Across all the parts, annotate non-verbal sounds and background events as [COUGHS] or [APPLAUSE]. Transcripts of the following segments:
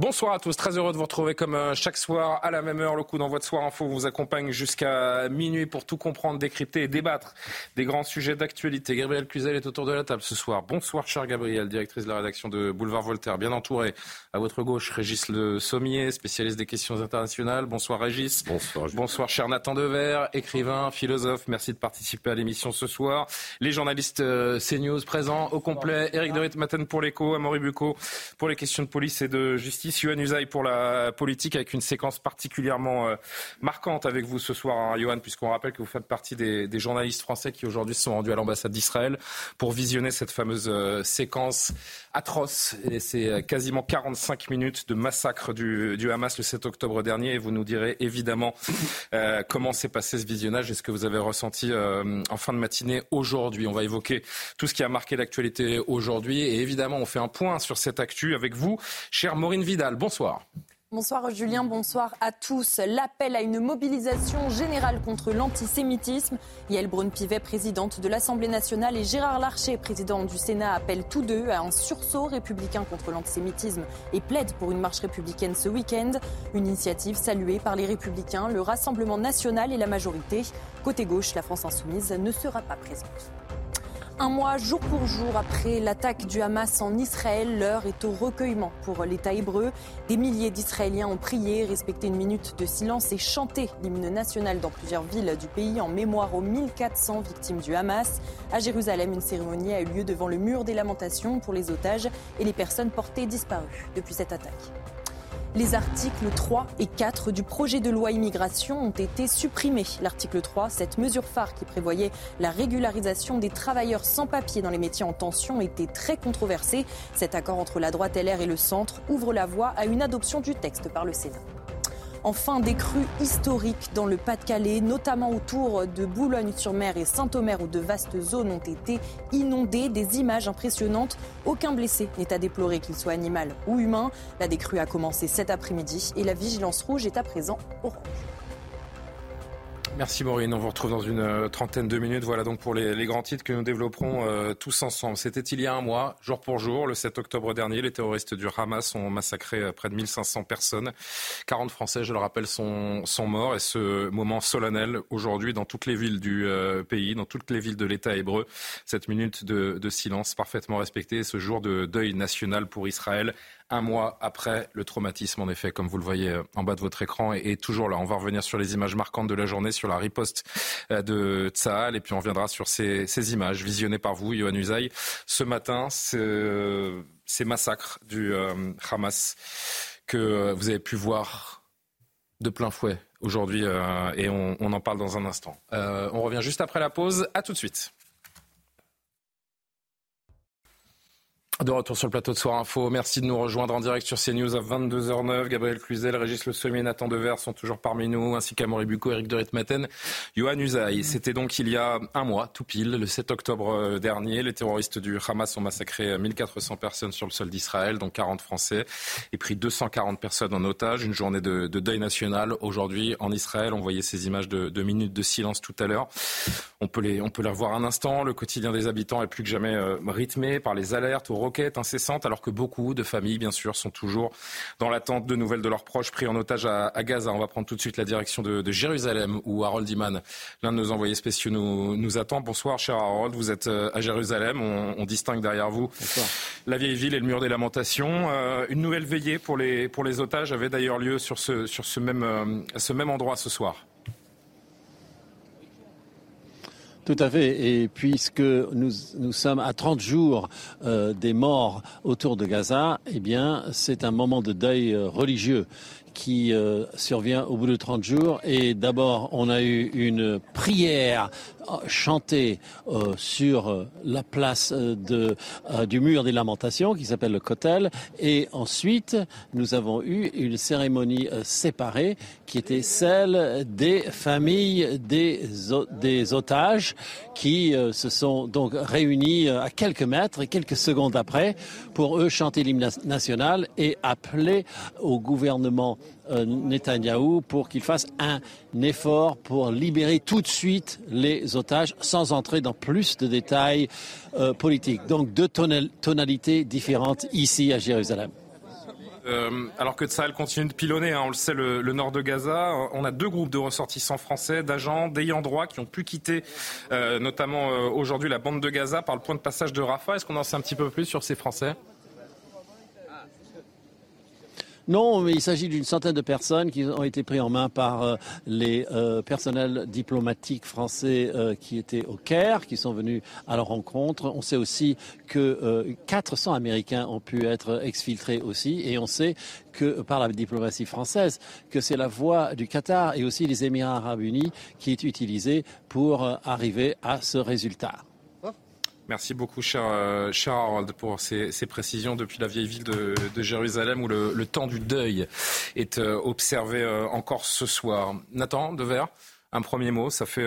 Bonsoir à tous, très heureux de vous retrouver comme euh, chaque soir à la même heure. Le coup d'envoi de Soir Info vous accompagne jusqu'à minuit pour tout comprendre, décrypter et débattre des grands sujets d'actualité. Gabriel Cluzel est autour de la table ce soir. Bonsoir, cher Gabriel, directrice de la rédaction de Boulevard Voltaire, bien entouré. À votre gauche, Régis Le Sommier, spécialiste des questions internationales. Bonsoir, Régis. Bonsoir. Bonsoir, cher Nathan Dever, écrivain, philosophe. Merci de participer à l'émission ce soir. Les journalistes euh, CNews présents au complet. Eric de Maten pour l'écho, Amaury Bucco pour les questions de police et de justice. Yohann Usaï pour la politique avec une séquence particulièrement euh, marquante avec vous ce soir, hein, puisqu'on rappelle que vous faites partie des, journalistes français qui aujourd'hui sont rendus à l'ambassade d'Israël pour visionner cette fameuse euh, séquence atroce. Et c'est euh, quasiment 45 minutes de massacre du, Hamas le 7 octobre dernier. Et vous nous direz évidemment comment s'est passé ce visionnage et ce que vous avez ressenti en fin de matinée aujourd'hui. On va évoquer tout ce qui a marqué l'actualité aujourd'hui. Et évidemment, on fait un point sur cette actu avec vous, chère Maureen Vidal. Bonsoir. Bonsoir Julien, bonsoir à tous. L'appel à une mobilisation générale contre l'antisémitisme. Yael Braun-Pivet, présidente de l'Assemblée nationale, et Gérard Larcher, président du Sénat, appellent tous deux à un sursaut républicain contre l'antisémitisme et plaident pour une marche républicaine ce week-end. Une initiative saluée par les républicains, le Rassemblement national et la majorité. Côté gauche, la France insoumise ne sera pas présente. Un mois jour pour jour après l'attaque du Hamas en Israël, l'heure est au recueillement pour l'État hébreu. Des milliers d'Israéliens ont prié, respecté une minute de silence et chanté l'hymne national dans plusieurs villes du pays en mémoire aux 1400 victimes du Hamas. À Jérusalem, une cérémonie a eu lieu devant le mur des lamentations pour les otages et les personnes portées disparues depuis cette attaque. Les articles 3 et 4 du projet de loi immigration ont été supprimés. L'article 3, cette mesure phare qui prévoyait la régularisation des travailleurs sans papier dans les métiers en tension, était très controversé. Cet accord entre la droite LR et le centre ouvre la voie à une adoption du texte par le Sénat. Enfin, des crues historiques dans le Pas-de-Calais, notamment autour de Boulogne-sur-Mer et Saint-Omer, où de vastes zones ont été inondées. Des images impressionnantes. Aucun blessé n'est à déplorer, qu'il soit animal ou humain. La décrue a commencé cet après-midi et la vigilance rouge est à présent orange. Merci Maureen, on vous retrouve dans une euh, trentaine de minutes. Voilà donc pour les, grands titres que nous développerons euh, tous ensemble. C'était il y a un mois, jour pour jour, le 7 octobre dernier, les terroristes du Hamas ont massacré euh, près de 1500 personnes. 40 Français, je le rappelle, sont, morts et ce moment solennel aujourd'hui dans toutes les villes du pays, dans toutes les villes de l'État hébreu, cette minute de silence parfaitement respectée, ce jour de deuil national pour Israël un mois après le traumatisme, en effet, comme vous le voyez euh, en bas de votre écran, est, toujours là. On va revenir sur les images marquantes de la journée, sur la riposte euh, de Tsahal, et puis on reviendra sur ces, images visionnées par vous, Yohann Usaï, ce matin, ces massacres du euh, Hamas que vous avez pu voir de plein fouet aujourd'hui, et on, en parle dans un instant. On revient juste après la pause. À tout de suite. De retour sur le plateau de Soir Info. Merci de nous rejoindre en direct sur CNews à 22h09. Gabriel Cluzel, Régis Le Sommier, Nathan Dever sont toujours parmi nous, ainsi qu'Amory Bucco, Eric de Ritmaten, Johan Usaï. C'était donc il y a un mois, tout pile, le 7 octobre euh, dernier. Les terroristes du Hamas ont massacré 1400 personnes sur le sol d'Israël, dont 40 Français, et pris 240 personnes en otage. Une journée de, de deuil national aujourd'hui en Israël. On voyait ces images de, minutes de silence tout à l'heure. On peut les, on peut les revoir un instant. Le quotidien des habitants est plus que jamais euh, rythmé par les alertes aux roquettes incessantes, alors que beaucoup de familles, bien sûr, sont toujours dans l'attente de nouvelles de leurs proches pris en otage à, à Gaza. On va prendre tout de suite la direction de, de Jérusalem, où Harold Iman, l'un de nos envoyés spéciaux, nous, nous, attend. Bonsoir, cher Harold. Vous êtes euh, à Jérusalem. On, on distingue derrière vous Bonsoir. la vieille ville et le mur des lamentations. Euh, une nouvelle veillée pour les, pour les otages avait d'ailleurs lieu sur ce, sur ce même, euh, ce même endroit ce soir. Tout à fait. Et puisque nous, nous sommes à 30 jours euh, des morts autour de Gaza, eh bien, c'est un moment de deuil euh, religieux qui euh, survient au bout de 30 jours. Et d'abord, on a eu une prière euh, chantée euh, sur la place de, du mur des lamentations qui s'appelle le Kotel. Et ensuite, nous avons eu une cérémonie séparée qui était celle des familles des, des otages qui se sont donc réunis à quelques mètres et quelques secondes après pour eux chanter l'hymne national et appeler au gouvernement euh, Netanyahou pour qu'il fasse un effort pour libérer tout de suite les otages sans entrer dans plus de détails euh, politiques. Donc deux tonalités différentes ici à Jérusalem. Euh, alors que Tsahal continue de pilonner, hein, on le sait, le, nord de Gaza, on a deux groupes de ressortissants français, d'agents, d'ayants droit qui ont pu quitter notamment aujourd'hui la bande de Gaza par le point de passage de Rafah. Est-ce qu'on en sait un petit peu plus sur ces Français? Non, mais il s'agit d'une centaine de personnes qui ont été prises en main par euh, les euh, personnels diplomatiques français euh, qui étaient au Caire, qui sont venus à leur rencontre. On sait aussi que 400 Américains ont pu être exfiltrés aussi, et on sait que par la diplomatie française, que c'est la voie du Qatar et aussi des Émirats arabes unis qui est utilisée pour arriver à ce résultat. Merci beaucoup, cher, euh, Harold, pour ces, précisions depuis la vieille ville de, Jérusalem où le, temps du deuil est euh, observé euh, encore ce soir. Nathan Devers, un premier mot. Ça fait,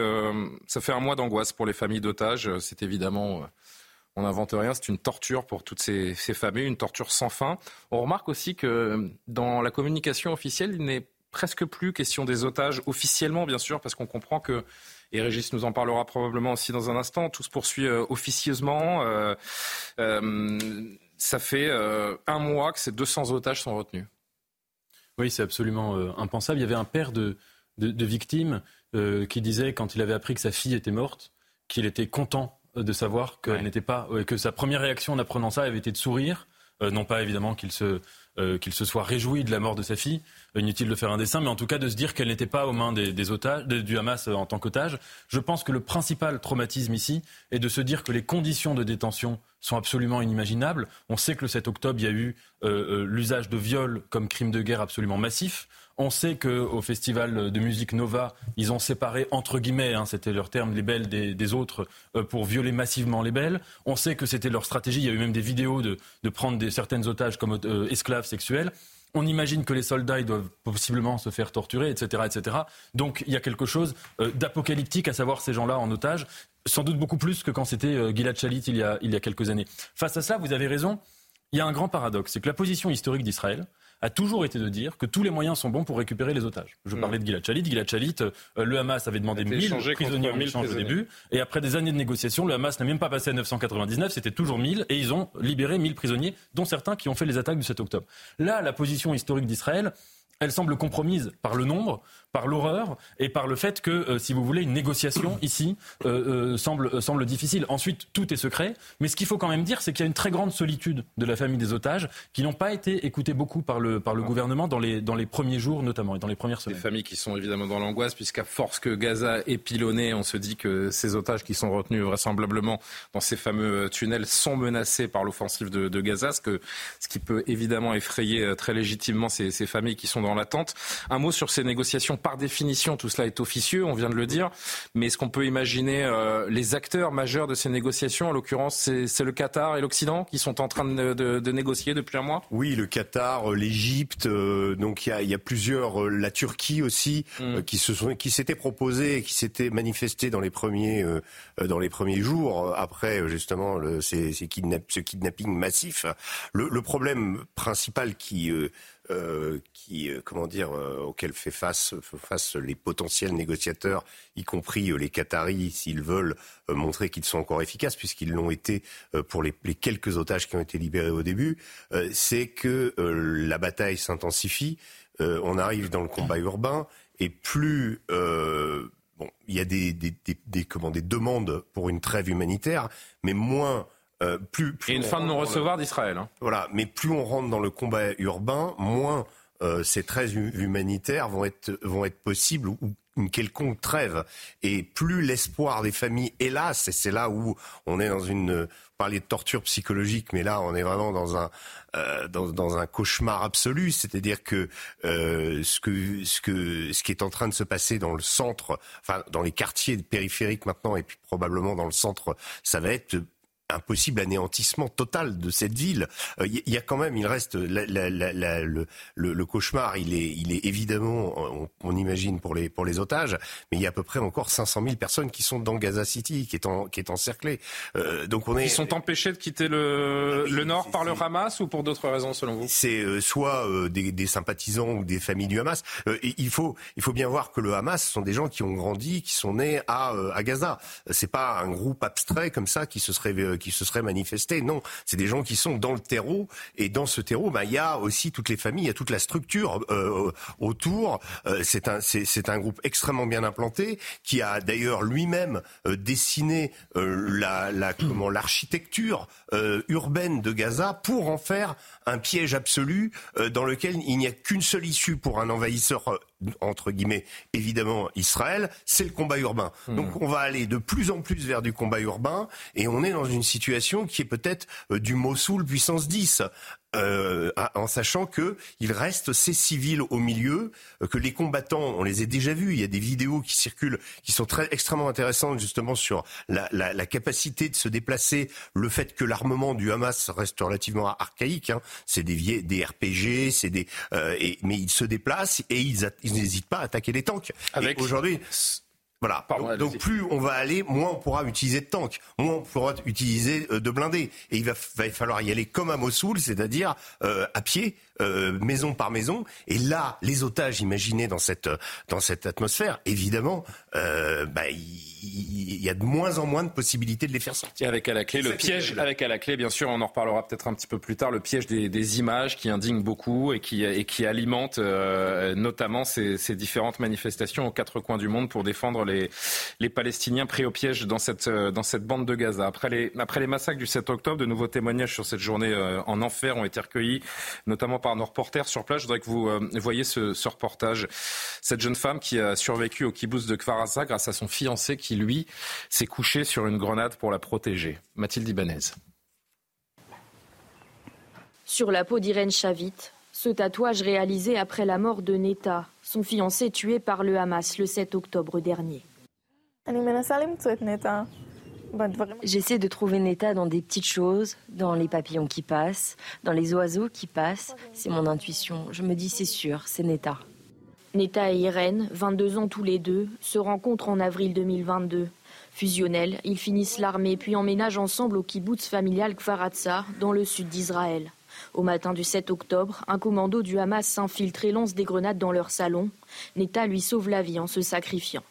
ça fait un mois d'angoisse pour les familles d'otages. C'est évidemment, on n'invente rien, c'est une torture pour toutes ces, familles, une torture sans fin. On remarque aussi que dans la communication officielle, il n'est presque plus question des otages officiellement, bien sûr, parce qu'on comprend que et Régis nous en parlera probablement aussi dans un instant. Tout se poursuit euh, officieusement. Euh, euh, ça fait un mois que ces 200 otages sont retenus. Oui, c'est absolument impensable. Il y avait un père de, de, victimes qui disait, quand il avait appris que sa fille était morte, qu'il était content de savoir qu'elle n'était pas, que sa première réaction en apprenant ça avait été de sourire. Non pas évidemment qu'il se, qu'il se soit réjoui de la mort de sa fille, inutile de faire un dessin, mais en tout cas de se dire qu'elle n'était pas aux mains des, otages, du Hamas euh, en tant qu'otage. Je pense que le principal traumatisme ici est de se dire que les conditions de détention sont absolument inimaginables. On sait que le 7 octobre, il y a eu euh, euh, l'usage de viol comme crime de guerre absolument massif. On sait qu'au festival de musique Nova, ils ont séparé, entre guillemets, hein, c'était leur terme, les belles des, autres, pour violer massivement les belles. On sait que c'était leur stratégie. Il y a eu même des vidéos de, prendre des, certaines otages comme esclaves sexuels on imagine que les soldats ils doivent possiblement se faire torturer, etc., etc. Donc il y a quelque chose euh, d'apocalyptique à savoir ces gens-là en otage, sans doute beaucoup plus que quand c'était euh, Gilad Shalit il y, a, il y a quelques années. Face à cela, vous avez raison. Il y a un grand paradoxe, c'est que la position historique d'Israël, a toujours été de dire que tous les moyens sont bons pour récupérer les otages. Je mm. parlais de Gilad Shalit. Gilad Shalit, euh, le Hamas avait demandé 1000 prisonniers en échange au début. Et après des années de négociations, le Hamas n'a même pas passé à 999, c'était toujours 1000. Et ils ont libéré 1000 prisonniers, dont certains qui ont fait les attaques du 7 octobre. Là, la position historique d'Israël, elle semble compromise par le nombre, par l'horreur et par le fait que, euh, si vous voulez, une négociation [COUGHS] ici euh, euh, semble, semble difficile. Ensuite, tout est secret. Mais ce qu'il faut quand même dire, c'est qu'il y a une très grande solitude de la famille des otages qui n'ont pas été écoutés beaucoup par le, par le gouvernement dans les, dans les premiers jours notamment et dans les premières semaines. Des familles qui sont évidemment dans l'angoisse puisqu'à force que Gaza est pilonné, on se dit que ces otages qui sont retenus vraisemblablement dans ces fameux tunnels sont menacés par l'offensive de, de, Gaza, ce, que, ce qui peut évidemment effrayer très légitimement ces, ces familles qui sont dans l'attente. Un mot sur ces négociations par définition, tout cela est officieux, on vient de le dire. Mais est-ce qu'on peut imaginer euh, les acteurs majeurs de ces négociations En l'occurrence, c'est le Qatar et l'Occident qui sont en train de, négocier depuis un mois? Oui, le Qatar, euh, l'Égypte, euh, donc il y a, plusieurs, la Turquie aussi, mm. qui se sont, qui s'étaient proposés, qui s'étaient manifestés dans les premiers, dans les premiers jours après justement le, ces, ces ce kidnapping massif. Le, le problème principal qui euh, qui, euh, comment dire, euh, auquel fait face, face les potentiels négociateurs, y compris les Qataris, s'ils veulent montrer qu'ils sont encore efficaces, puisqu'ils l'ont été pour les, quelques otages qui ont été libérés au début, c'est que la bataille s'intensifie, on arrive dans le combat urbain, et plus bon, il y a des, des, des, comment, des demandes pour une trêve humanitaire, mais moins euh, plus, Et une fin de non-recevoir d'Israël. Hein. Voilà, mais plus on rentre dans le combat urbain, moins euh, ces traits humanitaires vont être, vont être possibles ou une quelconque trêve et plus l'espoir des familles, hélas, et c'est là où on est dans une parler de torture psychologique, mais là on est vraiment dans un euh, dans, dans, un cauchemar absolu, c'est-à-dire que, euh, ce que ce que ce qui est en train de se passer dans le centre, enfin dans les quartiers périphériques maintenant et puis probablement dans le centre, ça va être un possible anéantissement total de cette ville. Il euh, y, a quand même, il reste la, la, la, le, le, cauchemar. Il est, il est évidemment, on, on, imagine pour les pour les otages, mais il y a à peu près encore 500 000 personnes qui sont dans Gaza City, qui est en, qui est encerclée. Euh, donc on est. Ils sont empêchés de quitter le, ah le nord par le Hamas ou pour d'autres raisons selon vous? C'est euh, soit euh, des, des, sympathisants ou des familles du Hamas. il faut il faut bien voir que le Hamas sont des gens qui ont grandi, qui sont nés à à Gaza. C'est pas un groupe abstrait comme ça qui se serait qui se seraient manifestés. Non, c'est des gens qui sont dans le terreau et dans ce terreau, bah, il y a aussi toutes les familles, il y a toute la structure euh, autour. Euh, c'est un c'est un groupe extrêmement bien implanté qui a d'ailleurs lui-même euh, dessiné la, la comment l'architecture urbaine de Gaza pour en faire un piège absolu dans lequel il n'y a qu'une seule issue pour un envahisseur entre guillemets, évidemment Israël, c'est le combat urbain. Hmm. Donc on va aller de plus en plus vers du combat urbain et on est dans une situation qui est peut-être euh, du Mossoul puissance 10. Euh, en sachant que il reste ces civils au milieu, euh, que les combattants, on les a déjà vus. Il y a des vidéos qui circulent, qui sont très extrêmement intéressantes justement sur la, la, la capacité de se déplacer, le fait que l'armement du Hamas reste relativement archaïque. Hein. C'est des, des RPG, c'est des, euh, et, mais ils se déplacent et ils, ils n'hésitent pas à attaquer les tanks. Avec aujourd'hui. Voilà. donc, plus on va aller, moins on pourra utiliser de tanks, moins on pourra utiliser euh, de blindés. Et il va, va falloir y aller comme à Mossoul, c'est-à-dire euh, à pied, euh, maison par maison. Et là, les otages imaginés dans cette dans cette atmosphère, évidemment, euh, bah, il y, a de moins en moins de possibilités de les faire sortir. Avec à la clé le piège, avec à la clé, bien sûr, on en reparlera peut-être un petit peu plus tard, le piège des, des images qui indignent beaucoup et qui et qui alimentent euh, notamment ces, ces, différentes manifestations aux quatre coins du monde pour défendre les les Palestiniens pris au piège dans cette dans cette bande de Gaza. Après les après les massacres du 7 octobre, de nouveaux témoignages sur cette journée en enfer ont été recueillis, notamment par nos reporters sur place. Je voudrais que vous euh, voyez ce, ce, reportage. Cette jeune femme qui a survécu au kibbutz de Kfar grâce à son fiancé qui, lui, s'est couché sur une grenade pour la protéger. Mathilde Ibanez. Sur la peau d'Irène Chavit, ce tatouage réalisé après la mort de Neta, son fiancé tué par le Hamas le 7 octobre dernier. J'essaie de trouver Neta dans des petites choses, dans les papillons qui passent, dans les oiseaux qui passent. C'est mon intuition. Je me dis c'est sûr, c'est Neta. Neta et Irène, 22 ans tous les deux, se rencontrent en avril 2022. Fusionnels, ils finissent l'armée puis emménagent ensemble au kibbutz familial Kfaratsa, dans le sud d'Israël. Au matin du 7 octobre, un commando du Hamas s'infiltre et lance des grenades dans leur salon. Neta lui sauve la vie en se sacrifiant.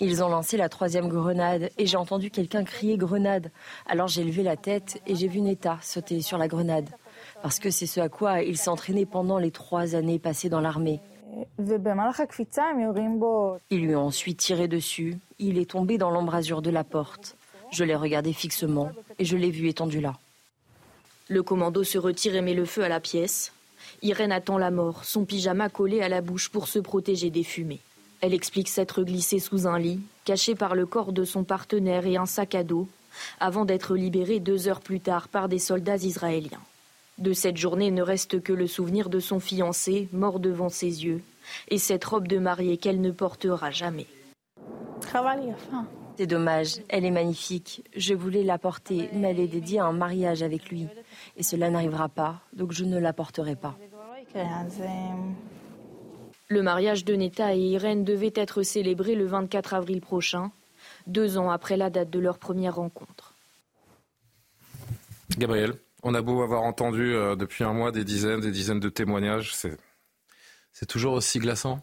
Ils ont lancé la troisième grenade et j'ai entendu quelqu'un crier grenade. Alors j'ai levé la tête et j'ai vu Neta sauter sur la grenade. Parce que c'est ce à quoi il s'entraînait pendant les trois années passées dans l'armée. Ils lui ont ensuite tiré dessus. Il est tombé dans l'embrasure de la porte. Je l'ai regardé fixement et je l'ai vu étendu là. Le commando se retire et met le feu à la pièce. Irène attend la mort, son pyjama collé à la bouche pour se protéger des fumées. Elle explique s'être glissée sous un lit, cachée par le corps de son partenaire et un sac à dos, avant d'être libérée deux heures plus tard par des soldats israéliens. De cette journée ne reste que le souvenir de son fiancé, mort devant ses yeux, et cette robe de mariée qu'elle ne portera jamais. C'est dommage, elle est magnifique. Je voulais la porter, mais elle est dédiée à un mariage avec lui. Et cela n'arrivera pas, donc je ne la porterai pas. Le mariage de Neta et Irène devait être célébré le 24 avril prochain, deux ans après la date de leur première rencontre. Gabriel, on a beau avoir entendu euh, depuis un mois des dizaines, des dizaines de témoignages, c'est toujours aussi glaçant?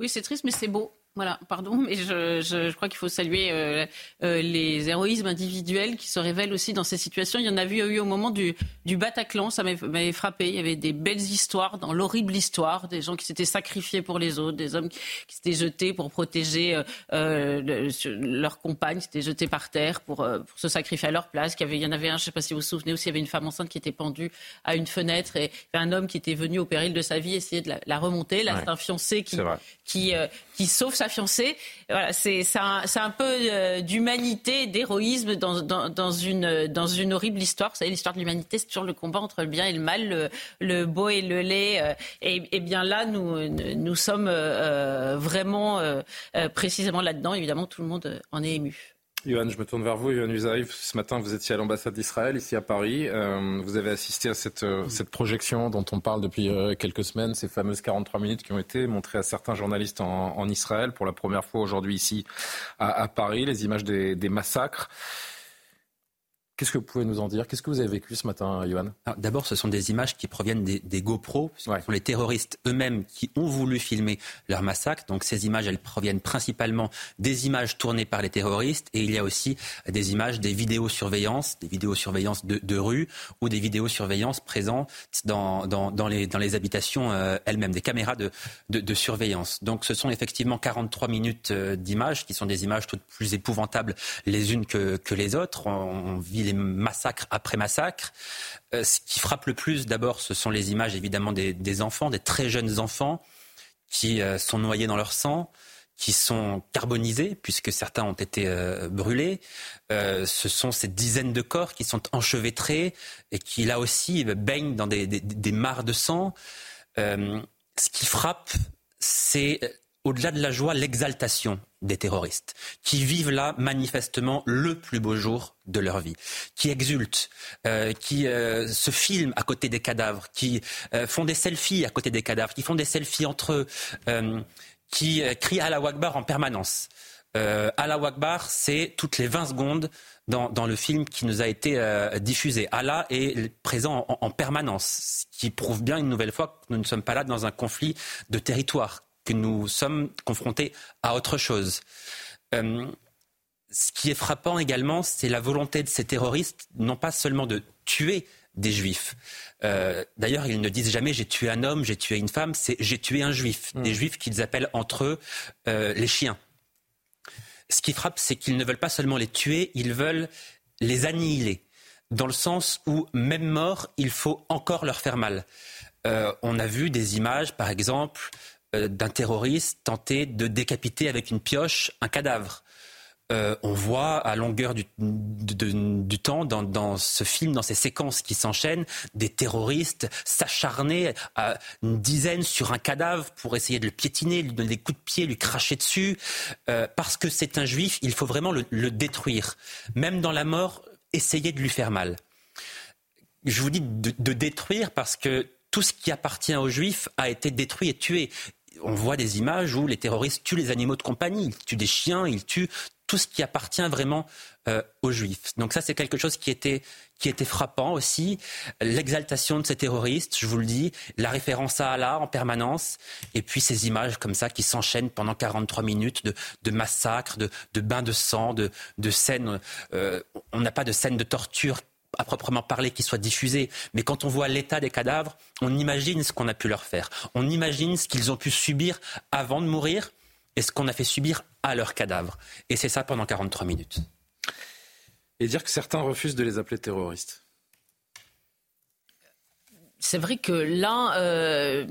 Oui, c'est triste, mais c'est beau. Voilà, pardon, mais je, je, je crois qu'il faut saluer euh, euh, les héroïsmes individuels qui se révèlent aussi dans ces situations. Il y en a vu, eu au moment du, du Bataclan, ça m'avait frappé. Il y avait des belles histoires dans l'horrible histoire, des gens qui s'étaient sacrifiés pour les autres, des hommes qui, s'étaient jetés pour protéger euh, euh leur compagne, s'étaient jetés par terre pour, pour, se sacrifier à leur place. Il y, avait, il y en avait un, je ne sais pas si vous vous souvenez aussi, il y avait une femme enceinte qui était pendue à une fenêtre et un homme qui était venu au péril de sa vie essayer de la, la remonter. Là, c'est un fiancé qui, qui, qui sauve sa fiancée. Voilà, c'est un, un, peu euh, d'humanité, d'héroïsme dans, dans, une, dans une horrible histoire. Vous savez, l'histoire de l'humanité, c'est toujours le combat entre le bien et le mal, le, beau et le laid. Euh, et, bien là, nous, nous sommes euh, vraiment précisément là-dedans. Évidemment, tout le monde en est ému. Yohann, je me tourne vers vous. Yohann Usaïf, ce matin, vous étiez à l'ambassade d'Israël, ici à Paris. Euh, vous avez assisté à cette, euh, cette projection dont on parle depuis euh, quelques semaines, ces fameuses 43 minutes qui ont été montrées à certains journalistes en, en Israël pour la première fois aujourd'hui ici à, à, Paris, les images des, des massacres. Qu'est-ce que vous pouvez nous en dire? Qu'est-ce que vous avez vécu ce matin, Johan? D'abord, ce sont des images qui proviennent des, des GoPro. Ce sont les terroristes eux-mêmes qui ont voulu filmer leur massacre. Donc ces images, elles proviennent principalement des images tournées par les terroristes. Et il y a aussi des images des vidéosurveillances, des vidéosurveillances de, de rue ou des vidéosurveillances présentes dans, dans, dans, les, dans les habitations euh, elles-mêmes, des caméras de, de, de, surveillance. Donc ce sont effectivement 43 minutes euh, d'images qui sont des images toutes plus épouvantables les unes que, que les autres. On, on vit les massacres après massacres. Euh, ce qui frappe le plus, d'abord, ce sont les images évidemment des, enfants, des très jeunes enfants qui euh, sont noyés dans leur sang qui sont carbonisés, puisque certains ont été euh, brûlés. ce sont ces dizaines de corps qui sont enchevêtrés et qui, là aussi, baignent dans des mares de sang. ce qui frappe, c'est au-delà de la joie, l'exaltation des terroristes, qui vivent là manifestement le plus beau jour de leur vie, qui exultent, euh, qui euh, se filment à côté des cadavres, qui euh, font des selfies à côté des cadavres, qui font des selfies entre eux, qui crient à Wakbar en permanence. Euh, Allah Wakbar, c'est toutes les 20 secondes dans, dans, le film qui nous a été diffusé. Allah est présent en, en, permanence, ce qui prouve bien une nouvelle fois que nous ne sommes pas là dans un conflit de territoire, que nous sommes confrontés à autre chose. Euh, ce qui est frappant également, c'est la volonté de ces terroristes, non pas seulement de tuer des juifs. Euh, d'ailleurs, ils ne disent jamais j'ai tué un homme, j'ai tué une femme, c'est j'ai tué un juif. Hmm. Des juifs qu'ils appellent entre eux euh, les chiens. Ce qui frappe, c'est qu'ils ne veulent pas seulement les tuer, ils veulent les annihiler. Dans le sens où, même morts, il faut encore leur faire mal. on a vu des images, par exemple, d'un terroriste tenter de décapiter avec une pioche un cadavre. Euh, on voit à longueur du, temps dans, ce film, dans ces séquences qui s'enchaînent, des terroristes s'acharner à une dizaine sur un cadavre pour essayer de le piétiner, lui donner des coups de pied, lui cracher dessus. Euh, parce que c'est un juif, il faut vraiment le, détruire. Même dans la mort, essayer de lui faire mal. Je vous dis de détruire parce que tout ce qui appartient aux juifs a été détruit et tué on voit des images où les terroristes tuent les animaux de compagnie, ils tuent des chiens, ils tuent tout ce qui appartient vraiment euh, aux juifs. Donc ça, c'est quelque chose qui était, qui était frappant aussi. L'exaltation de ces terroristes, je vous le dis, la référence à Allah en permanence, et puis ces images comme ça qui s'enchaînent pendant 43 minutes de, de massacres, de, de bains de sang, de, de scènes. Euh, on n'a pas de scènes de torture à proprement parler qui soit diffusé, mais quand on voit l'état des cadavres, on imagine ce qu'on a pu leur faire. On imagine ce qu'ils ont pu subir avant de mourir et ce qu'on a fait subir à leurs cadavres. Et c'est ça pendant 43 minutes. Et dire que certains refusent de les appeler terroristes c'est vrai que là, euh,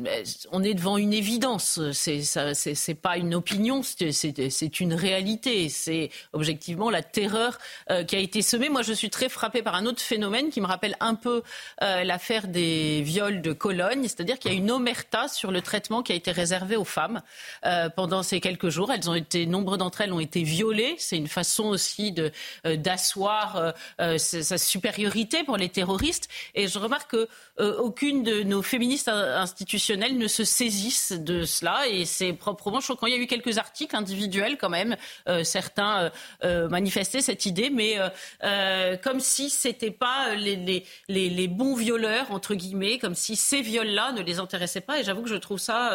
on est devant une évidence. C'est c'est pas une opinion, c'est une réalité. C'est objectivement la terreur euh, qui a été semée. Moi, je suis très frappée par un autre phénomène qui me rappelle un peu euh, l'affaire des viols de Cologne, c'est-à-dire qu'il y a une omerta sur le traitement qui a été réservé aux femmes pendant ces quelques jours. Elles ont été, nombre d'entre elles ont été violées. C'est une façon aussi de d'asseoir sa supériorité pour les terroristes. Et je remarque que aucune aucune de nos féministes institutionnelles ne se saisissent de cela et c'est proprement choquant. Il y a eu quelques articles individuels quand même, euh, certains euh, manifestaient cette idée, mais comme si c'était pas les, bons violeurs entre guillemets, comme si ces viols-là ne les intéressaient pas. Et j'avoue que je trouve ça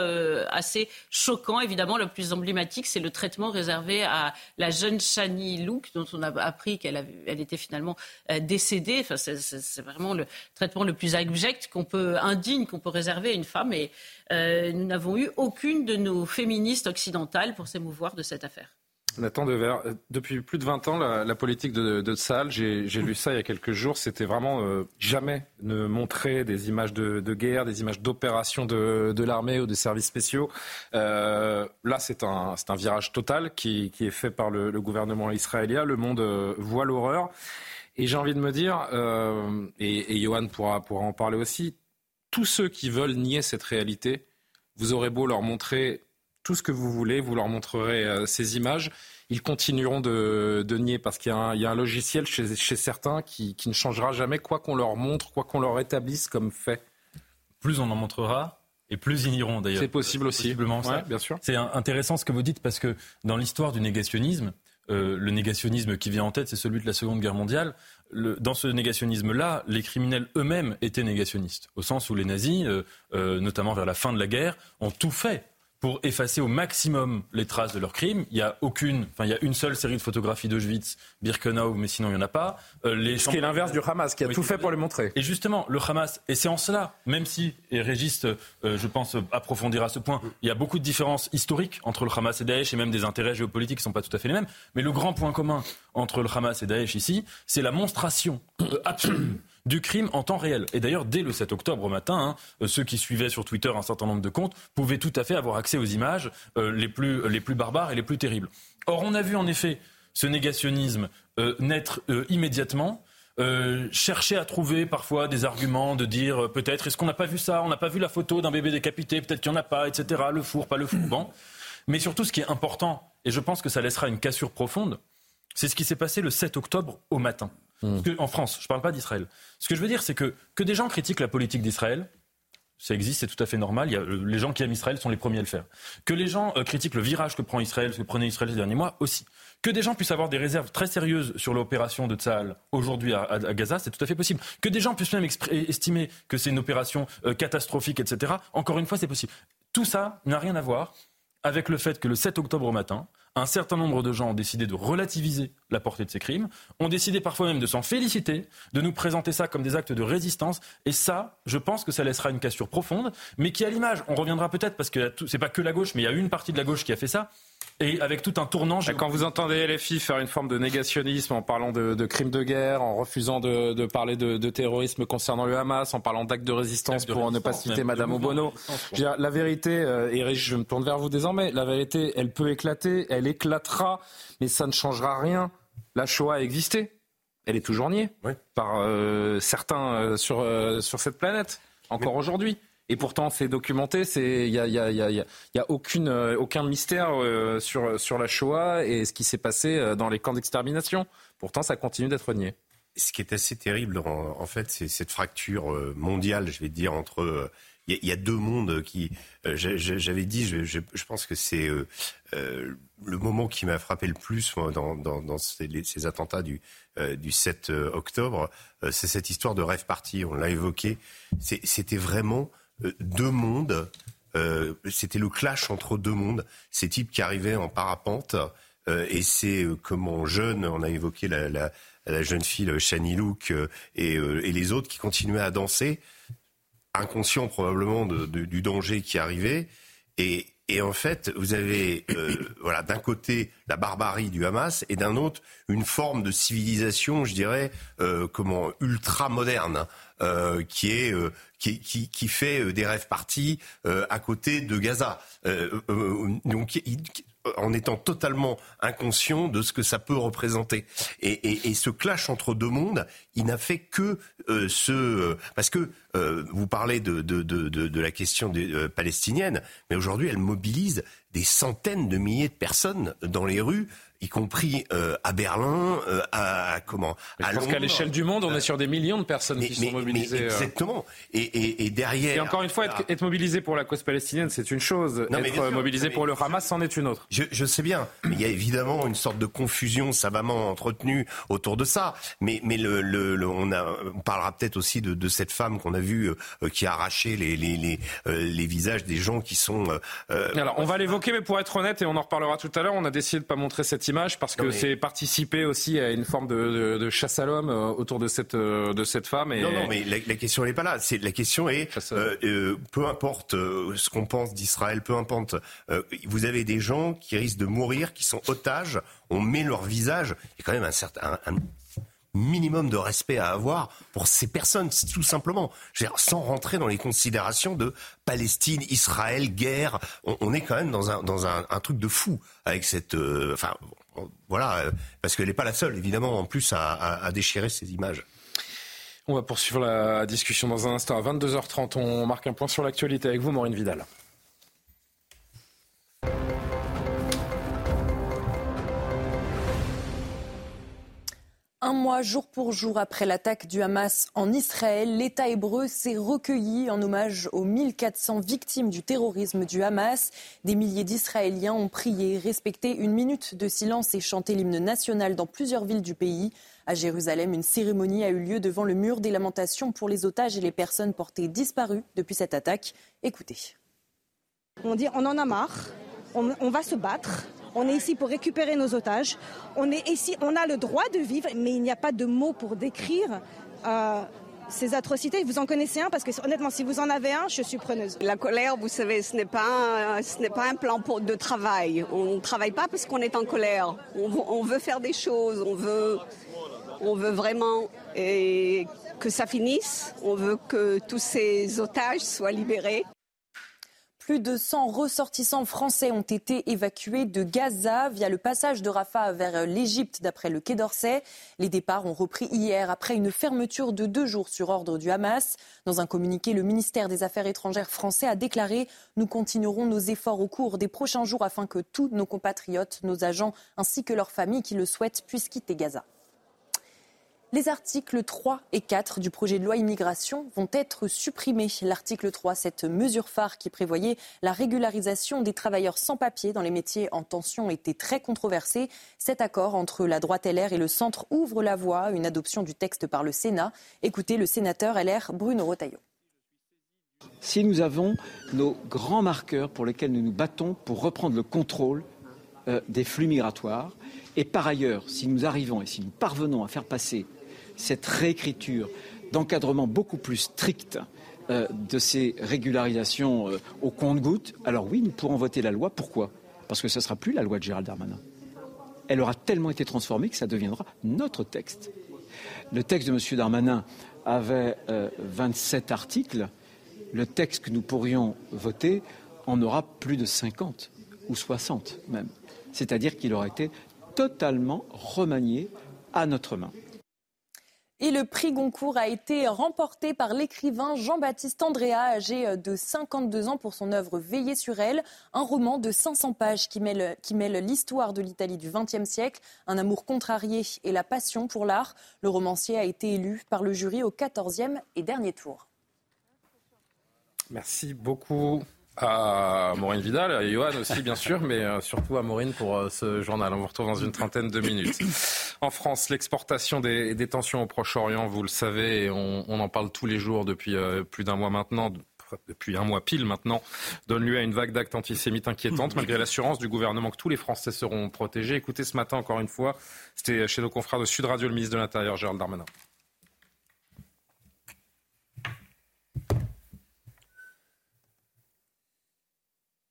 assez choquant. Évidemment, le plus emblématique, c'est le traitement réservé à la jeune Shani Louk, dont on a appris qu'elle elle était finalement décédée. Enfin, c'est vraiment le traitement le plus abject qu'on peut, indigne qu'on peut réserver à une femme. Et euh, nous n'avons eu aucune de nos féministes occidentales pour s'émouvoir de cette affaire. Nathan Devers, euh, depuis plus de 20 ans, la, politique de, de j'ai lu ça il y a quelques jours, c'était vraiment euh, jamais ne montrer des images de, guerre, des images d'opérations de, l'armée ou des services spéciaux. là, c'est un, virage total qui, est fait par le gouvernement israélien. Le monde voit l'horreur. Et j'ai envie de me dire, euh, et, et, Johan pourra, pourra en parler aussi, tous ceux qui veulent nier cette réalité, vous aurez beau leur montrer tout ce que vous voulez, vous leur montrerez euh, ces images, ils continueront de, nier parce qu'il y, y, a un logiciel chez, chez certains qui, qui, ne changera jamais, quoi qu'on leur montre, quoi qu'on leur établisse comme fait. Plus on en montrera, et plus ils nieront d'ailleurs. C'est possible aussi. Possiblement ouais, bien sûr. C'est intéressant ce que vous dites parce que dans l'histoire du négationnisme, euh, le négationnisme qui vient en tête, c'est celui de la Seconde Guerre mondiale. dans ce négationnisme-là, les criminels eux-mêmes étaient négationnistes, au sens où les nazis, euh, euh, notamment vers la fin de la guerre, ont tout fait pour effacer au maximum les traces de leurs crimes. Il y a aucune, enfin il y a une seule série de photographies d'Auschwitz, Birkenau, mais sinon il n'y en a pas. Euh, les Ce qui est l'inverse du Hamas, qui a tout fait pour les montrer. Et justement, le Hamas, et c'est en cela, même si, et Régis, euh, je pense, approfondira ce point, il y a beaucoup de différences historiques entre le Hamas et Daesh, et même des intérêts géopolitiques qui ne sont pas tout à fait les mêmes. Mais le grand point commun entre le Hamas et Daesh ici, c'est la monstration euh, absolue du crime en temps réel. Et d'ailleurs, dès le 7 octobre au matin, hein, euh, ceux qui suivaient sur Twitter un certain nombre de comptes pouvaient tout à fait avoir accès aux images euh, les, plus, les plus barbares et les plus terribles. Or, on a vu en effet ce négationnisme euh, naître immédiatement. chercher à trouver parfois des arguments de dire peut-être est-ce qu'on n'a pas vu ça, on n'a pas vu la photo d'un bébé décapité, peut-être qu'il n'y en a pas, etc. Le four, pas le four. Bon. Mais surtout, ce qui est important, et je pense que ça laissera une cassure profonde, c'est ce qui s'est passé le 7 octobre au matin. Hmm. en France, je ne parle pas d'Israël. Ce que je veux dire, c'est que, que des gens critiquent la politique d'Israël, ça existe, c'est tout à fait normal. Il y a, euh, les gens qui aiment Israël sont les premiers à le faire. Que les gens euh, critiquent le virage que prend Israël, ce que prenait Israël ces derniers mois aussi. Que des gens puissent avoir des réserves très sérieuses sur l'opération de Tsahal aujourd'hui à, Gaza, c'est tout à fait possible. Que des gens puissent même estimer que c'est une opération euh, catastrophique, etc. Encore une fois, c'est possible. Tout ça n'a rien à voir avec le fait que le 7 octobre au matin, un certain nombre de gens ont décidé de relativiser la portée de ces crimes, ont décidé parfois même de s'en féliciter, de nous présenter ça comme des actes de résistance. Et ça, je pense que ça laissera une cassure profonde, mais qui, à l'image, on reviendra peut-être parce que c'est pas que la gauche, mais il y a une partie de la gauche qui a fait ça, et avec tout un tournant. Quand vous entendez LFI faire une forme de négationnisme en parlant de, crimes de guerre, en refusant de, parler de, terrorisme concernant le Hamas, en parlant d'actes de résistance pour ne pas citer Madame Obono, la vérité, euh, et je me tourne vers vous désormais, la vérité, elle peut éclater, elle éclatera, mais ça ne changera rien. La Shoah a existé. Elle est toujours niée par euh, certains euh, sur, sur cette planète, encore aujourd'hui. Et pourtant, c'est documenté. Il n'y a, euh, aucun mystère euh, sur, la Shoah et ce qui s'est passé euh, dans les camps d'extermination. Pourtant, ça continue d'être nié. Ce qui est assez terrible, en, fait, c'est cette fracture mondiale, je vais dire, entre il y, a deux mondes qui. J'avais dit, je, pense que c'est euh, le moment qui m'a frappé le plus dans, ces, attentats du, euh, du 7 octobre, c'est cette histoire de rêve parti. On l'a évoqué. C'était vraiment euh, deux mondes. Euh, c'était le clash entre deux mondes. Ces types qui arrivaient en parapente. Euh, et c'est comment jeune, on a évoqué la, jeune fille Shani Look et, les autres qui continuaient à danser, inconscients probablement du danger qui arrivait. Et, et en fait, vous avez euh, voilà d'un côté la barbarie du Hamas et d'un autre une forme de civilisation, je dirais, euh, comment ultra moderne, euh, qui est qui, qui, qui, fait des rêves partis à côté de Gaza. donc en étant totalement inconscient de ce que ça peut représenter. Et, et, et ce clash entre deux mondes, il n'a fait que euh, ce... Parce que euh, vous parlez de, de, de, de, la question des, euh, palestinienne, mais aujourd'hui, elle mobilise des centaines de milliers de personnes dans les rues y compris euh, à Berlin, euh, à comment à Je pense qu'à l'échelle du monde, on est sur des millions de personnes qui sont mobilisées. exactement. Et, et, et, derrière. Et encore une fois, être, être mobilisé pour la cause palestinienne, c'est une chose. être mobilisé pour le Hamas, c'en est une autre. Je, je, sais bien. Mais il y a évidemment une sorte de confusion savamment entretenue autour de ça. Mais, mais le, le, on, a, on parlera peut-être aussi de, de, cette femme qu'on a vue qui a arraché les, les, les, les, visages des gens qui sont. Alors, on va l'évoquer, mais pour être honnête, et on en reparlera tout à l'heure, on a décidé de pas montrer cette image parce que c'est participer aussi à une forme de, de, chasse à l'homme euh, autour de cette, euh, de cette femme. Et... Non, non, mais la, question n'est pas là. C'est la question est euh, peu importe ce qu'on pense d'Israël, peu importe. vous avez des gens qui risquent de mourir, qui sont otages. On met leur visage. Il y a quand même un certain un, minimum de respect à avoir pour ces personnes, tout simplement. sans rentrer dans les considérations de Palestine, Israël, guerre. On, est quand même dans un, dans un, truc de fou avec cette. enfin, voilà, euh, parce qu'elle n'est pas la seule, évidemment, en plus, à, déchirer ces images. On va poursuivre la discussion dans un instant. À 22h30, on marque un point sur l'actualité avec vous, Maureen Vidal. Un mois jour pour jour après l'attaque du Hamas en Israël, l'État hébreu s'est recueilli en hommage aux 1400 victimes du terrorisme du Hamas. Des milliers d'Israéliens ont prié, respecté une minute de silence et chanté l'hymne national dans plusieurs villes du pays. À Jérusalem, une cérémonie a eu lieu devant le mur des lamentations pour les otages et les personnes portées disparues depuis cette attaque. Écoutez. On dit on en a marre, on, on va se battre, on est ici pour récupérer nos otages. On est ici, on a le droit de vivre, mais il n'y a pas de mots pour décrire. Euh, ces atrocités, vous en connaissez un? Parce que honnêtement, si vous en avez un, je suis preneuse. La colère, vous savez, ce n'est pas, ce n'est pas un plan de travail. On ne travaille pas parce qu'on est en colère. On, veut faire des choses. On veut, on veut vraiment et que ça finisse. On veut que tous ces otages soient libérés. Plus de 100 ressortissants français ont été évacués de Gaza via le passage de Rafah vers l'Égypte, d'après le Quai d'Orsay. Les départs ont repris hier après une fermeture de deux jours sur ordre du Hamas. Dans un communiqué, le ministère des Affaires étrangères français a déclaré Nous continuerons nos efforts au cours des prochains jours afin que tous nos compatriotes, nos agents ainsi que leurs familles qui le souhaitent puissent quitter Gaza. Les articles 3 et 4 du projet de loi immigration vont être supprimés. L'article 3, cette mesure phare qui prévoyait la régularisation des travailleurs sans papier dans les métiers en tension, était très controversé. Cet accord entre la droite LR et le centre ouvre la voie à une adoption du texte par le Sénat. Écoutez le sénateur LR Bruno Rotaillot. Si nous avons nos grands marqueurs pour lesquels nous nous battons pour reprendre le contrôle euh, des flux migratoires, et par ailleurs, si nous arrivons et si nous parvenons à faire passer cette réécriture d'encadrement beaucoup plus strict euh, de ces régularisations euh, au compte-gouttes, alors oui, nous pourrons voter la loi. Pourquoi? Parce que ce ne sera plus la loi de Gérald Darmanin. Elle aura tellement été transformée que ça deviendra notre texte. Le texte de M. Darmanin avait 27 euh, articles. Le texte que nous pourrions voter en aura plus de 50 ou 60 même. C'est-à-dire qu'il aura été totalement remanié à notre main. Et le prix Goncourt a été remporté par l'écrivain Jean-Baptiste Andrea, âgé de 52 ans, pour son œuvre Veiller sur elle, un roman de 500 pages qui mêle, qui mêle l'histoire de l'Italie du XXe siècle, un amour contrarié et la passion pour l'art. Le romancier a été élu par le jury au 14e et dernier tour. Merci beaucoup à Maureen Vidal, à Johan aussi bien sûr, mais euh, surtout à Maureen pour euh, ce journal. On vous retrouve dans une trentaine de minutes. En France, l'exportation des, tensions au Proche-Orient, vous le savez, on, on, en parle tous les jours depuis euh, plus d'un mois maintenant, depuis un mois pile maintenant, donne lieu à une vague d'actes antisémites inquiétantes, malgré l'assurance du gouvernement que tous les Français seront protégés. Écoutez ce matin, encore une fois, c'était chez nos confrères de Sud Radio, le ministre de l'Intérieur, Gérald Darmanin.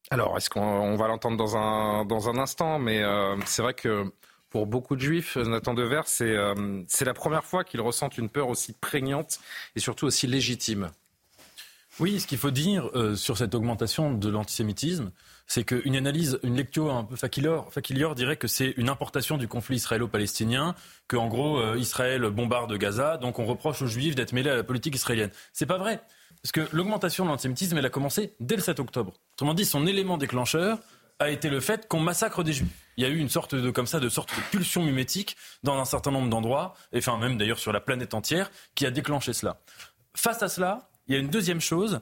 Alors, est-ce qu'on va l'entendre dans un, dans un instant Mais euh, c'est vrai que pour beaucoup de juifs, Nathan Dever, c'est euh, c'est la première fois qu'ils ressentent une peur aussi prégnante et surtout aussi légitime. Oui, ce qu'il faut dire euh, sur cette augmentation de l'antisémitisme, c'est qu'une analyse, une lecture un peu fakilior, fakilior dirait que c'est une importation du conflit israélo-palestinien, que en gros Israël bombarde Gaza, donc on reproche aux juifs d'être mêlés à la politique israélienne. C'est pas vrai. Parce que l'augmentation de l'antisémitisme, elle a commencé dès le 7 octobre. Autrement dit, son élément déclencheur, a été le fait qu'on massacre des juifs. Il y a eu une sorte de comme ça de sorte de pulsion mimétique dans un certain nombre d'endroits, et enfin même d'ailleurs sur la planète entière, qui a déclenché cela. Face à cela, il y a une deuxième chose,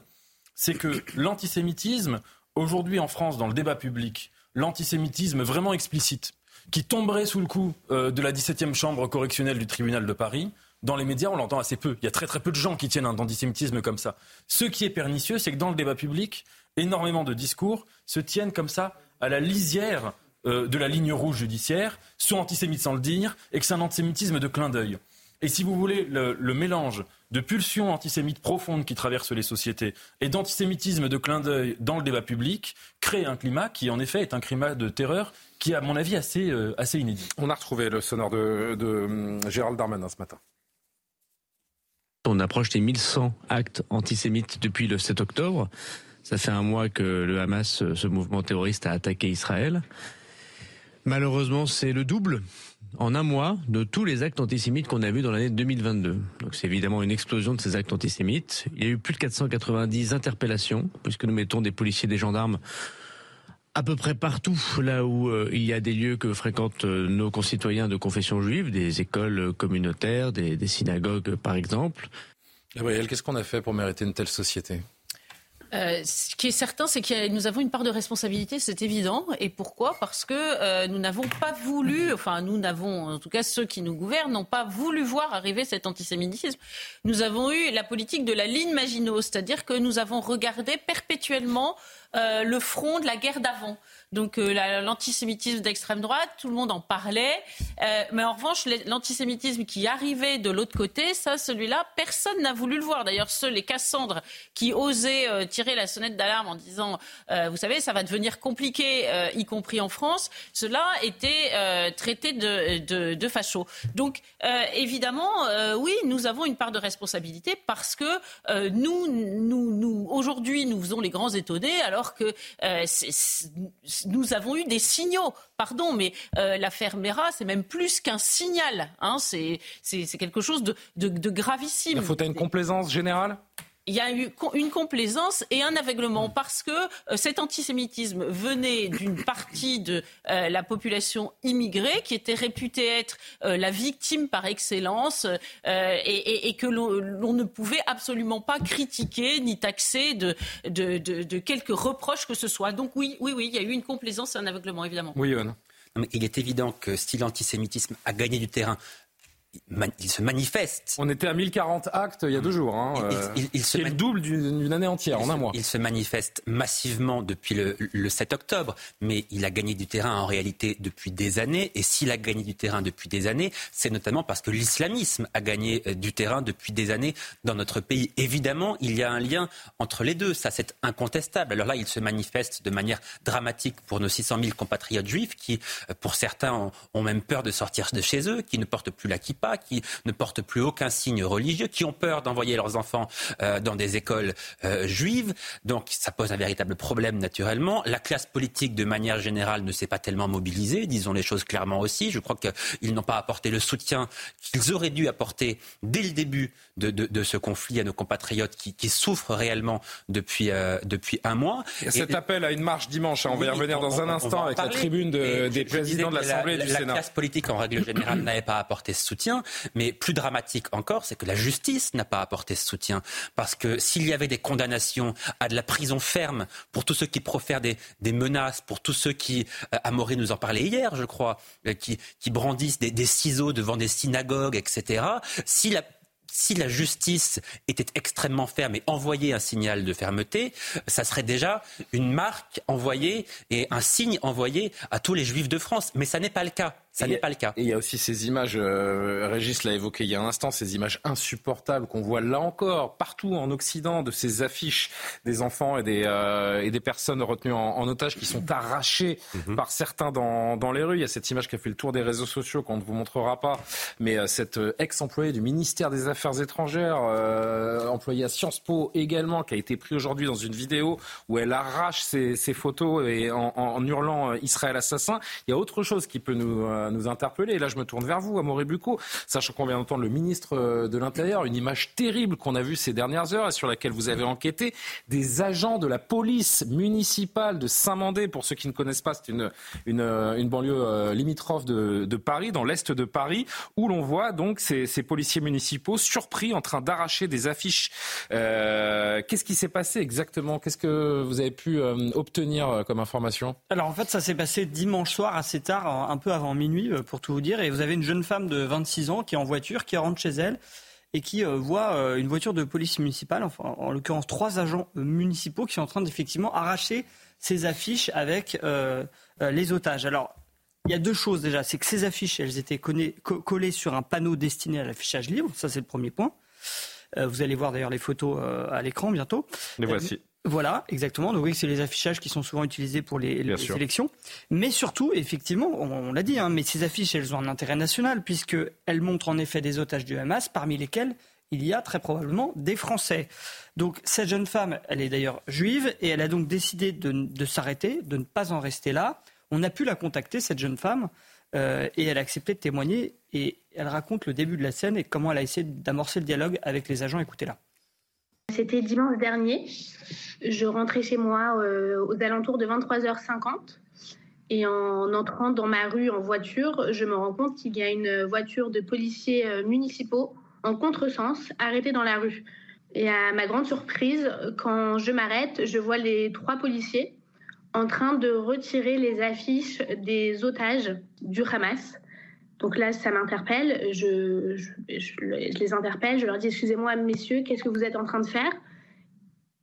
c'est que l'antisémitisme aujourd'hui en France dans le débat public, l'antisémitisme vraiment explicite, qui tomberait sous le coup euh, de la 17e chambre correctionnelle du tribunal de Paris, dans les médias, on l'entend assez peu. Il y a très très peu de gens qui tiennent un antisémitisme comme ça. Ce qui est pernicieux, c'est que dans le débat public, énormément de discours se tiennent comme ça à la lisière euh, de la ligne rouge judiciaire, sont antisémites sans le dire, et que c'est un antisémitisme de clin d'œil. Et si vous voulez, le, mélange de pulsions antisémites profondes qui traversent les sociétés et d'antisémitisme de clin d'œil dans le débat public crée un climat qui, en effet, est un climat de terreur qui à mon avis, assez, euh, assez inédit. On a retrouvé le sonore de, de hum, Gérald Darmanin ce matin. On approche des 1100 actes antisémites depuis le 7 octobre. Ça fait un mois que le Hamas, ce mouvement terroriste, a attaqué Israël. Malheureusement, c'est le double en un mois de tous les actes antisémites qu'on a vus dans l'année 2022. Donc c'est évidemment une explosion de ces actes antisémites. Il y a eu plus de 490 interpellations, puisque nous mettons des policiers, des gendarmes à peu près partout là où euh, il y a des lieux que fréquentent euh, nos concitoyens de confession juive, des écoles communautaires, des, des synagogues par exemple. Gabriel, qu'est-ce qu'on a fait pour mériter une telle société? Euh, ce qui est certain, c'est que nous avons une part de responsabilité, c'est évident. Et pourquoi? Parce que euh, nous n'avons pas voulu, enfin nous n'avons, en tout cas ceux qui nous gouvernent, n'ont pas voulu voir arriver cet antisémitisme. Nous avons eu la politique de la ligne Maginot, c'est-à-dire que nous avons regardé perpétuellement euh, le front de la guerre d'avant. Donc euh, l'antisémitisme d'extrême droite, tout le monde en parlait. Euh, mais en revanche, l'antisémitisme qui arrivait de l'autre côté, ça, celui-là, personne n'a voulu le voir. D'ailleurs, ceux, les Cassandres, qui osaient tirer la sonnette d'alarme en disant, vous savez, ça va devenir compliqué, y compris en France, cela était traité de, de, de. Donc, évidemment, oui, nous avons une part de responsabilité parce que nous, nous, nous aujourd'hui, nous faisons les grands étonnés, alors que nous avons eu des signaux. Pardon, mais euh, l'affaire Mera, c'est même plus qu'un signal. Hein, c'est quelque chose de, de gravissime. Il faut une complaisance générale? Il y a eu une complaisance et un aveuglement parce que euh, cet antisémitisme venait d'une partie de euh, la population immigrée qui était réputée être euh, la victime par excellence et, et, que l'on ne pouvait absolument pas critiquer ni taxer de, de, de, de, quelques reproches que ce soit. Donc oui, oui, oui, il y a eu une complaisance et un aveuglement, évidemment. Oui, Yohann. Il est évident que si l'antisémitisme a gagné du terrain il se manifeste. On était à 1040 actes il y a deux jours. Hein, il, il, euh, le double d'une année entière en un mois. Il se manifeste massivement depuis le, le, 7 octobre, mais il a gagné du terrain en réalité depuis des années. Et s'il a gagné du terrain depuis des années, c'est notamment parce que l'islamisme a gagné euh, du terrain depuis des années dans notre pays. Évidemment, il y a un lien entre les deux. Ça, c'est incontestable. Alors là, il se manifeste de manière dramatique pour nos 600 000 compatriotes juifs qui, euh, pour certains, ont, ont même peur de sortir de chez eux, qui ne portent plus la kippa qui ne portent plus aucun signe religieux, qui ont peur d'envoyer leurs enfants euh, dans des écoles euh, juives. Donc ça pose un véritable problème naturellement. La classe politique, de manière générale, ne s'est pas tellement mobilisée, disons les choses clairement aussi. Je crois qu'ils n'ont pas apporté le soutien qu'ils auraient dû apporter dès le début de, de, de ce conflit à nos compatriotes qui, qui souffrent réellement depuis, euh, depuis un mois. Et cet appel à une marche dimanche, hein, on va y revenir dans un instant avec la tribune de, des présidents de l'Assemblée et du la, Sénat. La classe politique, en règle générale, [CLEARS THROAT] n'avait pas apporté ce soutien. Mais plus dramatique encore, c'est que la justice n'a pas apporté ce soutien. Parce que s'il y avait des condamnations à de la prison ferme pour tous ceux qui profèrent des, menaces, pour tous ceux qui, euh, Amaury nous en parlait hier, je crois, euh, qui, brandissent des, des ciseaux devant des synagogues, etc. Si la si la justice était extrêmement ferme et envoyait un signal de fermeté, ça serait déjà une marque envoyée et un signe envoyé à tous les juifs de France. Mais ça n'est pas le cas. Ça n'est pas le cas. Et il y a aussi ces images, euh, Régis l'a évoqué il y a un instant, ces images insupportables qu'on voit là encore, partout en Occident, de ces affiches des enfants et des, euh, et des personnes retenues en, en, otage qui sont arrachées mhm. par certains dans, dans les rues. Il y a cette image qui a fait le tour des réseaux sociaux qu'on ne vous montrera pas, mais euh, cette euh, ex-employée du ministère des Affaires étrangères, euh, employée à Sciences Po également, qui a été prise aujourd'hui dans une vidéo où elle arrache ses, ses photos et en, en, hurlant Israël assassin. Il y a autre chose qui peut nous euh, nous interpeller. Et là, je me tourne vers vous, Amaury Bucco, sachant qu'on vient d'entendre le ministre euh, de l'Intérieur, une image terrible qu'on a vue ces dernières heures et sur laquelle vous avez enquêté, des agents de la police municipale de Saint-Mandé. Pour ceux qui ne connaissent pas, c'est une, une, une, banlieue limitrophe de, de Paris, dans l'est de Paris, où l'on voit donc ces, policiers municipaux surpris en train d'arracher des affiches. Euh, Qu'est-ce qui s'est passé exactement? Qu'est-ce que vous avez pu obtenir comme information? Alors en fait, ça s'est passé dimanche soir assez tard, un peu avant minuit euh, pour tout vous dire. Et vous avez une jeune femme de 26 ans qui est en voiture, qui rentre chez elle et qui euh, voit euh, une voiture de police municipale, enfin, en l'occurrence trois agents municipaux qui sont en train d'effectivement arracher ces affiches avec les otages. Alors, il y a deux choses déjà. C'est que ces affiches, elles étaient collées sur un panneau destiné à l'affichage libre. Ça, c'est le premier point. vous allez voir d'ailleurs les photos à l'écran bientôt. Les voici. Voilà, exactement. Donc oui, c'est les affichages qui sont souvent utilisés pour les, les sélections. Mais surtout, effectivement, on, l'a dit, hein, mais ces affiches, elles ont un intérêt national puisqu'elles montrent en effet des otages du Hamas, parmi lesquels il y a très probablement des Français. Donc cette jeune femme, elle est d'ailleurs juive et elle a donc décidé de, de s'arrêter, de ne pas en rester là. On a pu la contacter, cette jeune femme, euh, et elle a accepté de témoigner et elle raconte le début de la scène et comment elle a essayé d'amorcer le dialogue avec les agents. Écoutez-la. C'était dimanche dernier. Je rentrais chez moi euh, aux alentours de 23h50 et en entrant dans ma rue en voiture, je me rends compte qu'il y a une voiture de policiers euh, municipaux en contresens arrêtée dans la rue. Et à ma grande surprise, quand je m'arrête, je vois les trois policiers en train de retirer les affiches des otages du Hamas. Donc là, ça m'interpelle. Je, les interpelle, je leur dis Excusez-moi, messieurs, qu'est-ce que vous êtes en train de faire?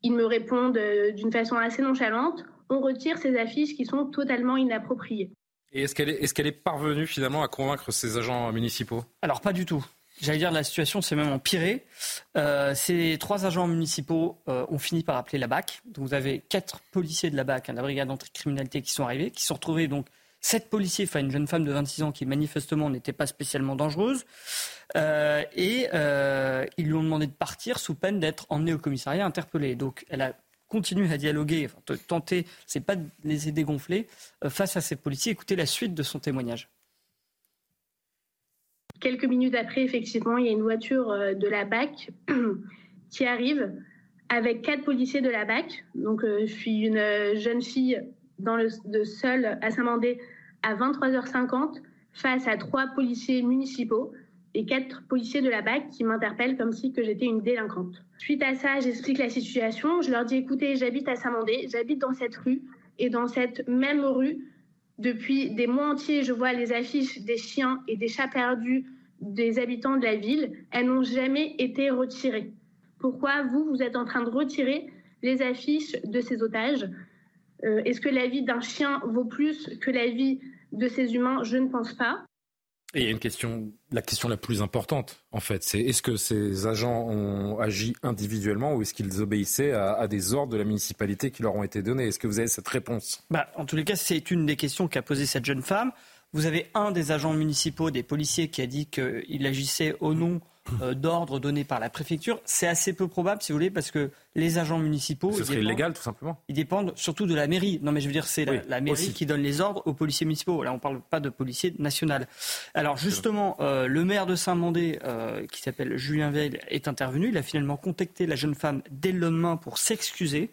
Ils me répondent euh, d'une façon assez nonchalante On retire ces affiches qui sont totalement inappropriées. Et est-ce qu'elle est, est, est, parvenue finalement à convaincre ces agents municipaux? Alors, pas du tout. J'allais dire, la situation s'est même empirée. Euh, ces trois agents municipaux euh, ont fini par appeler la BAC. Donc, vous avez quatre policiers de la BAC, hein, la brigade d'anticriminalité, qui sont arrivés, qui sont retrouvés donc Sept policiers, enfin une jeune femme de 26 ans qui manifestement n'était pas spécialement dangereuse, euh, et euh, ils lui ont demandé de partir sous peine d'être emmenée au commissariat interpellée. Donc elle a continué à dialoguer, enfin, tenter, c'est pas de les aider gonfler euh, face à ces policiers. Écoutez la suite de son témoignage. Quelques minutes après, effectivement, il y a une voiture de la BAC [CLEARS THROAT] qui arrive avec quatre policiers de la BAC. Donc, je suis une jeune fille dans le, de seule à Saint-Mandé à 23h50 face à trois policiers municipaux et quatre policiers de la BAC qui m'interpellent comme si que j'étais une délinquante. Suite à ça, j'explique la situation. Je leur dis écoutez, j'habite à Saint-Mandé, j'habite dans cette rue et dans cette même rue, depuis des mois entiers, je vois les affiches des chiens et des chats perdus des habitants de la ville. Elles n'ont jamais été retirées. Pourquoi vous, vous êtes en train de retirer les affiches de ces otages? Euh, est-ce que la vie d'un chien vaut plus que la vie de ces humains? Je ne pense pas. Et il y a une question, la question la plus importante, en fait, c'est est-ce que ces agents ont agi individuellement ou est-ce qu'ils obéissaient à, des ordres de la municipalité qui leur ont été donnés? Est-ce que vous avez cette réponse? Bah, En tous les cas, c'est une des questions qu'a posée cette jeune femme. Vous avez un des agents municipaux, des policiers, qui a dit qu'il agissait au nom euh, d'ordre donné par la préfecture. C'est assez peu probable, si vous voulez, parce que les agents municipaux. Ce serait illégal, tout simplement. Ils dépendent surtout de la mairie. Non, mais je veux dire, c'est la, mairie qui donne les ordres aux policiers municipaux. Là, on ne parle pas de policiers national. Alors, justement, euh, le maire de Saint-Mandé, euh, qui s'appelle Julien Veil, est intervenu. Il a finalement contacté la jeune femme dès le lendemain pour s'excuser.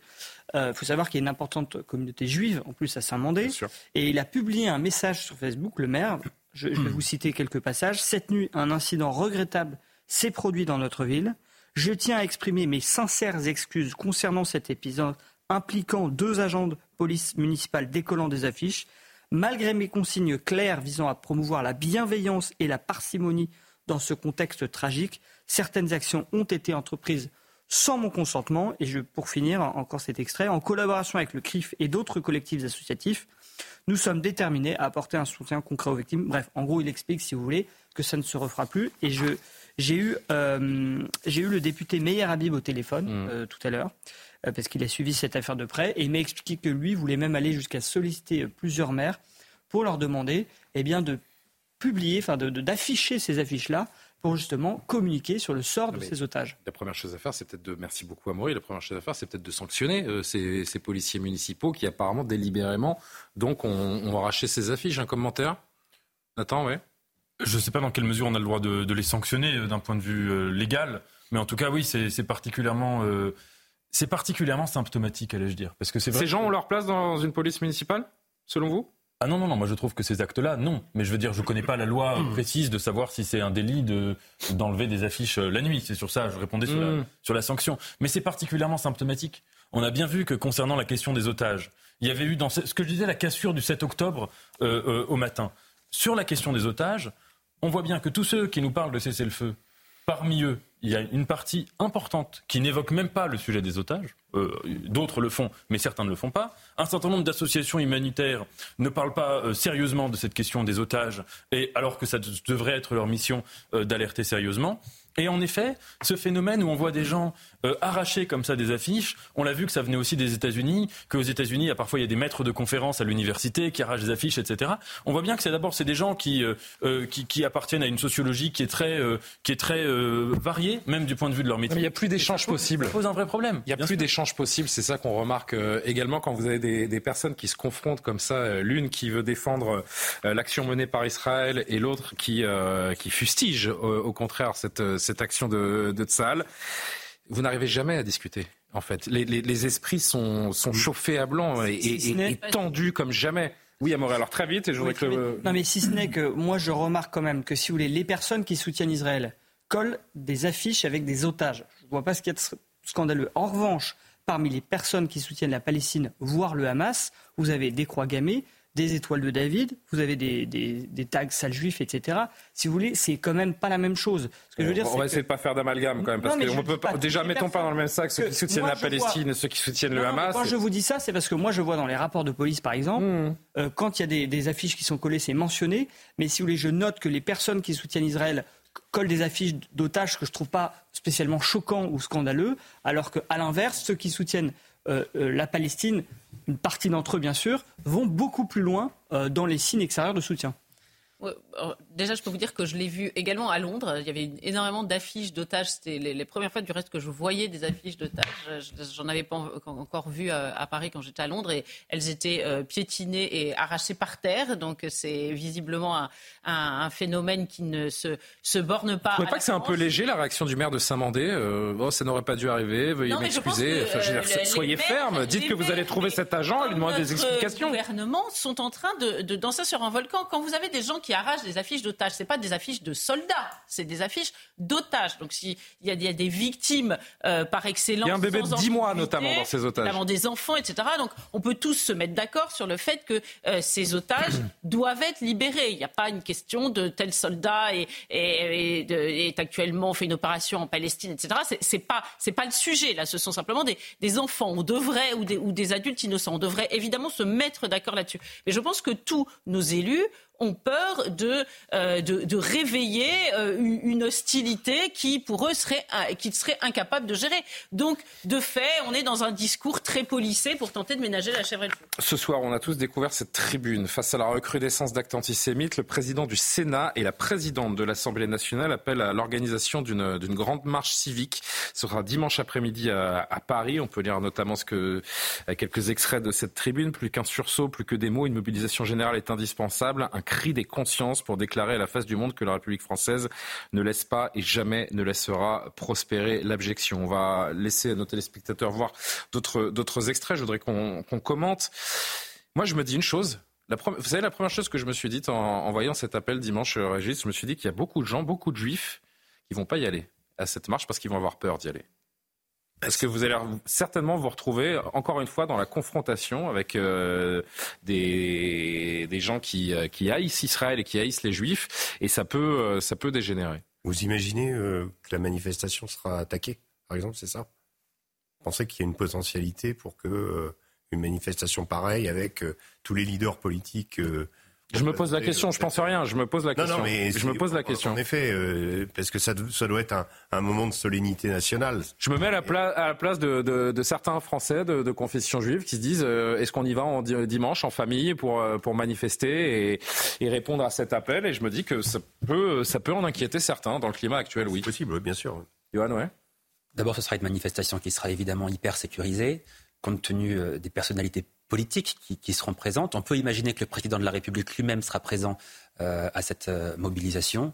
Il faut savoir qu'il y a une importante communauté juive, en plus à Saint-Mandé. Et il a publié un message sur Facebook, le maire. Je, je vais [CLEARS THROAT] vous citer quelques passages. Cette nuit, un incident regrettable s'est produit dans notre ville. Je tiens à exprimer mes sincères excuses concernant cet épisode impliquant deux agents de police municipale décollant des affiches. Malgré mes consignes claires visant à promouvoir la bienveillance et la parcimonie dans ce contexte tragique, certaines actions ont été entreprises sans mon consentement. Et je, pour finir, encore cet extrait, en collaboration avec le CRIF et d'autres collectifs associatifs, nous sommes déterminés à apporter un soutien concret aux victimes. Bref, en gros, il explique, si vous voulez, que ça ne se refera plus. Et je, j'ai eu, euh, j'ai eu le député Meyer Habib au téléphone mm. euh, tout à l'heure, euh, parce qu'il a suivi cette affaire de près, et il m'a expliqué que lui voulait même aller jusqu'à solliciter plusieurs maires pour leur demander eh bien, de publier, enfin d'afficher ces affiches-là pour justement communiquer sur le sort de ces otages. La première chose à faire, c'est peut-être de, merci beaucoup à la première chose à faire, c'est peut-être de sanctionner ces, policiers municipaux qui apparemment délibérément donc ont, arraché ces affiches. Un commentaire? Attends, ouais? Je ne sais pas dans quelle mesure on a le droit de, les sanctionner euh, d'un point de vue euh, légal, mais en tout cas, oui, c'est particulièrement, euh, c'est particulièrement symptomatique, allais-je dire. Parce que Ces gens ont leur place dans une police municipale, selon vous? Ah non, non, non, moi je trouve que ces actes-là, non. Mais je veux dire, je ne connais pas la loi précise de savoir si c'est un délit de, d'enlever des affiches la nuit. C'est sur ça, je répondais sur, la, mm. sur la sanction. Mais c'est particulièrement symptomatique. On a bien vu que concernant la question des otages, il y avait eu dans ce, que je disais la cassure du 7 octobre au matin. Sur la question des otages, on voit bien que tous ceux qui nous parlent de cessez-le-feu, parmi eux, il y a une partie importante qui n'évoque même pas le sujet des otages. Euh, d'autres le font, mais certains ne le font pas. Un certain nombre d'associations humanitaires ne parlent pas euh, sérieusement de cette question des otages, et alors que ça devrait être leur mission euh, d'alerter sérieusement. Et en effet, ce phénomène où on voit des gens euh, arracher comme ça des affiches, on l'a vu que ça venait aussi des États-Unis, qu'aux États-Unis, il parfois il y a des maîtres de conférences à l'université qui arrachent des affiches, etc. On voit bien que c'est d'abord c'est des gens qui, euh, euh, qui, qui appartiennent à une sociologie qui est très qui est très variée, même du point de vue de leur métier. Mais il n'y a plus d'échanges possibles. Ça pose un vrai problème. Il n'y a plus d'échanges possibles. C'est ça qu'on remarque également quand vous avez des, des, personnes qui se confrontent comme ça, l'une qui veut défendre l'action menée par Israël et l'autre qui qui fustige au, contraire cette cette action de, de Tzal vous n'arrivez jamais à discuter. En fait, les, les, les esprits sont, sont, chauffés à blanc et, et, tendus comme jamais. Oui, Amoré, alors très vite, et je voudrais que... Non, mais si ce n'est que moi, je remarque quand même que, si vous voulez, les personnes qui soutiennent Israël collent des affiches avec des otages. Je ne vois pas ce qu'il y a de scandaleux. En revanche, parmi les personnes qui soutiennent la Palestine, voire le Hamas, vous avez des croix gammées, des étoiles de David, vous avez des, des, tags sales juifs, etc. Si vous voulez, c'est quand même pas la même chose. Ce que je veux dire, on va essayer de pas faire d'amalgame quand même, parce qu'on peut pas, déjà mettons pas dans le même sac ceux qui soutiennent la Palestine et ceux qui soutiennent le Hamas. Quand je vous dis ça, c'est parce que moi je vois dans les rapports de police, par exemple, hmm. euh, quand il y a des, des affiches qui sont collées, c'est mentionné. Mais si vous voulez, je note que les personnes qui soutiennent Israël collent des affiches d'otages que je trouve pas spécialement choquants ou scandaleux, alors qu'à l'inverse, ceux qui soutiennent euh, euh, la Palestine, une partie d'entre eux bien sûr, vont beaucoup plus loin euh, dans les signes extérieurs de soutien. Déjà, je peux vous dire que je l'ai vu également à Londres. Il y avait énormément d'affiches d'otages. C'était les, premières fois du reste que je voyais des affiches d'otages. J'en avais pas encore vu euh, à, Paris quand j'étais à Londres et elles étaient euh, piétinées et arrachées par terre. Donc c'est visiblement un, phénomène qui ne se, se borne pas. Vous ne pas que c'est un peu léger la réaction du maire de Saint-Mandé euh, oh, Ça n'aurait pas dû arriver. Veuillez m'excuser. soyez ferme. Dites que vous allez trouver cet agent et lui demander des explications. Les gouvernements sont en train de, de danser sur un volcan. Quand vous avez des gens qui qui arrachent des affiches d'otages. C'est pas des affiches de soldats, c'est des affiches d'otages. Donc s'il y, a des victimes euh, par excellence, il y a un bébé de 10 mois notamment dans ces otages, notamment des enfants, etc. Donc on peut tous se mettre d'accord sur le fait que euh, ces otages [CLEARS THROAT] doivent être libérés. Il n'y a pas une question de tel soldat est, est, actuellement fait une opération en Palestine, etc. C'est pas c'est pas le sujet là. Ce sont simplement des, des enfants. On devrait ou des, ou des adultes innocents. On devrait évidemment se mettre d'accord là-dessus. Mais je pense que tous nos élus ont peur de, euh, de, réveiller euh, une hostilité qui, pour eux, serait, qu'ils seraient incapables de gérer. Donc, de fait, on est dans un discours très policé pour tenter de ménager la chèvre et le fou. Ce soir, on a tous découvert cette tribune. Face à la recrudescence d'actes antisémites, le président du Sénat et la présidente de l'Assemblée nationale appellent à l'organisation d'une, d'une grande marche civique. Ce sera dimanche après-midi à, Paris. On peut lire notamment que, quelques extraits de cette tribune. Plus qu'un sursaut, plus que des mots, une mobilisation générale est indispensable. Cri des consciences pour déclarer à la face du monde que la République française ne laisse pas et jamais ne laissera prospérer l'abjection. On va laisser nos téléspectateurs voir d'autres extraits. Je voudrais qu'on commente. Moi, je me dis une chose. vous savez, la première chose que je me suis dit en, voyant cet appel dimanche, euh, Régis, je me suis dit qu'il y a beaucoup de gens, beaucoup de juifs qui vont pas y aller à cette marche parce qu'ils vont avoir peur d'y aller. Est-ce que vous allez certainement vous retrouver encore une fois dans la confrontation avec euh, des, des, gens qui, euh, qui, haïssent Israël et qui haïssent les Juifs, et ça peut, euh, ça peut dégénérer. Vous imaginez que la manifestation sera attaquée, par exemple, c'est ça? Vous pensez qu'il y a une potentialité pour que une manifestation pareille avec tous les leaders politiques je me pose la question, je pense rien, je me pose la question. Non, mais je me pose la question. En effet, euh, parce que ça, ça doit être un, un, moment de solennité nationale. Je me mets à la, place, à la place de, de, de, certains Français de, de, confession juive qui se disent euh, est-ce qu'on y va en dimanche en famille pour, euh, pour manifester et, et, répondre à cet appel? Et je me dis que ça peut, ça peut en inquiéter certains dans le climat actuel, oui. C'est possible, bien sûr. Johan, ouais. D'abord, ce sera une manifestation qui sera évidemment hyper sécurisée, compte tenu des personnalités politiques qui, seront présentes. On peut imaginer que le président de la République lui-même sera présent à cette mobilisation.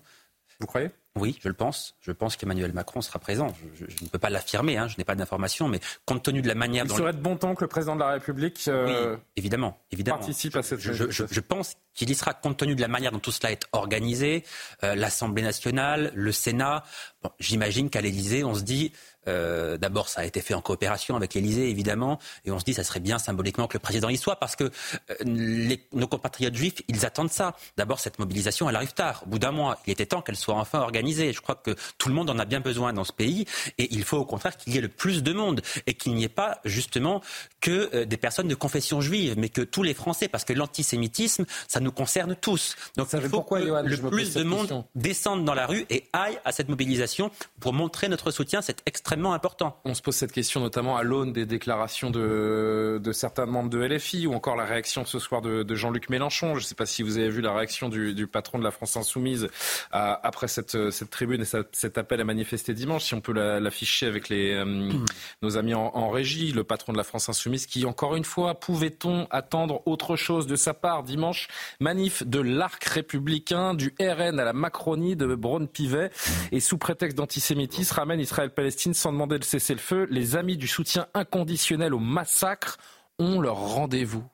Vous croyez? Oui, je le pense. Je pense qu'Emmanuel Macron sera présent. Je, ne peux pas l'affirmer, hein, je n'ai pas d'informations, mais compte tenu de la manière Il serait de bon temps que le président de la République euh, évidemment, évidemment. participe à cette je, je, pense qu'il y sera compte tenu de la manière dont tout cela est organisé, euh, l'Assemblée nationale, le Sénat. Bon, J'imagine qu'à l'Élysée, on se dit euh, D'abord, ça a été fait en coopération avec l'Élysée, évidemment, et on se dit ça serait bien symboliquement que le président y soit, parce que euh, nos compatriotes juifs, ils attendent ça. D'abord, cette mobilisation, elle arrive tard. Au bout d'un mois, il était temps qu'elle soit enfin organisée. Je crois que tout le monde en a bien besoin dans ce pays, et il faut au contraire qu'il y ait le plus de monde, et qu'il n'y ait pas justement que euh, des personnes de confession juive, mais que tous les Français, parce que l'antisémitisme, ça nous concerne tous. Donc il faut que le plus de monde descende dans la rue et aille à cette mobilisation pour montrer notre soutien. C'est extrêmement important. On se pose cette question notamment à l'aune des déclarations de, de, certains membres de LFI ou encore la réaction ce soir de, de Jean-Luc Mélenchon. Je ne sais pas si vous avez vu la réaction du, du patron de la France Insoumise à, après cette, cette, tribune et cet appel à manifester dimanche. Si on peut l'afficher avec les, euh, [CLEARS THROAT] nos amis en, en régie, le patron de la France Insoumise qui, encore une fois, pouvait-on attendre autre chose de sa part dimanche? Manif de l'arc républicain, du RN à la Macronie de Braun-Pivet. Et sous prétexte d'antisémitisme, ramène Israël-Palestine sans demander le cessez-le-feu. Les amis du soutien inconditionnel au massacre ont leur rendez-vous.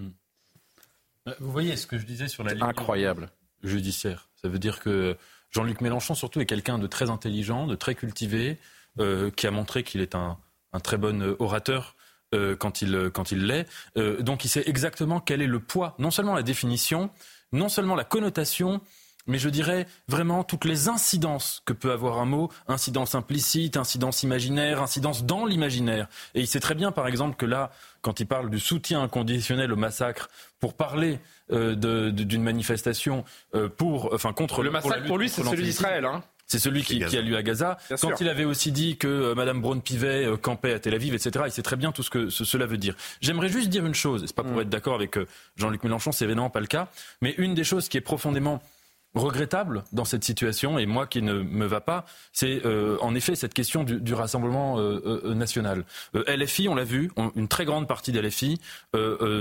Euh, vous voyez ce que je disais sur la ligne incroyable judiciaire. Ça veut dire que Jean-Luc Mélenchon, surtout, est quelqu'un de très intelligent, de très cultivé, euh, qui a montré qu'il est un, un, très bon orateur euh, quand il euh, quand il l'est. Euh, donc il sait exactement quel est le poids, non seulement la définition, non seulement la connotation, mais je dirais vraiment toutes les incidences que peut avoir un mot, incidence implicite, incidence imaginaire, incidence dans l'imaginaire. Et il sait très bien, par exemple, que là, quand il parle du soutien inconditionnel au massacre, pour parler d'une manifestation pour, enfin contre le massacre, pour, lui, c'est celui d'Israël. Hein c'est celui qui, a lieu à Gaza. Quand il avait aussi dit que euh, Madame Braun-Pivet euh, campait à Tel Aviv, etc., il sait très bien tout ce que cela veut dire. J'aimerais juste dire une chose, c'est pas pour mm. être d'accord avec euh, Jean-Luc Mélenchon, c'est évidemment pas le cas, mais une des choses qui est profondément regrettable dans cette situation, et moi qui ne me va pas, c'est euh, en effet cette question du, rassemblement euh, euh, national. LFI, on l'a vu, une très grande partie des LFI,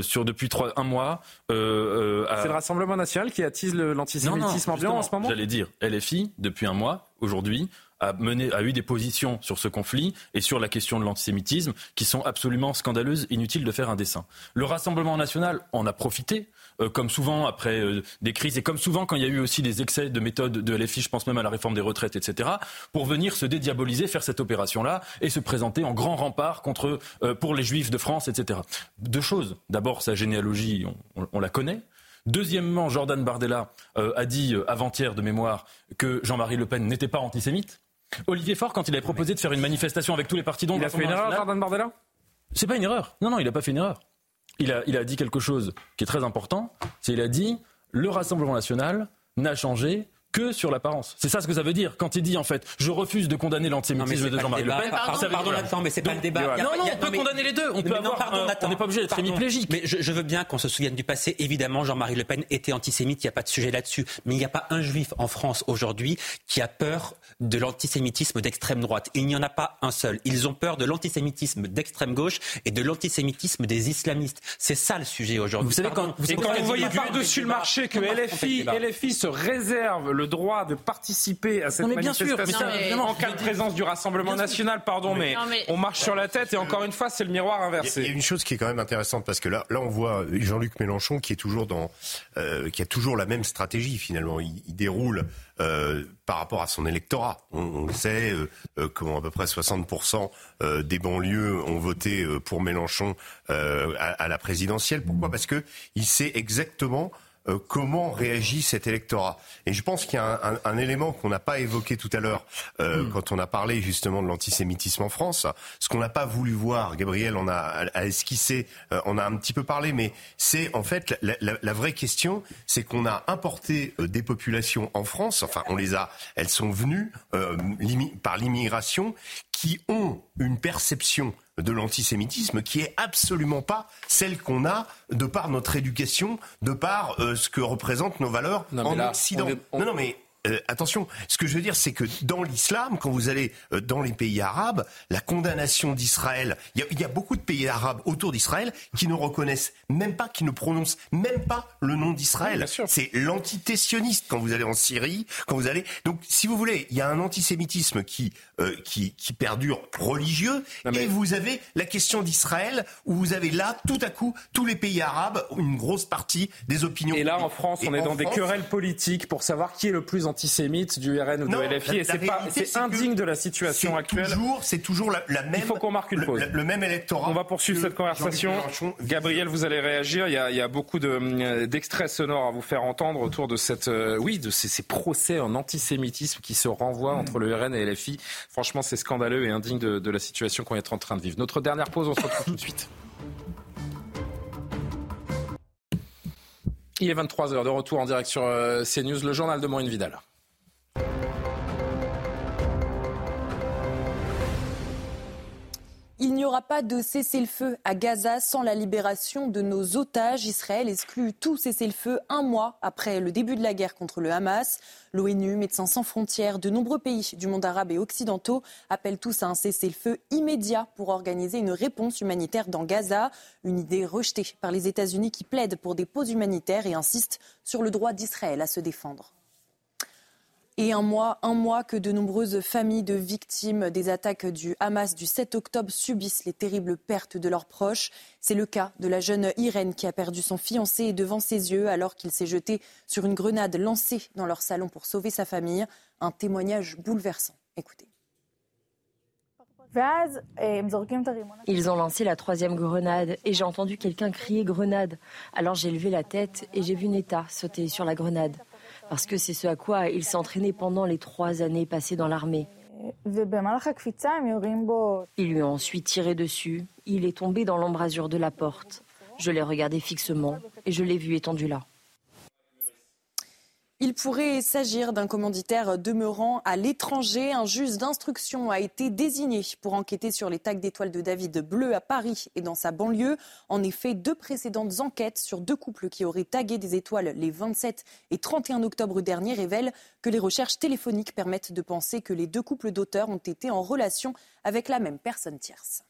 sur depuis trois, un mois... c'est le Rassemblement national qui attise l'antisémitisme ambiant en ce moment? J'allais dire, LFI, depuis un mois, aujourd'hui, a, mené, a eu des positions sur ce conflit et sur la question de l'antisémitisme qui sont absolument scandaleuses, inutiles de faire un dessin. Le Rassemblement national en a profité euh, comme souvent après euh, des crises et comme souvent quand il y a eu aussi des excès de méthode de LFI, je pense même à la réforme des retraites, etc., pour venir se dédiaboliser, faire cette opération-là et se présenter en grand rempart contre, euh, pour les juifs de France, etc. Deux choses. D'abord, sa généalogie, on, la connaît. Deuxièmement, Jordan Bardella a dit avant-hier de mémoire que Jean-Marie Le Pen n'était pas antisémite. Olivier Faure, quand il avait proposé de faire une manifestation avec tous les partis dont il a fait une erreur, Jordan Bardella? C'est pas une erreur. Non, non, il n'a pas fait une erreur il a, il a dit quelque chose qui est très important. C'est il a dit le Rassemblement national n'a changé que sur l'apparence. C'est ça ce que ça veut dire. Quand il dit en fait, je refuse de condamner l'antisémitisme de Jean-Marie Le Pen. Pardon, pardon, pardon mais c'est pas le débat. Non, non, on peut condamner les deux. On peut avoir. on n'est pas obligé d'être hémiplégique. Mais je, veux bien qu'on se souvienne du passé. Évidemment, Jean-Marie Le Pen était antisémite. Il n'y a pas de sujet là-dessus. Mais il n'y a pas un juif en France aujourd'hui qui a peur de l'antisémitisme d'extrême droite. Il n'y en a pas un seul. Ils ont peur de l'antisémitisme d'extrême gauche et de l'antisémitisme des islamistes. C'est ça le sujet aujourd'hui. Vous savez quand vous, quand vous voyez par-dessus le marché que LFI, LFI se réserve le droit de participer à cette manifestation en cas de présence du Rassemblement national, pardon, mais, on marche sur la tête et encore une fois, c'est le miroir inversé. Il y a une chose qui est quand même intéressante parce que là, là, on voit Jean-Luc Mélenchon qui est toujours dans, euh, qui a toujours la même stratégie finalement. Il, déroule euh, par rapport à son électorat. On, le sait, euh, comment à peu près 60% des banlieues ont voté pour Mélenchon à, à, la présidentielle. Pourquoi? Parce que il sait exactement euh, comment réagit cet électorat. Et je pense qu'il y a un, un, élément qu'on n'a pas évoqué tout à l'heure euh, hmm. quand on a parlé justement de l'antisémitisme en France. Ce qu'on n'a pas voulu voir, Gabriel on a, a esquissé, euh, on a un petit peu parlé, mais c'est en fait la, la, la, vraie question, c'est qu'on a importé euh, des populations en France. Enfin, on les a, elles sont venues par l'immigration qui ont une perception de l'antisémitisme qui est absolument pas celle qu'on a de par notre éducation, de par euh, ce que représentent nos valeurs en Occident. Non, non, mais euh, attention, ce que je veux dire, c'est que dans l'islam, quand vous allez euh, dans les pays arabes, la condamnation d'Israël, il y, a beaucoup de pays arabes autour d'Israël qui ne reconnaissent même pas, qui ne prononcent même pas le nom d'Israël. c'est l'entité sioniste quand vous allez en Syrie, quand vous allez. Donc, si vous voulez, il y a un antisémitisme qui euh, qui, qui, perdure religieux, et vous avez la question d'Israël où vous avez là tout à coup tous les pays arabes, une grosse partie des opinions. Et là, en France, on est dans des querelles politiques pour savoir qui est le plus antisémite du RN ou de LFI. et c'est pas, c'est indigne de la situation actuelle. Toujours, c'est toujours la, même. Il faut qu'on marque une pause. Le, même électorat. On va poursuivre cette conversation. Gabriel, vous allez réagir. Il y a, il y a beaucoup de, euh, d'extraits sonores à vous faire entendre autour de cette, euh, oui, de ces, ces, procès en antisémitisme qui se renvoient mm. entre le RN et LFI. Franchement, c'est scandaleux et indigne de, de la situation qu'on est en train de vivre. Notre dernière pause, on se retrouve tout de suite. Il est 23h de retour en direct sur euh, CNews, le journal de Maureen Vidal. Il n'y aura pas de cessez-le-feu à Gaza sans la libération de nos otages. Israël exclut tout cessez-le-feu un mois après le début de la guerre contre le Hamas. L'ONU, Médecins sans frontières, de nombreux pays du monde arabe et occidentaux appellent tous à un cessez-le-feu immédiat pour organiser une réponse humanitaire dans Gaza. Une idée rejetée par les États-Unis qui plaident pour des pauses humanitaires et insistent sur le droit d'Israël à se défendre. Et un mois, un mois que de nombreuses familles de victimes des attaques du Hamas du 7 octobre subissent les terribles pertes de leurs proches. C'est le cas de la jeune Irène qui a perdu son fiancé devant ses yeux alors qu'il s'est jeté sur une grenade lancée dans leur salon pour sauver sa famille. Un témoignage bouleversant. Écoutez. Ils ont lancé la troisième grenade et j'ai entendu quelqu'un crier grenade. Alors j'ai levé la tête et j'ai vu Neta sauter sur la grenade parce que c'est ce à quoi il s'entraînait pendant les trois années passées dans l'armée. Ils lui ont ensuite tiré dessus. Il est tombé dans l'embrasure de la porte. Je l'ai regardé fixement et je l'ai vu étendu là. Il pourrait s'agir d'un commanditaire demeurant à l'étranger. Un juge d'instruction a été désigné pour enquêter sur les tags d'étoiles de David bleu à Paris et dans sa banlieue. En effet, deux précédentes enquêtes sur deux couples qui auraient tagué des étoiles les 27 et 31 octobre dernier révèlent que les recherches téléphoniques permettent de penser que les deux couples d'auteurs ont été en relation avec la même personne tierce.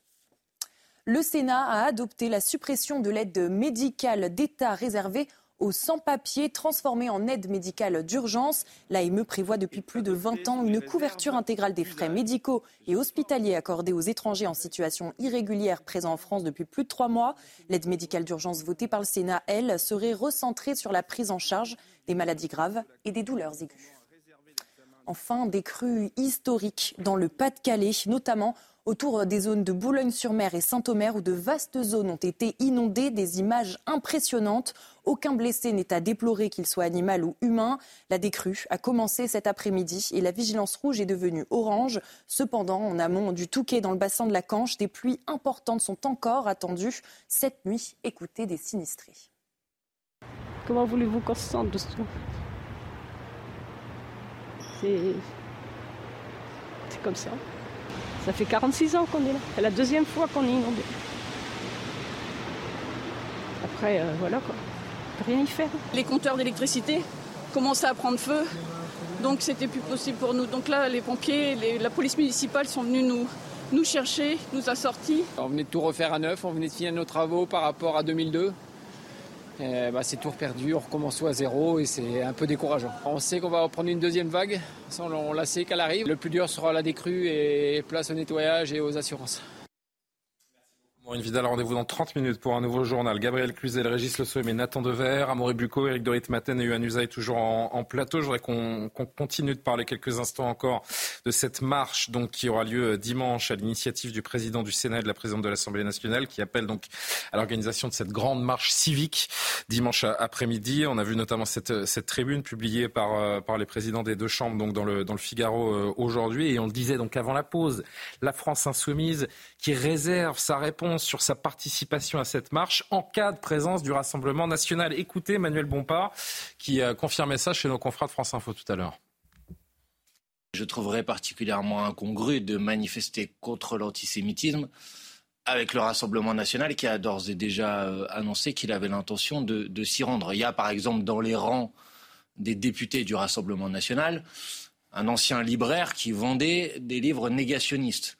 Le Sénat a adopté la suppression de l'aide médicale d'État réservée aux sans-papiers transformés en aide médicale d'urgence. L'AME prévoit depuis plus de 20 ans une couverture intégrale des frais médicaux et hospitaliers accordés aux étrangers en situation irrégulière présents en France depuis plus de trois mois. L'aide médicale d'urgence votée par le Sénat, elle, serait recentrée sur la prise en charge des maladies graves et des douleurs aiguës. Enfin, des crues historiques dans le Pas-de-Calais, notamment autour des zones de Boulogne-sur-Mer et Saint-Omer où de vastes zones ont été inondées, des images impressionnantes. Aucun blessé n'est à déplorer, qu'il soit animal ou humain. La décrue a commencé cet après-midi et la vigilance rouge est devenue orange. Cependant, en amont du Touquet, dans le bassin de la Canche, des pluies importantes sont encore attendues cette nuit. Écoutez des sinistrés. Comment voulez-vous qu'on se sente de C'est comme ça. Ça fait 46 ans qu'on est là. C'est la deuxième fois qu'on est inondé. Après, euh, voilà quoi. On peut rien y faire. Les compteurs d'électricité commençaient à prendre feu. Donc c'était plus possible pour nous. Donc là, les pompiers, la police municipale sont venus nous, nous chercher, nous a sortis. On venait de tout refaire à neuf, on venait de finir nos travaux par rapport à 2002. Bah, c'est tout perdu, on recommence tout à zéro et c'est un peu décourageant. On sait qu'on va reprendre une deuxième vague, on la sait qu'elle arrive. Le plus dur sera la décrue et place au nettoyage et aux assurances. Une Vidal, rendez-vous dans 30 minutes pour un nouveau journal. Gabriel Cluzel, Régis Le Sommet, Nathan Dever, Amaury Bucco, Eric Dorit Maten et Yohann Usaï toujours en, plateau. Je voudrais qu'on continue de parler quelques instants encore de cette marche donc, qui aura lieu dimanche à l'initiative du président du Sénat et de la présidente de l'Assemblée nationale qui appelle donc à l'organisation de cette grande marche civique dimanche après-midi. On a vu notamment cette, tribune publiée par, euh, par les présidents des deux chambres donc dans, le, dans le Figaro euh, aujourd'hui. Et on le disait donc avant la pause, la France insoumise qui réserve sa réponse sur sa participation à cette marche en cas de présence du Rassemblement national. Écoutez Manuel Bompard qui a confirmé ça chez nos confrères de France Info tout à l'heure. Je trouverais particulièrement incongru de manifester contre l'antisémitisme avec le Rassemblement national qui a d'ores et déjà euh, annoncé qu'il avait l'intention de, s'y rendre. Il y a par exemple dans les rangs des députés du Rassemblement national, un ancien libraire qui vendait des livres négationnistes.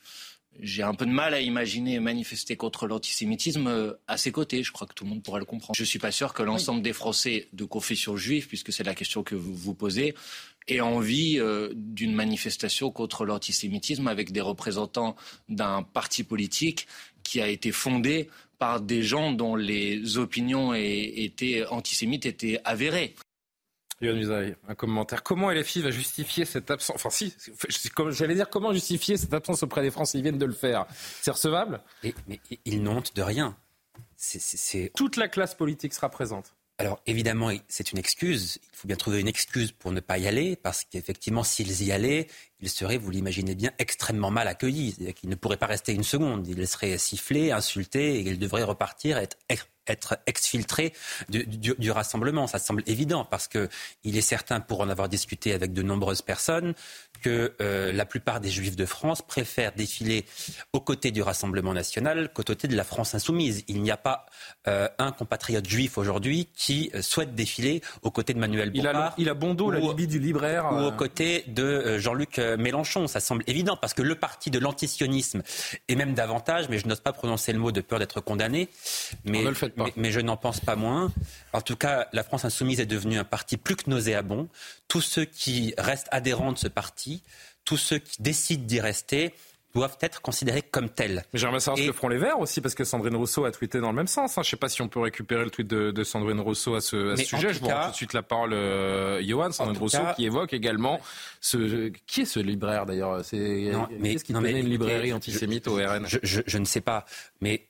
J'ai un peu de mal à imaginer manifester contre l'antisémitisme euh, à ses côtés. Je crois que tout le monde pourra le comprendre. Je ne suis pas sûr que l'ensemble des Français de confession juive, puisque c'est la question que vous vous posez, aient envie euh, d'une manifestation contre l'antisémitisme avec des représentants d'un parti politique qui a été fondé par des gens dont les opinions étaient antisémites étaient avérées. Yann un commentaire. Comment LFI va justifier cette absence Enfin, si, j'allais dire comment justifier cette absence auprès des Français? Ils viennent de le faire. C'est recevable? Mais, mais ils n'ont de rien. Toute la classe politique sera présente. Alors évidemment, c'est une excuse. Il faut bien trouver une excuse pour ne pas y aller, parce qu'effectivement, s'ils y allaient, ils seraient, vous l'imaginez bien, extrêmement mal accueillis. Ils ne pourraient pas rester une seconde. Ils seraient sifflés, insultés, et ils devraient repartir, être être exfiltré du, du, rassemblement. Ça semble évident parce que il est certain, pour en avoir discuté avec de nombreuses personnes, que euh, la plupart des Juifs de France préfèrent défiler aux côtés du Rassemblement national qu'aux côtés de la France insoumise. Il n'y a pas euh, un compatriote juif aujourd'hui qui euh, souhaite défiler aux côtés de Manuel Bompard. Il a, il a bon dos, la Libye du libraire. Ou aux côtés de Jean-Luc Mélenchon. Ça semble évident parce que le parti de l'antisionisme, et même davantage, mais je n'ose pas prononcer le mot de peur d'être condamné, mais, mais, je n'en pense pas moins. En tout cas, la France insoumise est devenue un parti plus que nauséabond. Tous ceux qui restent adhérents de ce parti, tous ceux qui décident d'y rester, doivent être considérés comme tels. Mais j'aimerais savoir ce que feront les Verts aussi, parce que Sandrine Rousseau a tweeté dans le même sens. Hein. Je ne sais pas si on peut récupérer le tweet de, Sandrine Rousseau à ce, sujet. Je vous rends tout de suite la parole, euh, Johan, Sandrine Rousseau, qui évoque également ce... Qui est ce libraire d'ailleurs? C'est Qu'est-ce qui tenait une librairie antisémite au RN je, ne sais pas, mais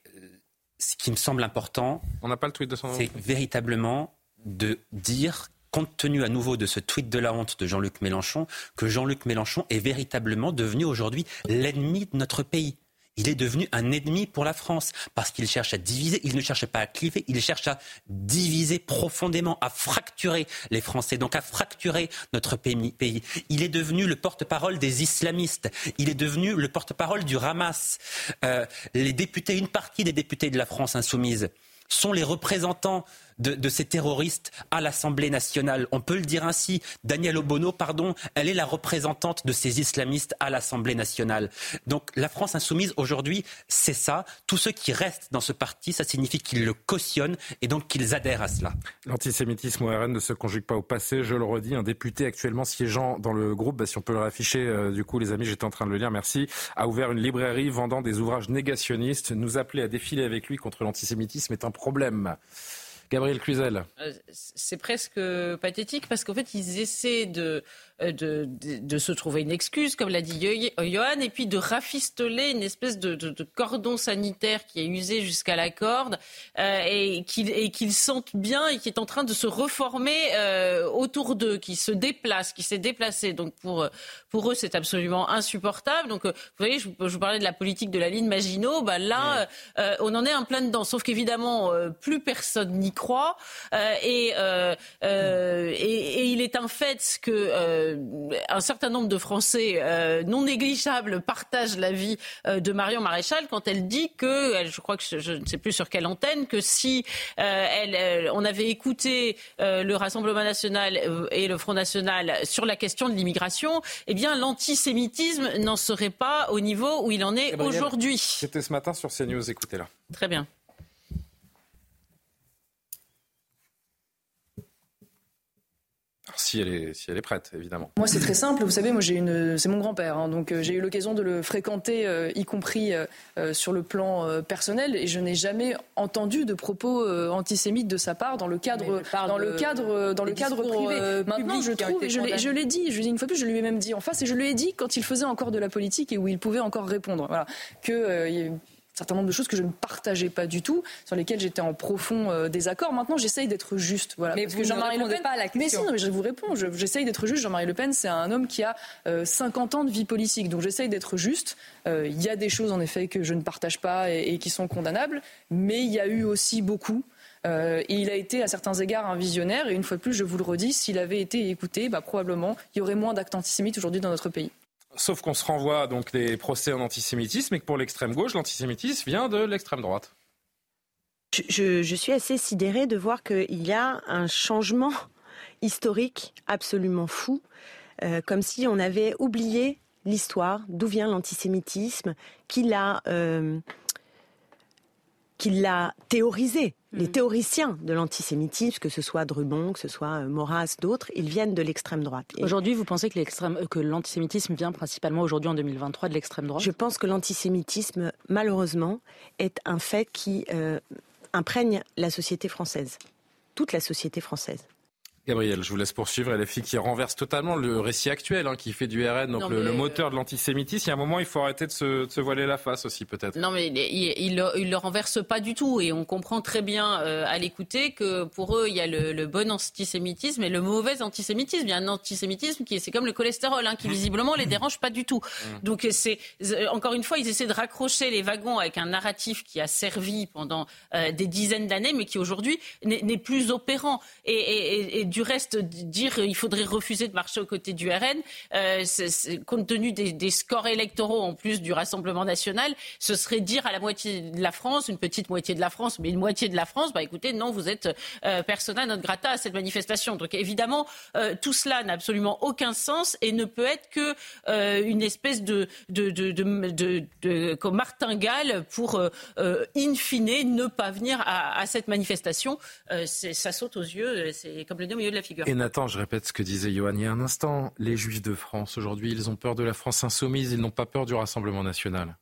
ce qui me semble important, on n'a pas le tweet de C'est véritablement de dire compte tenu à nouveau de ce tweet de la honte de Jean-Luc Mélenchon, que Jean-Luc Mélenchon est véritablement devenu aujourd'hui l'ennemi de notre pays. Il est devenu un ennemi pour la France parce qu'il cherche à diviser, il ne cherche pas à cliver, il cherche à diviser profondément, à fracturer les Français, donc à fracturer notre pays. Il est devenu le porte-parole des islamistes, il est devenu le porte-parole du Hamas. Euh, les députés, une partie des députés de la France insoumise sont les représentants de, ces terroristes à l'Assemblée nationale. On peut le dire ainsi. Daniel Obono, pardon, elle est la représentante de ces islamistes à l'Assemblée nationale. Donc la France insoumise aujourd'hui, c'est ça. Tous ceux qui restent dans ce parti, ça signifie qu'ils le cautionnent et donc qu'ils adhèrent à cela. L'antisémitisme au RN ne se conjugue pas au passé, je le redis. Un député actuellement siégeant dans le groupe, bah, si on peut le afficher, euh, du coup les amis, j'étais en train de le lire, merci, a ouvert une librairie vendant des ouvrages négationnistes. Nous appeler à défiler avec lui contre l'antisémitisme est un problème. Gabriel Cluzel. Euh, c'est presque pathétique parce qu'en fait, ils essaient de euh, de, de, se trouver une excuse, comme l'a dit Johan, et puis de rafistoler une espèce de, de cordon sanitaire qui est usé jusqu'à la corde euh, et qu'ils sentent bien et qui est en train de se reformer euh, autour d'eux, qui se déplace, qui s'est déplacé. Donc pour, pour eux, c'est absolument insupportable. Donc vous voyez, je, je, vous parlais de la politique de la ligne Maginot. Bah là, on en est en plein dedans. Sauf qu'évidemment, plus personne n'y croit. Et, et, et, il est un fait que euh, un certain nombre de Français euh, non négligeables partagent l'avis euh, de Marion Maréchal quand elle dit que, je crois que je, ne sais plus sur quelle antenne, que si elle, on avait écouté le Rassemblement national et le Front national sur la question de l'immigration, eh bien l'antisémitisme n'en serait pas au niveau où il en est aujourd'hui. C'était ce matin sur CNews, écoutez-la. Très bien. Si elle est, si elle est prête, évidemment. Moi, c'est très simple. Vous savez, moi, j'ai une, c'est mon grand-père, hein, donc euh, j'ai eu l'occasion de le fréquenter, euh, y compris euh, sur le plan personnel, et je n'ai jamais entendu de propos antisémites de sa part dans le cadre, dans le cadre, dans le cadre privé. Maintenant, je trouve, je l'ai dit, je dis une fois plus, je lui ai même dit en face, et je lui ai dit quand il faisait encore de la politique et où il pouvait encore répondre, voilà, que certain nombre de choses que je ne partageais pas du tout, sur lesquelles j'étais en profond euh, désaccord. Maintenant, j'essaye d'être juste. Voilà, mais vous Jean-Marie Le Pen, pas à la question. Mais si, je vous réponds. J'essaye d'être juste. Jean-Marie Le Pen, c'est un homme qui a 50 euh, ans de vie politique. Donc j'essaye d'être juste. Euh, il y a des choses, en effet, que je ne partage pas et, qui sont condamnables. Mais il y a eu aussi beaucoup. et il a été à certains égards un visionnaire. Et une fois de plus, je vous le redis, s'il avait été écouté, bah, probablement il y aurait moins d'actes antisémites aujourd'hui dans notre pays. Sauf qu'on se renvoie donc des procès en antisémitisme et que pour l'extrême gauche, l'antisémitisme vient de l'extrême droite. Je, suis assez sidérée de voir qu'il y a un changement historique absolument fou, euh, comme si on avait oublié l'histoire, d'où vient l'antisémitisme, qu'il a, euh, l'a théorisé. Les Mhm. théoriciens de l'antisémitisme, que ce soit Drubon, que ce soit euh, Maurras, d'autres, ils viennent de l'extrême droite. Aujourd'hui, vous pensez que, l'extrême- euh, que l'antisémitisme vient principalement aujourd'hui en 2023 de l'extrême droite? Je pense que l'antisémitisme, malheureusement, est un fait qui euh, imprègne la société française, toute la société française. Gabriel, je vous laisse poursuivre. Filles qui renversent totalement le récit actuel, hein, qui fait du RN, donc Non, le, euh, moteur de l'antisémitisme. Il y a un moment, il faut arrêter de se, de se voiler la face aussi, peut-être. Non, mais il, il le- renverse pas du tout. Et on comprend très bien euh, à l'écouter que pour eux, il y a le, le bon antisémitisme et le mauvais antisémitisme. Il y a un antisémitisme qui est c'est comme le cholestérol, hein, qui visiblement les dérange pas du tout. Donc c'est euh, encore une fois, ils essaient de raccrocher les wagons avec un narratif qui a servi pendant euh, des dizaines d'années, mais qui aujourd'hui n'est n'est plus opérant. Et, et- et- et du reste, dire il faudrait refuser de marcher aux côtés du RN, euh, compte tenu des, scores électoraux en plus du Rassemblement national, ce serait dire à la moitié de la France, une petite moitié de la France, mais une moitié de la France, bah écoutez, non, vous êtes euh, persona non grata à cette manifestation. Donc évidemment, euh, tout cela n'a absolument aucun sens et ne peut être que euh, une espèce de, martingale pour, euh, euh, in fine, ne pas venir à, cette manifestation. Euh, ça saute aux yeux, c'est comme le nez au milieu de la figure. Et Nathan, je répète ce que disait Johan il y a un instant. Les Juifs de France, aujourd'hui, ils ont peur de la France insoumise, ils n'ont pas peur du Rassemblement national.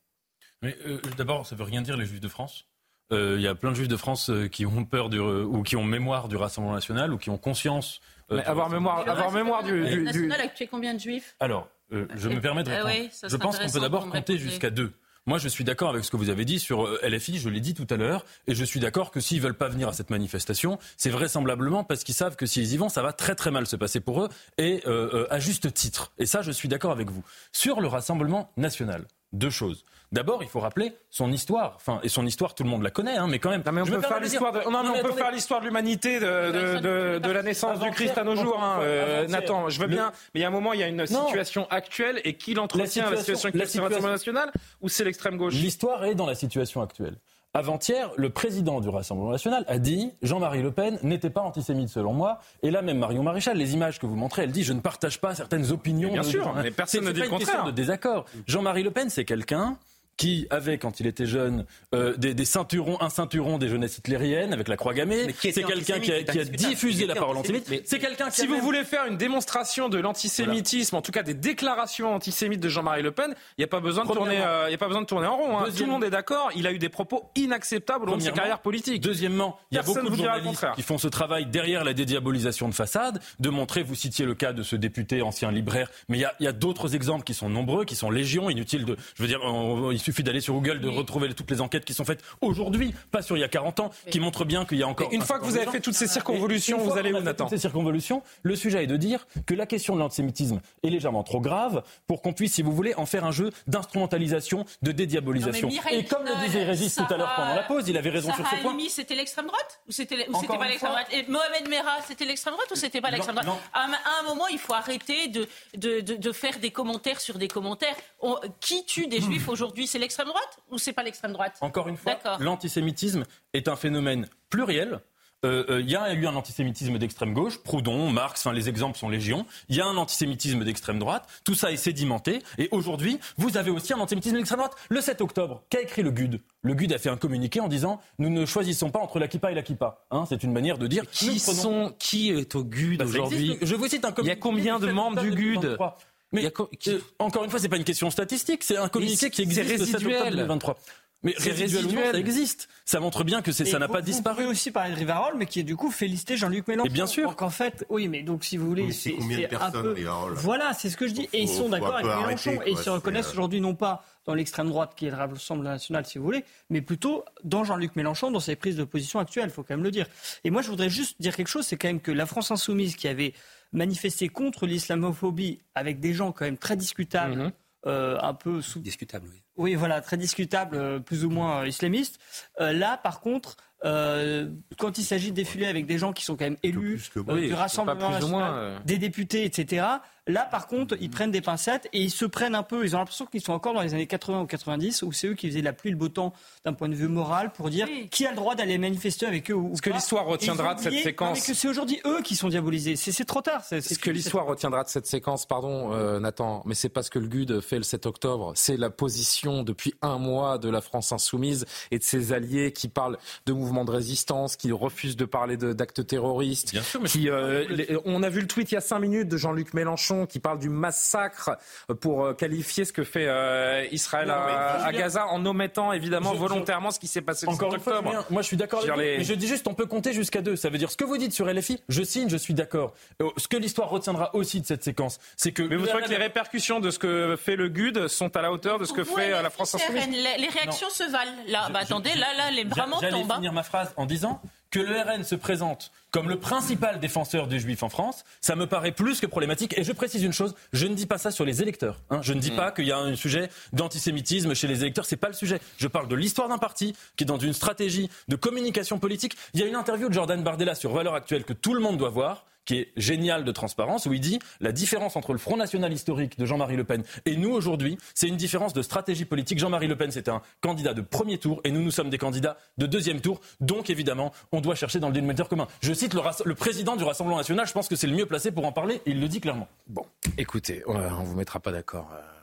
Mais euh, d'abord, ça veut rien dire les Juifs de France. Euh, Il y a plein de Juifs de France euh, qui ont peur du, ou qui ont mémoire du Rassemblement national ou qui ont conscience. euh, Mais du avoir Rassemblement mémoire, avoir mémoire du, Le du- du- national a tué combien de juifs? Alors, euh, je me permets de répondre. ouais, je pense qu'on peut d'abord compter jusqu'à deux. Moi, je suis d'accord avec ce que vous avez dit sur euh, LFI, je l'ai dit tout à l'heure, et je suis d'accord que s'ils veulent pas venir à cette manifestation, c'est vraisemblablement parce qu'ils savent que s'ils y vont, ça va très très mal se passer pour eux, et euh, euh, à juste titre. Et ça, je suis d'accord avec vous. Sur le Rassemblement national, deux choses. D'abord, il faut rappeler son histoire. Enfin, et son histoire, tout le monde la connaît, hein, mais quand même. Non, mais on peut faire l'histoire de, non, mais on mais peut attendez. faire l'histoire de l'humanité de, de, de- de la naissance du Christ à nos jours. Hein. Euh. Nathan, je veux Le- bien, mais il y a un moment, il y a une Non. situation actuelle et qui l'entretient la La situation la situation- national ou c'est l'extrême gauche? L'histoire est dans la situation actuelle. Avant-hier, le président du Rassemblement national a dit Jean-Marie Le Pen n'était pas antisémite selon moi. Et là, même Marion Maréchal, les images que vous montrez, elle dit Je ne partage pas certaines opinions. Mais bien de sûr, mais personne ne dit le contraire. de désaccord. Jean-Marie Le Pen, c'est quelqu'un qui avait, quand il était jeune, euh, des, des ceinturons, un ceinturon des jeunesses hitlériennes avec la croix gammée. C'est quelqu'un qui a, qui diffusé la parole antisémite. C'est quelqu'un qui Si a vous même- voulez faire une démonstration de l'antisémitisme, en tout cas des déclarations antisémites de Jean-Marie Le Pen, il n'y a pas besoin de tourner, euh, y a pas besoin de tourner en rond. hein. Tout Deuxième- le monde est d'accord. Il a eu des propos inacceptables au long de sa carrière politique. Deuxièmement, il y a beaucoup de journalistes qui font ce travail derrière la dédiabolisation de façade, de montrer, vous citiez le cas de ce député ancien libraire, mais il y a, d'autres exemples qui sont nombreux, qui sont légion, inutiles de, je veux dire, on- suffit d'aller sur Google de retrouver toutes les enquêtes qui sont faites aujourd'hui, pas sur il y a 40 ans, qui montrent bien qu'il y a encore. Et une un fois que vous avez fait toutes ces circonvolutions, vous fois allez où, Nathan toutes ces circonvolutions, le sujet est de dire que la question de l'antisémitisme est légèrement trop grave pour qu'on puisse, si vous voulez, en faire un jeu d'instrumentalisation, de dédiabolisation. Mireille Et comme le disait Régis tout à l'heure Sarah- pendant la pause, il avait raison sur ce Sarah point. C'était l'extrême droite ou c'était ou Encore c'était pas l'extrême droite? Et Mohamed Merah, c'était l'extrême droite ou c'était pas l'extrême droite? non. à, un- à un moment, il faut arrêter de, de, de, de faire des commentaires sur des commentaires. On- qui tue des [CLEARS THROAT] juifs aujourd'hui? C'est l'extrême droite ou c'est pas l'extrême droite? Encore une fois, l'antisémitisme est un phénomène pluriel. Euh, euh, Il y a eu un antisémitisme d'extrême gauche, Proudhon, Marx, enfin les exemples sont légion. Il y a un antisémitisme d'extrême droite. Tout ça est sédimenté. Et aujourd'hui, vous avez aussi un antisémitisme d'extrême droite. Le 7 octobre, qu'a écrit le GUD? Le GUD a fait un communiqué en disant nous ne choisissons pas entre la kippa et la kippa. Hein, C'est une manière de dire Qui prenons- sont, qui est au GUD Bah, aujourd'hui? Je vous cite un Il y a communiqué combien de du 7 membres du GUD? 2023. Mais Il y a co- qui- euh, encore une fois, c'est pas une question statistique, c'est un communiqué qui existe le 7 octobre résiduel. 2023. Mais résiduellement, résiduel. ça existe. Ça montre bien que ça n'a vous- pas Vous disparu. pouvez aussi parler de Rivarol, mais qui est du coup félicité Jean-Luc Mélenchon. Et bien sûr. Donc en fait, oui, mais donc si vous voulez, c'est combien de personnes, peu. Rivarol Voilà, c'est ce que je dis. Et ils sont d'accord avec Mélenchon arrêter, et ils se reconnaissent euh, aujourd'hui non pas dans l'extrême droite qui est le Rassemblement national, si vous voulez, mais plutôt dans Jean-Luc Mélenchon, dans ses prises de position actuelles. Il faut quand même le dire. Et moi, je voudrais juste dire quelque chose, c'est quand même que la France insoumise qui avait manifesté contre l'islamophobie avec des gens quand même très discutables. Mhm. euh, un peu sous, Discutable, oui. oui, voilà, très discutable, euh, plus ou moins euh, islamiste. Euh, là, par contre, euh, quand il s'agit de défiler avec des gens qui sont quand même élus euh, oui, du Rassemblement pas plus ou national, moins, euh. des députés, etc., Là, par contre, ils prennent des pincettes et ils se prennent un peu. Ils ont l'impression qu'ils sont encore dans les années 80 ou 90, où c'est eux qui faisaient la pluie le beau temps d'un point de vue moral pour dire qui a le droit d'aller manifester avec eux ou Ce que l'histoire retiendra de cette séquence. que c'est aujourd'hui eux qui sont diabolisés. C'est trop tard. Ce que l'histoire retiendra de cette séquence, pardon, euh, Nathan, mais c'est pas ce que le GUD fait le 7 octobre. C'est la position depuis un mois de la France insoumise et de ses alliés qui parlent de mouvements de résistance, qui refusent de parler d'actes terroristes. Bien sûr, mais qui, euh, les- on a vu le tweet il y a cinq minutes de Jean-Luc Mélenchon qui parle du massacre pour euh, qualifier ce que fait euh, Israël Non, à, Gaza en omettant évidemment Je- je- volontairement ce qui s'est passé le Encore 7 une fois, octobre. Moi je suis d'accord avec vous, les- mais je dis juste on peut compter jusqu'à deux. Ça veut dire ce que vous dites sur LFI, je signe, je suis d'accord. Euh, Ce que l'histoire retiendra aussi de cette séquence, c'est que. Mais vous trouvez que les répercussions de ce que fait le GUD sont à la hauteur de ce que Vous, fait la France insoumise? Les, les réactions se valent. Là, bah, attendez, là, là, les bras J'allais tombent. hein. finir ma phrase en disant que le RN se présente comme le principal défenseur des juifs en France, ça me paraît plus que problématique. Et je précise une chose, je ne dis pas ça sur les électeurs. hein. Je ne dis pas qu'il y a un sujet d'antisémitisme chez les électeurs, c'est pas le sujet. Je parle de l'histoire d'un parti qui est dans une stratégie de communication politique. Il y a une interview de Jordan Bardella sur Valeurs Actuelles que tout le monde doit voir qui est génial de transparence, où il dit la différence entre le Front National historique de Jean-Marie Le Pen et nous aujourd'hui, c'est une différence de stratégie politique. Jean-Marie Le Pen, c'était un candidat de premier tour et nous, nous sommes des candidats de deuxième tour. Donc, évidemment, on doit chercher dans le dénominateur commun. Je cite le, président du Rassemblement national, je pense que c'est le mieux placé pour en parler et il le dit clairement. Bon, écoutez, on on vous mettra pas d'accord. euh,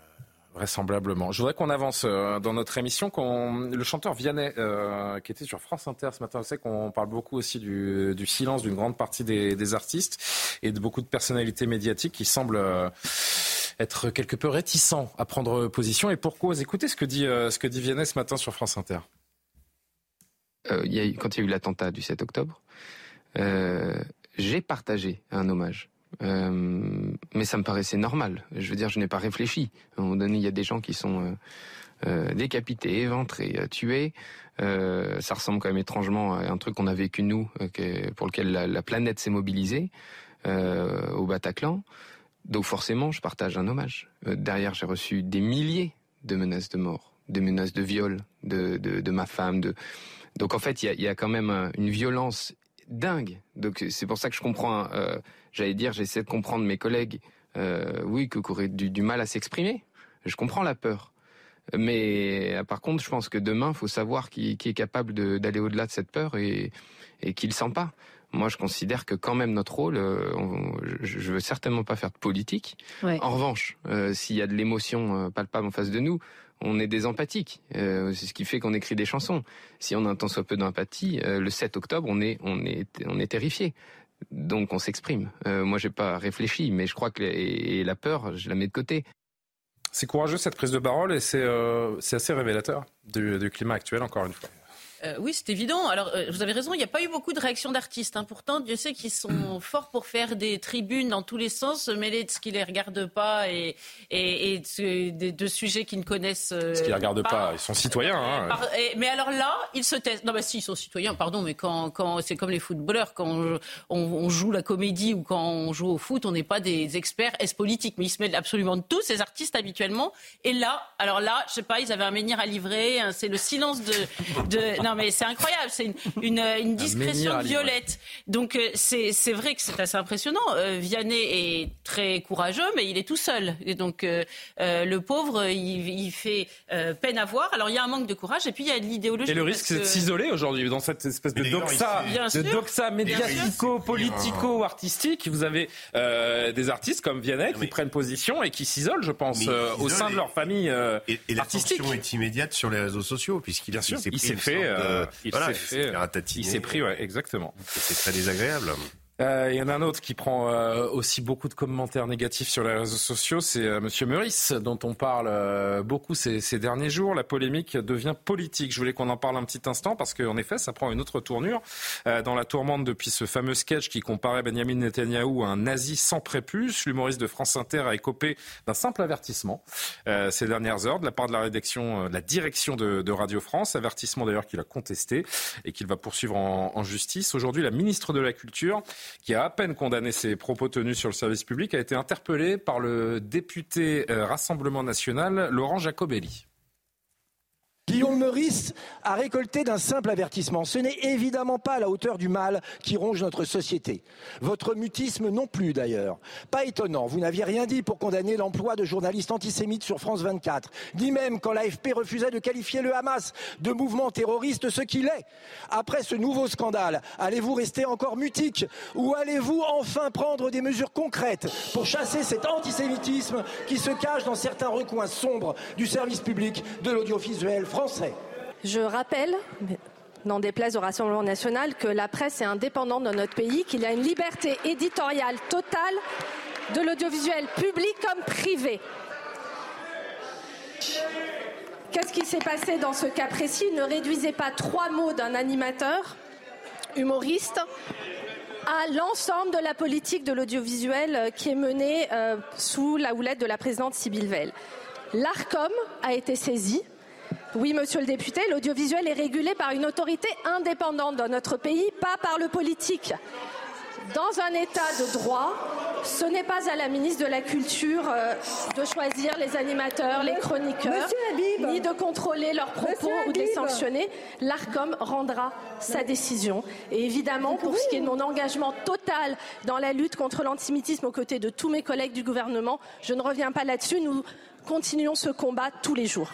Vraisemblablement. Je voudrais qu'on avance euh, dans notre émission. Le chanteur Vianney, euh, qui était sur France Inter ce matin, je sais qu'on parle beaucoup aussi du, silence d'une grande partie des, artistes et de beaucoup de personnalités médiatiques qui semblent euh, être quelque peu réticents à prendre position. Et pour cause, écoutez ce que dit, ce que dit Vianney ce matin sur France Inter. Quand il y a eu l'attentat du 7 octobre, j'ai partagé un hommage. Euh, mais ça me paraissait normal. Je veux dire, je n'ai pas réfléchi. À un moment donné, il y a des gens qui sont euh, euh, décapités, éventrés, tués. Ça ressemble quand même étrangement à un truc qu'on a vécu nous, pour lequel la, la planète s'est mobilisée au Bataclan. Donc forcément, je partage un hommage. Derrière, j'ai reçu des milliers de menaces de mort, de menaces de viol de, ma femme. Donc en fait, il y a, quand même une violence dingue. Donc c'est pour ça que je comprends, j'allais dire, j'essaie de comprendre mes collègues, euh, oui, que- auraient du, du mal à s'exprimer. Je comprends la peur. Mais euh, par contre, je pense que demain, il faut savoir qui, qui est capable d'aller au-delà de cette peur et, et qui le sent pas. Moi, je considère que quand même notre rôle, euh, on- je, veux certainement pas faire de politique. Ouais. En revanche, euh, s'il y a de l'émotion palpable en face de nous, on est des empathiques. Euh, c'est ce qui fait qu'on écrit des chansons. Si on a un tant soit peu d'empathie, euh, le 7 octobre, on est, on est, on est terrifié. Donc on s'exprime. Euh, moi, j'ai pas réfléchi, mais je crois que et, la peur, je la mets de côté. C'est courageux cette prise de parole et c'est euh, assez révélateur du climat actuel, encore une fois. Euh, oui, c'est évident. Alors, euh, vous avez raison, il n'y a pas eu beaucoup de réactions d'artistes. hein. Pourtant, Dieu sait qu'ils sont forts pour faire des tribunes dans tous les sens, se mêler de ce qui les regarde pas et, et, et de, ce- de- de sujets qu'ils ne connaissent euh, Ce qui ne regardent pas, ils sont citoyens. hein. Par- et- mais alors là, ils se testent. Non, bah si, ils sont citoyens, pardon, mais quand, quand c'est comme les footballeurs, quand on, on- on joue la comédie ou quand on joue au foot, on n'est pas des experts est politiques, mais ils se mêlent absolument de tout, ces artistes habituellement. Et là, alors là, je sais pas, ils avaient un menhir à livrer, hein, c'est le silence de, de. [LAUGHS] Non, mais c'est incroyable, c'est une, une, une menhir discrétion violette. Donc euh, c'est c'est vrai que c'est assez impressionnant. Euh, Vianney est très courageux, mais il est tout seul. Et donc euh, euh, le pauvre, il, il fait euh, peine à voir. Alors il y a un manque de courage, et puis il y a de l'idéologie. Et le risque, c'est de s'isoler aujourd'hui dans cette espèce de doxa, de doxa Bien médiatico, politico, artistique. Vous avez euh, des artistes comme Vianney qui prennent position et qui s'isolent, je pense, euh, au sein de leur famille euh, Et, et artistique. l'attention est immédiate sur les réseaux sociaux, puisqu'il Bien sûr, s'est il pris s'est une fait, euh, il voilà, s'est il ratatiner. il s'est pris, ouais, exactement. C'est très désagréable. Euh, Il y en a un autre qui prend euh, aussi beaucoup de commentaires négatifs sur les réseaux sociaux, c'est euh, Monsieur Meurice, dont on parle euh, beaucoup ces, derniers jours. La polémique devient politique. Je voulais qu'on en parle un petit instant parce qu'en effet, ça prend une autre tournure dans la tourmente depuis ce fameux sketch qui comparait Benjamin Netanyahou à un nazi sans prépuce. L'humoriste de France Inter a écopé d'un simple avertissement ces dernières heures de la part de la direction de, Radio France. Avertissement d'ailleurs qu'il a contesté et qu'il va poursuivre en justice. Aujourd'hui, la ministre de la Culture qui a à peine condamné ses propos tenus sur le service public, a été interpellé par le député euh, Rassemblement national Laurent Jacobelli. Guillaume Meurice a récolté d'un simple avertissement. Ce n'est évidemment pas à la hauteur du mal qui ronge notre société. Votre mutisme non plus d'ailleurs. Pas étonnant, vous n'aviez rien dit pour condamner l'emploi de journalistes antisémites sur France 24, ni même quand l'AFP refusait de qualifier le Hamas de mouvement terroriste, ce qu'il est. Après ce nouveau scandale, allez-vous rester encore mutique ou allez-vous enfin prendre des mesures concrètes pour chasser cet antisémitisme qui se cache dans certains recoins sombres du service public de l'audiovisuel Je rappelle, n'en déplaise au Rassemblement national, que la presse est indépendante dans notre pays, qu'il y a une liberté éditoriale totale de l'audiovisuel public comme privé. Qu'est-ce qui s'est passé dans ce cas précis? Ne réduisez pas trois mots d'un animateur humoriste à l'ensemble de la politique de l'audiovisuel euh, qui est menée euh, sous la houlette de la présidente Sybille Veil. L'ARCOM a été saisi. Oui, monsieur le député, l'audiovisuel est régulé par une autorité indépendante dans notre pays, pas par le politique. Dans un état de droit, ce n'est pas à la ministre de la Culture euh, de choisir les animateurs, les chroniqueurs, ni de contrôler leurs propos ou de les sanctionner. L'ARCOM rendra sa décision. Et évidemment, pour ce qui est de mon engagement total dans la lutte contre l'antisémitisme aux côtés de tous mes collègues du gouvernement, je ne reviens pas là-dessus. Nous continuons ce combat tous les jours.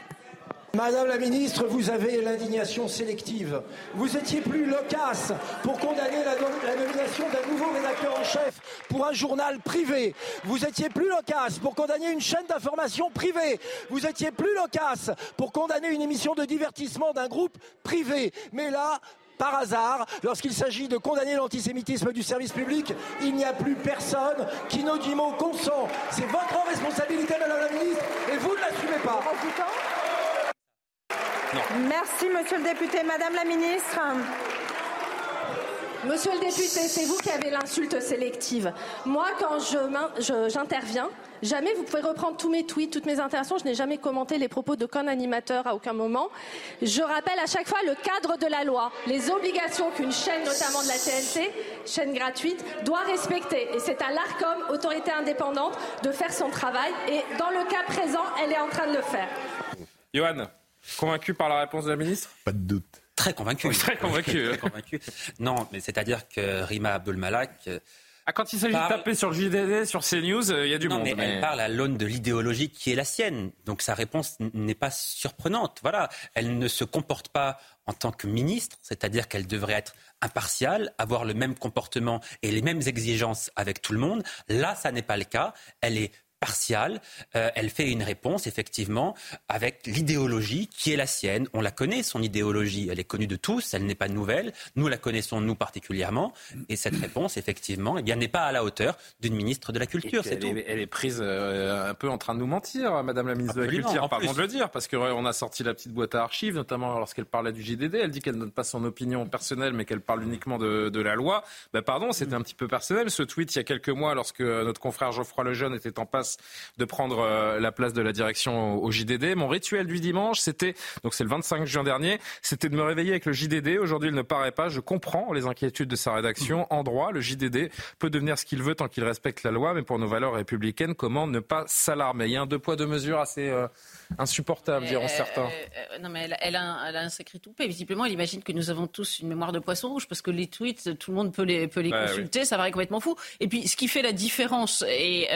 Madame la ministre, vous avez l'indignation sélective. Vous étiez plus loquace pour condamner la, nomination d'un nouveau rédacteur en chef pour un journal privé. Vous étiez plus loquace pour condamner une chaîne d'information privée. Vous étiez plus loquace pour condamner une émission de divertissement d'un groupe privé. Mais là, par hasard, lorsqu'il s'agit de condamner l'antisémitisme du service public, il n'y a plus personne qui dit mot consent. C'est votre responsabilité, Madame la Ministre, et vous ne l'assumez pas. Merci, monsieur le député. Madame la ministre. Monsieur le député, c'est vous qui avez l'insulte sélective. Moi, quand j'interviens, jamais vous pouvez reprendre tous mes tweets, toutes mes interventions. Je n'ai jamais commenté les propos de qu'un animateur à aucun moment. Je rappelle à chaque fois le cadre de la loi, les obligations qu'une chaîne, notamment de la TNT, chaîne gratuite, doit respecter. Et c'est à l'ARCOM, autorité indépendante, de faire son travail. Et dans le cas présent, elle est en train de le faire. Johan Convaincu par la réponse de la ministre? Pas de doute. Très convaincu. [LAUGHS] très convaincu. convaincu. Non, mais c'est-à-dire que Rima Abdulmalak. Euh, ah, quand il s'agit de taper sur JDD, sur CNews, euh, il y a du non, monde. Mais elle parle à l'aune de l'idéologie qui est la sienne. Donc sa réponse n'est pas surprenante. Voilà. Elle ne se comporte pas en tant que ministre, c'est-à-dire qu'elle devrait être impartiale, avoir le même comportement et les mêmes exigences avec tout le monde. Là, ça n'est pas le cas. Elle est partiale. Euh, elle fait une réponse, effectivement, avec l'idéologie qui est la sienne. On la connaît, son idéologie. Elle est connue de tous, elle n'est pas nouvelle. Nous la connaissons, nous particulièrement. Et cette [CLEARS THROAT] réponse, effectivement, eh bien, n'est pas à la hauteur d'une ministre de la Culture. Elle, est, elle, est, prise euh, un peu en train de nous mentir, Madame la ministre de la Culture, pardon de le dire, parce qu'on a sorti la petite boîte à archives, notamment lorsqu'elle parlait du JDD. Elle dit qu'elle ne donne pas son opinion personnelle, mais qu'elle parle uniquement de, de la loi. Ben, pardon, c'était un petit peu personnel. Ce tweet, il y a quelques mois, lorsque notre confrère Geoffroy Lejeune était en passe de prendre euh, la place de la direction au JDD. Mon rituel du dimanche, c'était, donc c'est le 25 juin dernier, c'était de me réveiller avec le JDD. Aujourd'hui, il ne paraît pas. Je comprends les inquiétudes de sa rédaction. En droit, le JDD peut devenir ce qu'il veut tant qu'il respecte la loi, mais pour nos valeurs républicaines, comment ne pas s'alarmer? Il y a un deux poids, deux mesures assez euh, insupportable, diront euh, certains. non, mais elle, a un, elle, a un, sacré toupet. Visiblement, elle imagine que nous avons tous une mémoire de poisson rouge parce que les tweets, tout le monde peut les, peut les bah, consulter. Oui. Ça paraît complètement fou. Et puis, ce qui fait la différence, et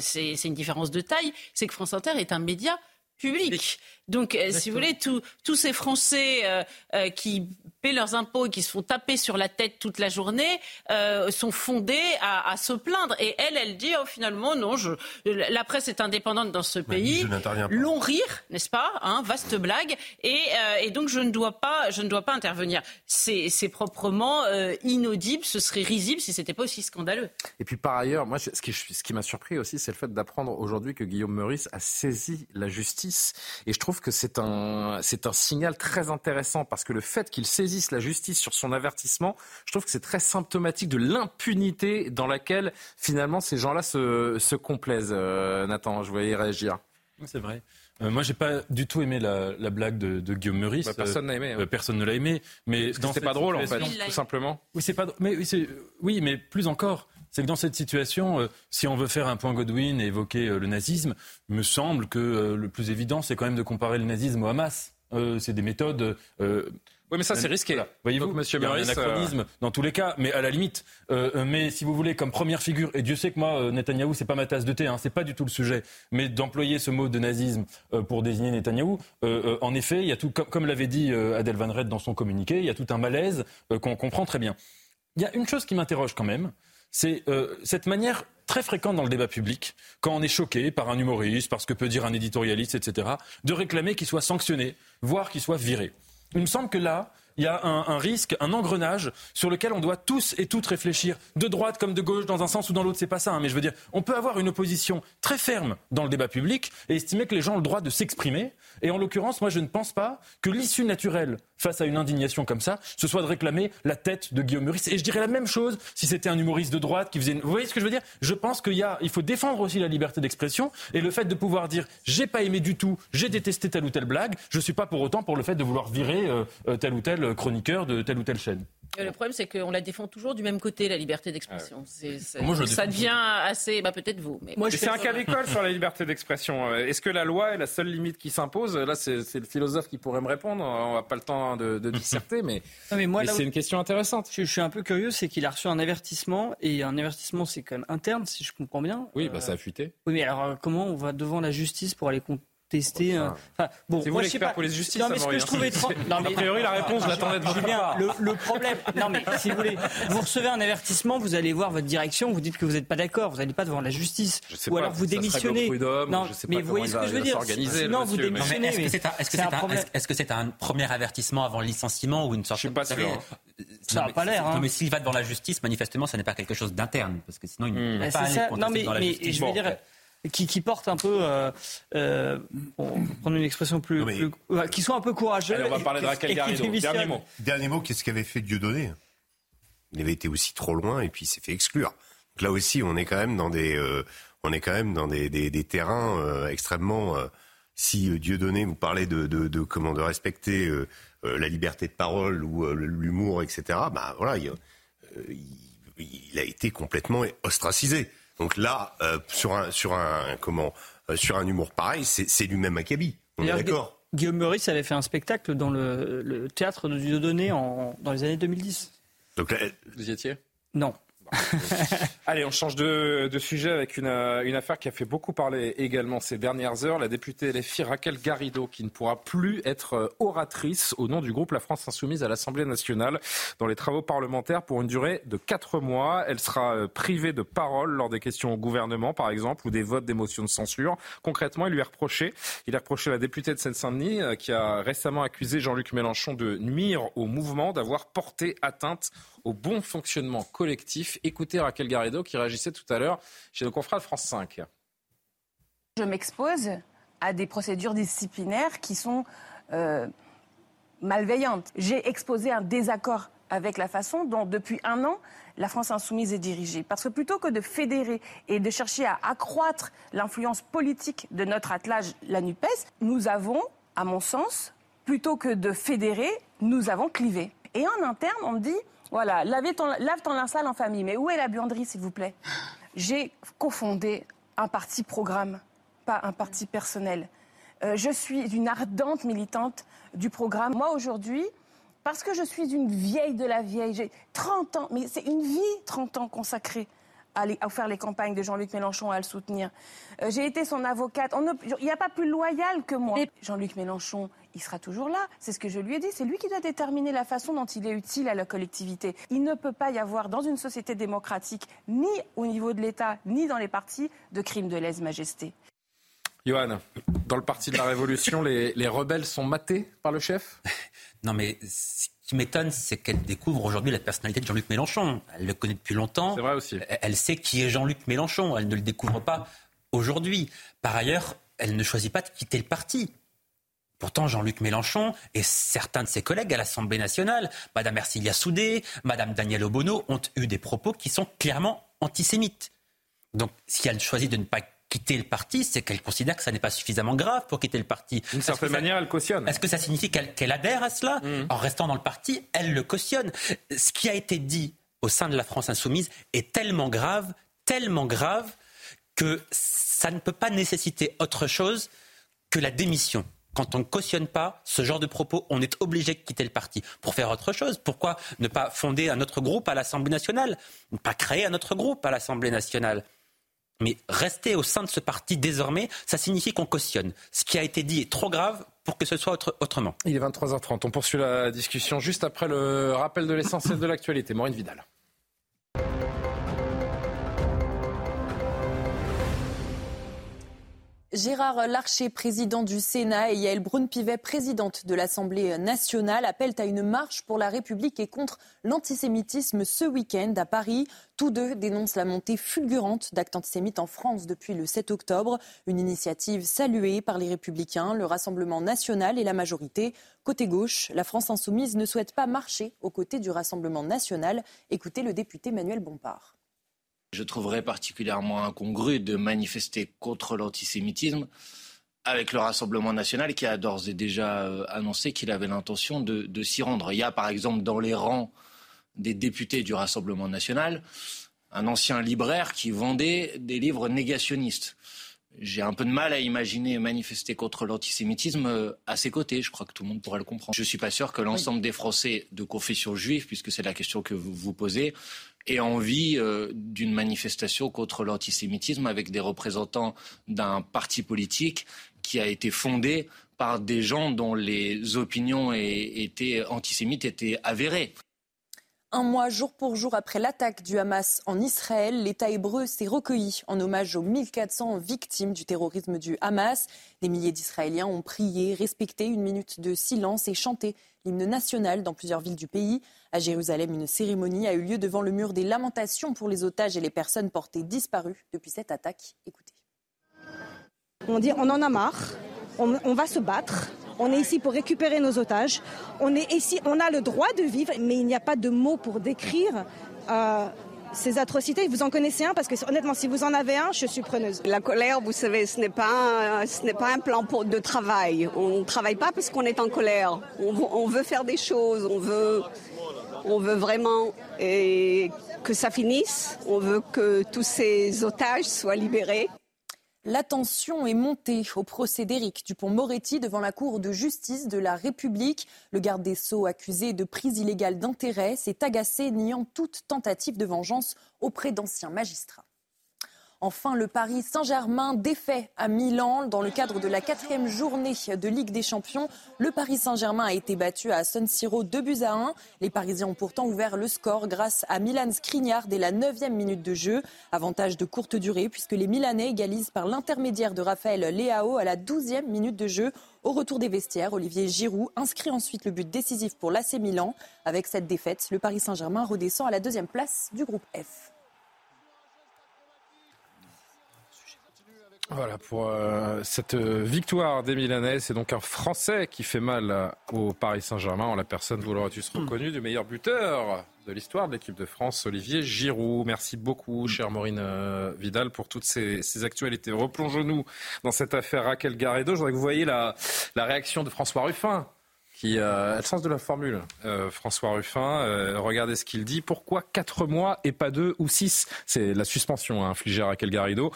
c'est une différence de taille, c'est que France Inter est un média public. Donc, euh, si vous voulez, tous ces Français euh, euh, qui paient leurs impôts et qui se font taper sur la tête toute la journée euh, sont fondés à, à, se plaindre. Et elle, elle dit oh, finalement non, je, la presse est indépendante dans ce pays. Long rire, n'est-ce pas hein, Vaste blague. Et, euh, et, donc je ne dois pas, je ne dois pas intervenir. C'est proprement euh, inaudible. Ce serait risible si c'était pas aussi scandaleux. Et puis par ailleurs, moi, ce qui, ce qui m'a surpris aussi, c'est le fait d'apprendre aujourd'hui que Guillaume Meurice a saisi la justice. Et je trouve que c'est un, c'est un signal très intéressant parce que le fait qu'il saisisse la justice sur son avertissement, je trouve que c'est très symptomatique de l'impunité dans laquelle finalement ces gens-là se, se complaisent. Euh, Nathan, je voyais réagir. C'est vrai. Euh, moi, j'ai pas du tout aimé la, la blague de, de, Guillaume Meurice. Bah, personne n'a aimé. Euh, personne ne l'a aimé. Mais c'est pas drôle en fait, tout simplement. Oui, c'est pas. Mais oui, oui, mais plus encore. C'est que dans cette situation, euh, si on veut faire un point Godwin et évoquer le nazisme, il me semble que le plus évident, c'est quand même de comparer le nazisme au Hamas. c'est des méthodes. Oui, mais ça, c'est risqué. Voyez-vous, Monsieur il y a un Meurice, anachronisme dans tous les cas, mais à la limite. Euh, mais si vous voulez, comme première figure, et Dieu sait que moi, euh, Netanyahou, c'est pas ma tasse de thé, hein, c'est pas du tout le sujet, mais d'employer ce mot de nazisme euh, pour désigner Netanyahou, en effet, il y a tout, comme, comme l'avait dit Adèle Van Red dans son communiqué, il y a tout un malaise qu'on comprend très bien. Il y a une chose qui m'interroge quand même, c'est cette manière très fréquente dans le débat public, quand on est choqué par un humoriste, par ce que peut dire un éditorialiste, etc., de réclamer qu'il soit sanctionné, voire qu'il soit viré. Il me semble que là, il y a un, risque, un engrenage sur lequel on doit tous et toutes réfléchir, de droite comme de gauche, dans un sens ou dans l'autre, c'est pas ça. Hein, mais je veux dire, on peut avoir une opposition très ferme dans le débat public et estimer que les gens ont le droit de s'exprimer. Et en l'occurrence, moi, je ne pense pas que l'issue naturelle face à une indignation comme ça, ce soit de réclamer la tête de Guillaume Meurice. Et je dirais la même chose si c'était un humoriste de droite qui faisait. Une... Vous voyez ce que je veux dire? Je pense qu'il y a, il faut défendre aussi la liberté d'expression et le fait de pouvoir dire j'ai pas aimé du tout, j'ai détesté telle ou telle blague. Je suis pas pour autant pour le fait de vouloir virer euh, euh, tel ou tel chroniqueur de telle ou telle chaîne. Euh, le problème, c'est qu'on la défend toujours du même côté, la liberté d'expression. Ah ça devient assez. Bah, Peut-être vous. Mais... Moi, c'est un cas d'école sur la liberté d'expression. Est-ce que la loi est la seule limite qui s'impose? Là, c'est le philosophe qui pourrait me répondre. On n'a pas le temps de, de disserter, mais, mais, c'est une question intéressante. Je, suis un peu curieux, c'est qu'il a reçu un avertissement, et un avertissement, c'est quand même interne, si je comprends bien. Oui, bah, ça a fuité. Oui, mais alors, comment on va devant la justice pour aller tester. Enfin, bon, c'est vous l'expert pour les justices. Non, mais ce que je trouvais [LAUGHS] non, mais... A priori, la réponse, je l'attendais de Julien, le, le problème. Non, mais si vous voulez, vous recevez un avertissement, vous allez voir votre direction, vous dites que vous n'êtes pas d'accord, vous n'allez pas devant la justice, ou pas, alors vous démissionnez. non, mais vous voyez ce que je veux dire. Non, vous démissionnez. Est-ce que c'est un, premier avertissement avant le licenciement ou une sorte Je suis pas sûr. Ça n'a pas l'air. Hein. Mais s'il va devant la justice, manifestement, ça n'est pas quelque chose d'interne, parce que sinon, il ne peut pas aller Non, mais je veux dire qui, qui portent un peu, euh, euh, pour prendre une expression plus, plus qui sont un peu courageux. Allez, on va parler de Raquel Garrido. Dernier mot. Dernier mot, qu'est-ce qu'avait fait Dieudonné? Il avait été aussi trop loin et puis il s'est fait exclure. Donc là aussi, on est quand même dans des, euh, on est quand même dans des, des, des terrains euh, extrêmement. Euh, si Dieudonné vous parlait de, de, de comment de respecter la liberté de parole ou l'humour, etc. Bah voilà, il, il a été complètement ostracisé. Donc là, euh, sur un sur un comment euh, sur un humour pareil, c'est lui-même acabit. On est d'accord. Guillaume Meurice avait fait un spectacle dans le, le théâtre de Dieudonné en, dans les années 2010. Donc là, vous y étiez? Non. Allez, on change de, sujet avec une, une, affaire qui a fait beaucoup parler également ces dernières heures. La députée LFI Raquel Garrido, qui ne pourra plus être oratrice au nom du groupe La France Insoumise à l'Assemblée nationale dans les travaux parlementaires pour une durée de quatre mois. Elle sera euh, privée de parole lors des questions au gouvernement, par exemple, ou des votes des motions de censure. Concrètement, il lui est reproché, il a reproché à la députée de Seine-Saint-Denis, euh, qui a récemment accusé Jean-Luc Mélenchon de nuire au mouvement, d'avoir porté atteinte au bon fonctionnement collectif. Écoutez Raquel Garrido qui réagissait tout à l'heure chez nos confrères de France 5. Je m'expose à des procédures disciplinaires qui sont euh, malveillantes. J'ai exposé un désaccord avec la façon dont, depuis un an, la France insoumise est dirigée. Parce que plutôt que de fédérer et de chercher à accroître l'influence politique de notre attelage, la NUPES, nous avons, à mon sens, plutôt que de fédérer, nous avons clivé. Et en interne, on me dit, voilà, lave ton, lave ton linceul en famille. Mais où est la buanderie, s'il vous plaît? J'ai cofondé un parti programme, pas un parti personnel. Euh, je suis une ardente militante du programme. Moi, aujourd'hui, parce que je suis une vieille de la vieille, j'ai 30 ans, mais c'est une vie, 30 ans consacrée à, faire les campagnes de Jean-Luc Mélenchon, à le soutenir. Euh, j'ai été son avocate. Il n'y a pas plus loyal que moi. Jean-Luc Mélenchon, il sera toujours là. C'est ce que je lui ai dit. C'est lui qui doit déterminer la façon dont il est utile à la collectivité. Il ne peut pas y avoir dans une société démocratique, ni au niveau de l'État, ni dans les partis, de crimes de lèse-majesté. Johan, dans le parti de la Révolution, les, les rebelles sont matés par le chef? [LAUGHS] Non, mais qui m'étonne, c'est qu'elle découvre aujourd'hui la personnalité de Jean-Luc Mélenchon. Elle le connaît depuis longtemps. C'est vrai aussi. Elle sait qui est Jean-Luc Mélenchon. Elle ne le découvre pas aujourd'hui. Par ailleurs, elle ne choisit pas de quitter le parti. Pourtant, Jean-Luc Mélenchon et certains de ses collègues à l'Assemblée nationale, Madame Ercilia Soudé, Madame Danielle Obono, ont eu des propos qui sont clairement antisémites. Donc, si elle choisit de ne pas quitter le parti, c'est qu'elle considère que ça n'est pas suffisamment grave pour quitter le parti. D'une certaine manière, elle cautionne. Est-ce que ça signifie qu'elle adhère à cela mmh. En restant dans le parti, elle le cautionne. Ce qui a été dit au sein de la France insoumise est tellement grave, tellement grave, que ça ne peut pas nécessiter autre chose que la démission quand on ne cautionne pas ce genre de propos, on est obligé de quitter le parti pour faire autre chose. Pourquoi ne pas fonder un autre groupe à l'Assemblée nationale? Ne pas créer un autre groupe à l'Assemblée nationale mais rester au sein de ce parti désormais, ça signifie qu'on cautionne. Ce qui a été dit est trop grave pour que ce soit autrement. Il est 23h30. On poursuit la discussion juste après le rappel de l'essentiel de l'actualité. Maureen Vidal. Gérard Larcher, président du Sénat, et Yael Braun-Pivet, présidente de l'Assemblée nationale, appellent à une marche pour la République et contre l'antisémitisme ce week-end à Paris. Tous deux dénoncent la montée fulgurante d'actes antisémites en France depuis le 7 octobre. Une initiative saluée par les Républicains, le Rassemblement national et la majorité. Côté gauche, la France insoumise ne souhaite pas marcher aux côtés du Rassemblement national. Écoutez le député Manuel Bompard. Je trouverais particulièrement incongru de manifester contre l'antisémitisme avec le Rassemblement national qui a d'ores et déjà euh, annoncé qu'il avait l'intention de, s'y rendre. Il y a par exemple dans les rangs des députés du Rassemblement national un ancien libraire qui vendait des livres négationnistes. J'ai un peu de mal à imaginer manifester contre l'antisémitisme euh, à ses côtés. Je crois que tout le monde pourrait le comprendre. Je ne suis pas sûr que l'ensemble des Français de confession juive, puisque c'est la question que vous vous posez, et envie euh, d'une manifestation contre l'antisémitisme avec des représentants d'un parti politique qui a été fondé par des gens dont les opinions étaient antisémites étaient avérées. Un mois jour pour jour après l'attaque du Hamas en Israël, l'État hébreu s'est recueilli en hommage aux 1400 victimes du terrorisme du Hamas. Des milliers d'Israéliens ont prié, respecté une minute de silence et chanté l'hymne national dans plusieurs villes du pays. À Jérusalem, une cérémonie a eu lieu devant le mur des lamentations pour les otages et les personnes portées disparues depuis cette attaque. Écoutez. On dit on en a marre, on va se battre, on est ici pour récupérer nos otages. On est ici, on a le droit de vivre, mais il n'y a pas de mots pour décrire. Euh, ces atrocités, vous en connaissez un? Parce que honnêtement, si vous en avez un, je suis preneuse. La colère, vous savez, ce n'est pas, un plan de travail. On ne travaille pas parce qu'on est en colère. On, veut faire des choses. On veut, on veut vraiment que ça finisse. On veut que tous ces otages soient libérés. La tension est montée au procès d'Éric Dupont-Moretti devant la Cour de justice de la République. Le garde des Sceaux, accusé de prise illégale d'intérêt, s'est agacé, niant toute tentative de vengeance auprès d'anciens magistrats. Enfin, le Paris Saint-Germain défait à Milan dans le cadre de la quatrième journée de Ligue des Champions. Le Paris Saint-Germain a été battu à San Siro 2 buts à 1. Les Parisiens ont pourtant ouvert le score grâce à Milan Skriniar dès la neuvième minute de jeu. Avantage de courte durée puisque les Milanais égalisent par l'intermédiaire de Raphaël Leao à la douzième minute de jeu. Au retour des vestiaires, Olivier Giroud inscrit ensuite le but décisif pour l'AC Milan. Avec cette défaite, le Paris Saint-Germain redescend à la deuxième place du groupe F. Voilà pour euh, cette victoire des Milanais. C'est donc un Français qui fait mal au Paris Saint-Germain la personne, vous l'aurez tous reconnu, du meilleur buteur de l'histoire de l'équipe de France, Olivier Giroud. Merci beaucoup, chère Maureen euh, Vidal, pour toutes ces, ces actualités. Replongeons-nous dans cette affaire Raquel Garrido. Je voudrais que vous voyez la, la réaction de François Ruffin qui euh, le sens de la formule. Euh, François Ruffin, euh, regardez ce qu'il dit. Pourquoi 4 mois et pas 2 ou 6 C'est la suspension hein, infligée à Raquel Garrido.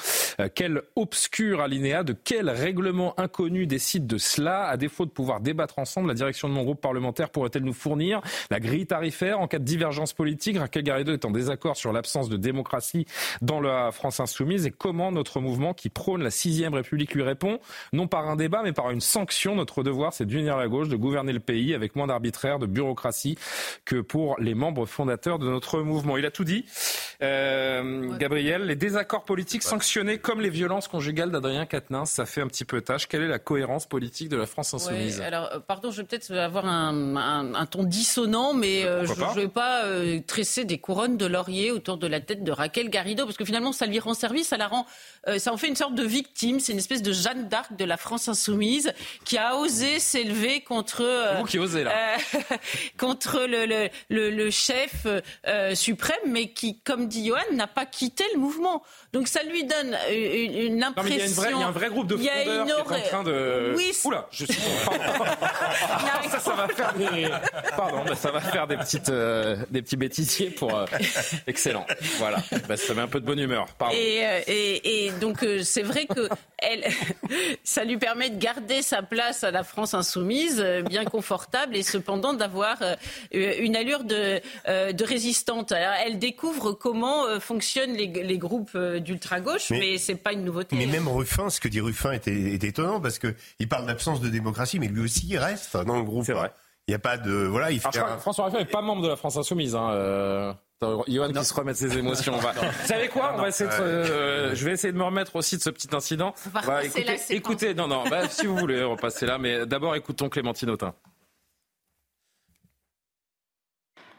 quel obscur alinéa de quel règlement inconnu décide de cela? À défaut de pouvoir débattre ensemble, la direction de mon groupe parlementaire pourrait-elle nous fournir la grille tarifaire? En cas de divergence politique Raquel Garrido est en désaccord sur l'absence de démocratie dans la France insoumise et comment notre mouvement qui prône la sixième République lui répond? Non par un débat, mais par une sanction. Notre devoir, c'est d'unir la gauche, de gouverner le pays avec moins d'arbitraire, de bureaucratie que pour les membres fondateurs de notre mouvement. Il a tout dit. Euh, Gabriel, les désaccords politiques sanctionnés comme les violences conjugales d'Adrien Quatennens, ça fait un petit peu tâche. Quelle est la cohérence politique de la France insoumise? Alors, euh, pardon, je vais peut-être avoir un, ton dissonant, mais euh, je ne vais pas tresser des couronnes de laurier autour de la tête de Raquel Garrido, parce que finalement, ça lui rend service, ça la rend, ça en fait une sorte de victime. C'est une espèce de Jeanne d'Arc de la France insoumise qui a osé s'élever contre vous qui osez là. [LAUGHS] contre le, le, le, chef suprême, mais qui, comme dit Johan, n'a pas quitté le mouvement. Donc ça lui donne une, impression. il, y a un vrai groupe de frondeurs qui est en train de. Oui. Oula, je suis. [LAUGHS] ça, ça va faire des. Pardon, ça va faire des petites, euh, des petits bêtisiers pour. Euh, excellent. Voilà. Bah, ça met un peu de bonne humeur. Pardon. Et, euh, et, et donc c'est vrai que elle, [LAUGHS] ça lui permet de garder sa place à la France insoumise, bien confortable, et cependant d'avoir une allure de, de résistante. Alors, elle découvre comment fonctionnent les, les groupes d'ultra-gauche, mais, c'est pas une nouveauté. Mais même Ruffin, ce que dit Ruffin est, est étonnant parce qu'il parle d'absence de démocratie, mais lui aussi il reste dans le groupe. C'est vrai. Il n'y a pas de voilà. Il fait François Ruffin n'est pas membre de la France Insoumise. Hein, euh... Yoann qui se remet de ses émotions. Va... Vous savez quoi On va essayer de, euh, Je vais essayer de me remettre aussi de ce petit incident. On va écoutez, écoutez, non, non, bah, si vous voulez, repasser là, mais d'abord écoutons Clémentine Autain.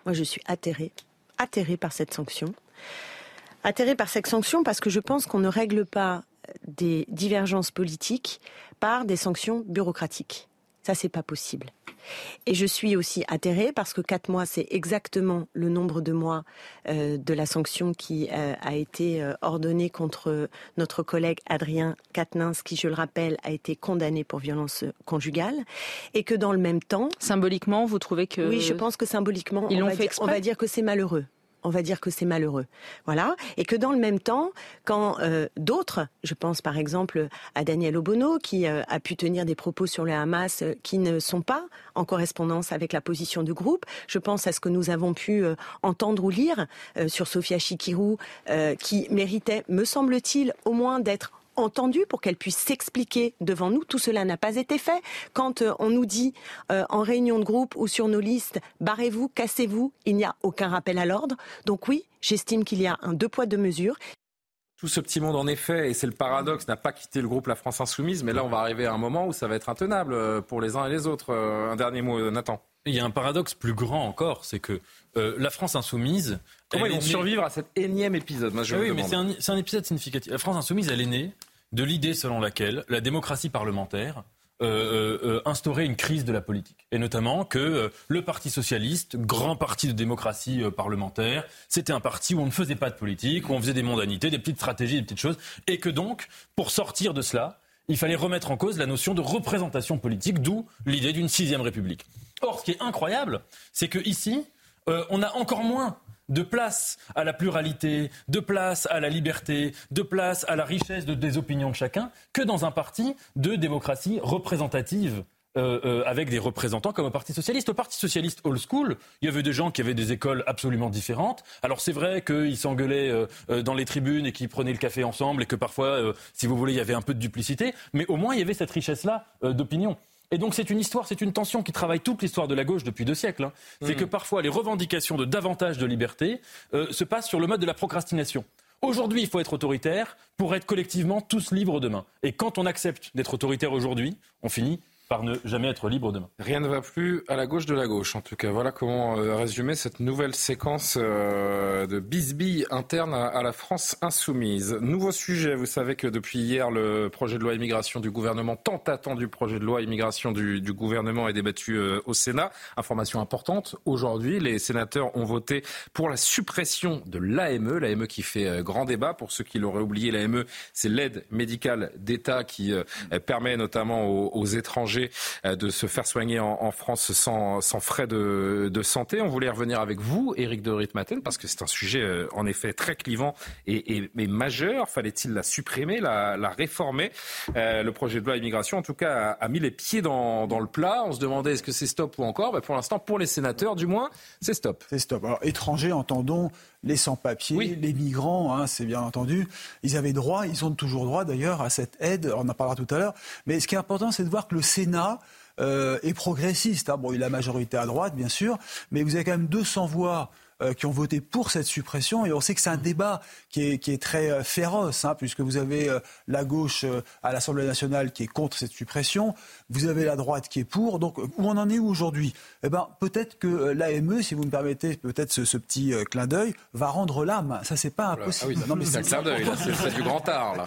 Moi, je suis atterrée, atterrée par cette sanction atterré par cette sanction parce que je pense qu'on ne règle pas des divergences politiques par des sanctions bureaucratiques. Ça, c'est pas possible. Et je suis aussi atterrée parce que quatre mois, c'est exactement le nombre de mois euh, de la sanction qui euh, a été euh, ordonnée contre notre collègue Adrien Quatennens, qui, je le rappelle, a été condamné pour violence conjugale, et que dans le même temps, symboliquement, vous trouvez que oui, je pense que symboliquement, on, va on va dire que c'est malheureux on va dire que c'est malheureux. Voilà. Et que dans le même temps, quand euh, d'autres, je pense par exemple à Daniel Obono, qui euh, a pu tenir des propos sur le Hamas euh, qui ne sont pas en correspondance avec la position du groupe, je pense à ce que nous avons pu entendre ou lire sur Sofia Chikirou, qui méritait, me semble-t-il, au moins d'être entendue pour qu'elle puisse s'expliquer devant nous. Tout cela n'a pas été fait. Quand euh, on nous dit euh, en réunion de groupe ou sur nos listes, barrez-vous, cassez-vous, il n'y a aucun rappel à l'ordre. Donc oui, j'estime qu'il y a un deux poids deux mesures. Tout ce petit monde, en effet, et c'est le paradoxe, n'a pas quitté le groupe La France Insoumise, mais là, on va arriver à un moment où ça va être intenable euh, pour les uns et les autres. Un dernier mot, Nathan. Il y a un paradoxe plus grand encore, c'est que la France insoumise. Comment ils vont survivre à cet énième épisode Moi, je ah Oui, mais c'est un, un, épisode significatif. La France insoumise, elle est née de l'idée selon laquelle la démocratie parlementaire euh, euh, euh, instaurait une crise de la politique. Et notamment que le Parti socialiste, grand parti de démocratie parlementaire, c'était un parti où on ne faisait pas de politique, où on faisait des mondanités, des petites stratégies, des petites choses. Et que donc, pour sortir de cela, il fallait remettre en cause la notion de représentation politique, d'où l'idée d'une sixième république. Or, ce qui est incroyable, c'est que ici, on a encore moins de place à la pluralité, de place à la liberté, de place à la richesse des opinions de chacun, que dans un parti de démocratie représentative. Euh, euh, avec des représentants comme au Parti socialiste. Au Parti socialiste old school, il y avait des gens qui avaient des écoles absolument différentes. Alors c'est vrai qu'ils s'engueulaient euh, dans les tribunes et qu'ils prenaient le café ensemble et que parfois, si vous voulez, il y avait un peu de duplicité. Mais au moins, il y avait cette richesse-là d'opinion. Et donc c'est une histoire, c'est une tension qui travaille toute l'histoire de la gauche depuis deux siècles. Hein. C'est mmh. que parfois les revendications de davantage de liberté euh, se passent sur le mode de la procrastination. Aujourd'hui, il faut être autoritaire pour être collectivement tous libres demain. Et quand on accepte d'être autoritaire aujourd'hui, on finit par ne jamais être libre demain. Rien ne va plus à la gauche de la gauche, en tout cas. Voilà comment euh, résumer cette nouvelle séquence euh, de bisbilles interne à, la France insoumise. Nouveau sujet, vous savez que depuis hier, le projet de loi immigration du gouvernement, tant attendu projet de loi immigration du, gouvernement est débattu euh, au Sénat. Information importante, aujourd'hui, les sénateurs ont voté pour la suppression de l'AME, l'AME qui fait grand débat. Pour ceux qui l'auraient oublié, l'AME, c'est l'aide médicale d'État qui permet notamment aux étrangers euh, de se faire soigner en, France sans, frais de, santé. On voulait revenir avec vous, Éric de Ritmaten, parce que c'est un sujet euh, en effet très clivant et, majeur. Fallait-il la supprimer, la, réformer? Euh, Le projet de loi immigration, en tout cas, a, mis les pieds dans, le plat. On se demandait est-ce que c'est stop ou encore? Ben, Pour l'instant, pour les sénateurs, du moins, c'est stop. C'est stop. Alors, étrangers, entendons les sans-papiers, les migrants, hein, c'est bien entendu. Ils avaient droit, ils ont toujours droit d'ailleurs à cette aide, on en parlera tout à l'heure. Mais ce qui est important, c'est de voir que le Sénat euh, est progressiste. Hein. Bon, il a la majorité à droite, bien sûr, mais vous avez quand même 200 voix euh, qui ont voté pour cette suppression. Et on sait que c'est un débat qui est, qui est très euh, féroce, hein, puisque vous avez euh, la gauche à l'Assemblée nationale qui est contre cette suppression, vous avez la droite qui est pour. Donc, où on en est aujourd'hui? Eh ben, peut-être que l'AME, si vous me permettez, peut-être ce, petit clin d'œil, va rendre l'âme. Ça, c'est pas impossible. Ah oui, c'est un clin d'œil, c'est du grand art, là.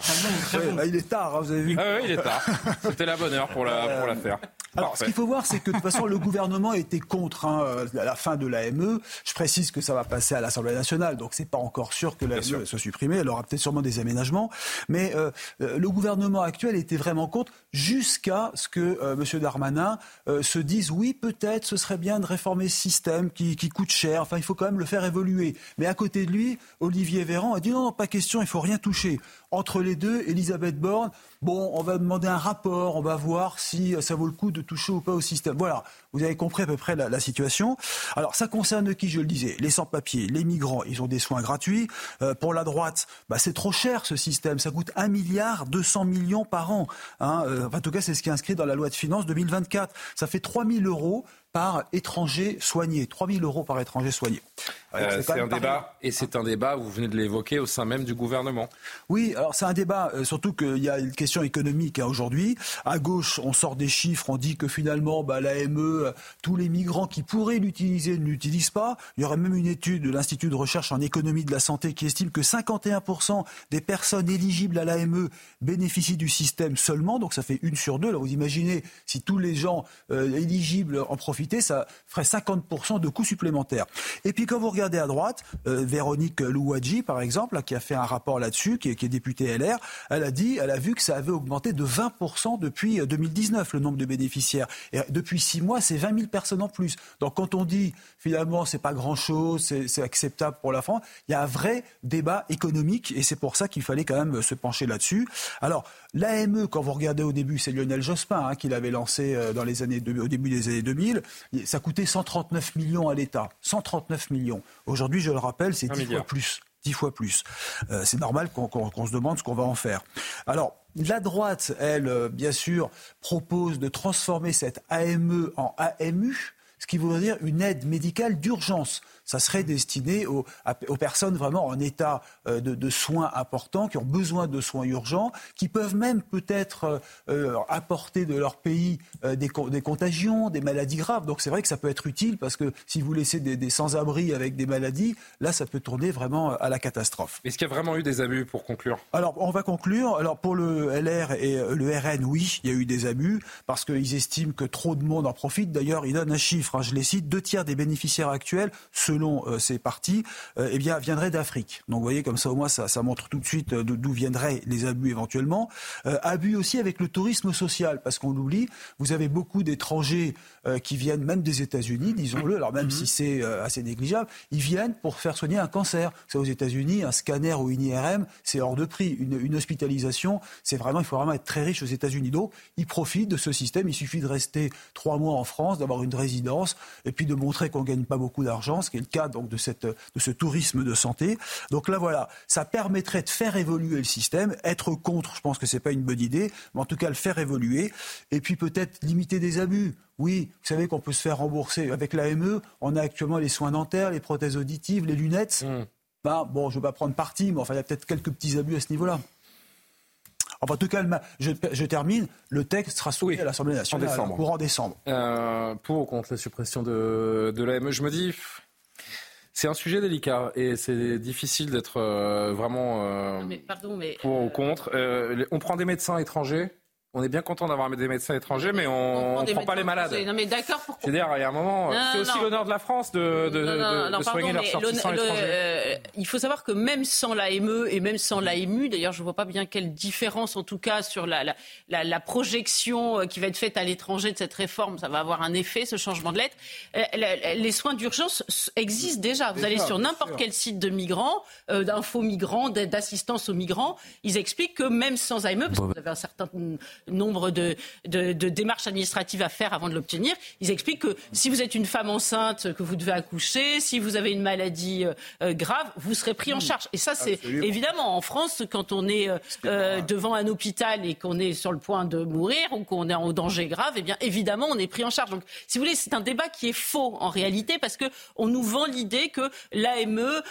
Bah, il est tard, hein, vous avez vu. Ah oui, il est tard. C'était la bonne heure pour la, pour la faire. Alors, ce qu'il faut voir, c'est que de toute façon, le gouvernement était contre hein, la fin de l'AME. Je précise que ça va passer à l'Assemblée nationale, donc c'est pas encore sûr que l'AME soit supprimée. Elle aura peut-être sûrement des aménagements, mais euh, euh, le gouvernement actuel était vraiment contre jusqu'à ce que euh, M. Darmanin se dise oui, peut-être ce serait bien de réformer ce système qui, qui, coûte cher. Enfin, il faut quand même le faire évoluer. Mais à côté de lui, Olivier Véran a dit non, non, pas question, il faut rien toucher. Entre les deux, Elisabeth Borne, bon, on va demander un rapport, on va voir si ça vaut le coup de toucher ou pas au système. Voilà, vous avez compris à peu près la, situation. Alors, ça concerne qui, je le disais? Les sans-papiers, les migrants, ils ont des soins gratuits. Euh, pour la droite, bah, c'est trop cher ce système, ça coûte 1 milliard 200 millions par an. Hein. Euh, en tout cas, c'est ce qui est inscrit dans la loi de finances 2024. Ça fait 3 000 euros par étranger soigné. 3 000 euros par étranger soigné. Euh, c'est un débat, et c'est un débat, vous venez de l'évoquer, au sein même du gouvernement. Oui, alors c'est un débat, euh, surtout qu'il y a une question économique hein, aujourd'hui. À gauche, on sort des chiffres, on dit que finalement, bah, l'AME, euh, tous les migrants qui pourraient l'utiliser ne l'utilisent pas. Il y aurait même une étude de l'Institut de recherche en économie de la santé qui estime que 51% des personnes éligibles à l'AME bénéficient du système seulement, donc ça fait une sur deux. Alors vous imaginez, si tous les gens éligibles en ça ferait 50% de coûts supplémentaires. Et puis quand vous regardez à droite, euh, Véronique Louadji, par exemple, qui a fait un rapport là-dessus, qui, est députée LR, elle a dit, elle a vu que ça avait augmenté de 20% depuis 2019, euh, le nombre de bénéficiaires. Et depuis six mois, c'est 20 000 personnes en plus. Donc quand on dit, finalement, c'est pas grand-chose, c'est acceptable pour la France, il y a un vrai débat économique et c'est pour ça qu'il fallait quand même se pencher là-dessus. Alors, l'AME, quand vous regardez au début, c'est Lionel Jospin hein, qui l'avait lancé euh, dans les années au début des années 2000. Ça coûtait 139 millions à l'État. 139 millions. Aujourd'hui, je le rappelle, c'est 10 fois plus. 10 fois plus. Euh, c'est normal qu'on se demande ce qu'on va en faire. Alors, la droite, elle, euh, bien sûr, propose de transformer cette AME en AMU, ce qui voudrait dire une aide médicale d'urgence ça serait destiné aux, aux personnes vraiment en état euh, de, de, soins importants, qui ont besoin de soins urgents, qui peuvent même peut-être euh, euh, apporter de leur pays des, des, contagions, des maladies graves. Donc c'est vrai que ça peut être utile parce que si vous laissez des, des sans-abri avec des maladies, là ça peut tourner vraiment à la catastrophe. Est-ce qu'il y a vraiment eu des abus pour conclure? Alors on va conclure. Alors pour le LR et le RN, oui, il y a eu des abus parce qu'ils estiment que trop de monde en profite. D'ailleurs, ils donnent un chiffre, hein, je les cite, deux tiers des bénéficiaires actuels se selon euh, ces partis, euh, eh bien, viendraient d'Afrique. Donc, vous voyez, comme ça, au moins, ça, ça montre tout de suite euh, d'où viendraient les abus éventuellement. abus aussi avec le tourisme social, parce qu'on l'oublie, vous avez beaucoup d'étrangers qui viennent même des États-Unis, disons-le, alors même si c'est assez négligeable, ils viennent pour faire soigner un cancer. C'est aux États-Unis, un scanner ou une IRM, c'est hors de prix. Une, une hospitalisation, c'est vraiment, il faut vraiment être très riche aux États-Unis. Donc, ils profitent de ce système. Il suffit de rester trois mois en France, d'avoir une résidence, et puis de montrer qu'on gagne pas beaucoup d'argent, ce qui est le cas donc de, cette, de ce tourisme de santé. Donc là, voilà, ça permettrait de faire évoluer le système. Être contre, je pense que c'est pas une bonne idée, mais en tout cas le faire évoluer. Et puis peut-être limiter des abus. Oui, vous savez qu'on peut se faire rembourser avec l'AME. On a actuellement les soins dentaires, les prothèses auditives, les lunettes. Mmh. Ben, bon, je ne vais pas prendre parti, mais enfin, il y a peut-être quelques petits abus à ce niveau-là. Enfin, en tout cas, je, je termine. Le texte sera soumis à l'Assemblée nationale en décembre. courant décembre. Euh, pour ou contre la suppression de, de l'AME? Je me dis, c'est un sujet délicat et c'est difficile d'être euh, vraiment euh, pour ou contre. Euh, on prend des médecins étrangers on est bien content d'avoir des médecins étrangers, mais on ne prend pas les malades. Non, mais d'accord. Pourquoi C'est-à-dire, il y a un moment, c'est aussi l'honneur de la France de, de, soigner leurs ressortissants étrangers. Euh, il faut savoir que même sans l'AME et même sans l'AMU, d'ailleurs, je ne vois pas bien quelle différence, en tout cas, sur la, la, la, projection euh, qui va être faite à l'étranger de cette réforme, ça va avoir un effet, ce changement de lettre. Euh, les soins d'urgence existent déjà. Vous allez sur n'importe quel site de migrants, d'infos migrants, d'assistance aux migrants, ils expliquent que même sans AME, parce que vous avez un certain nombre de, de, démarches administratives à faire avant de l'obtenir. Ils expliquent que si vous êtes une femme enceinte, que vous devez accoucher, si vous avez une maladie euh, euh, grave, vous serez pris en charge. Et ça, c'est évidemment en France, quand on est euh, devant un hôpital et qu'on est sur le point de mourir ou qu'on est en danger grave, eh bien évidemment, on est pris en charge. Donc, si vous voulez, c'est un débat qui est faux en réalité parce que on nous vend l'idée que l'AME,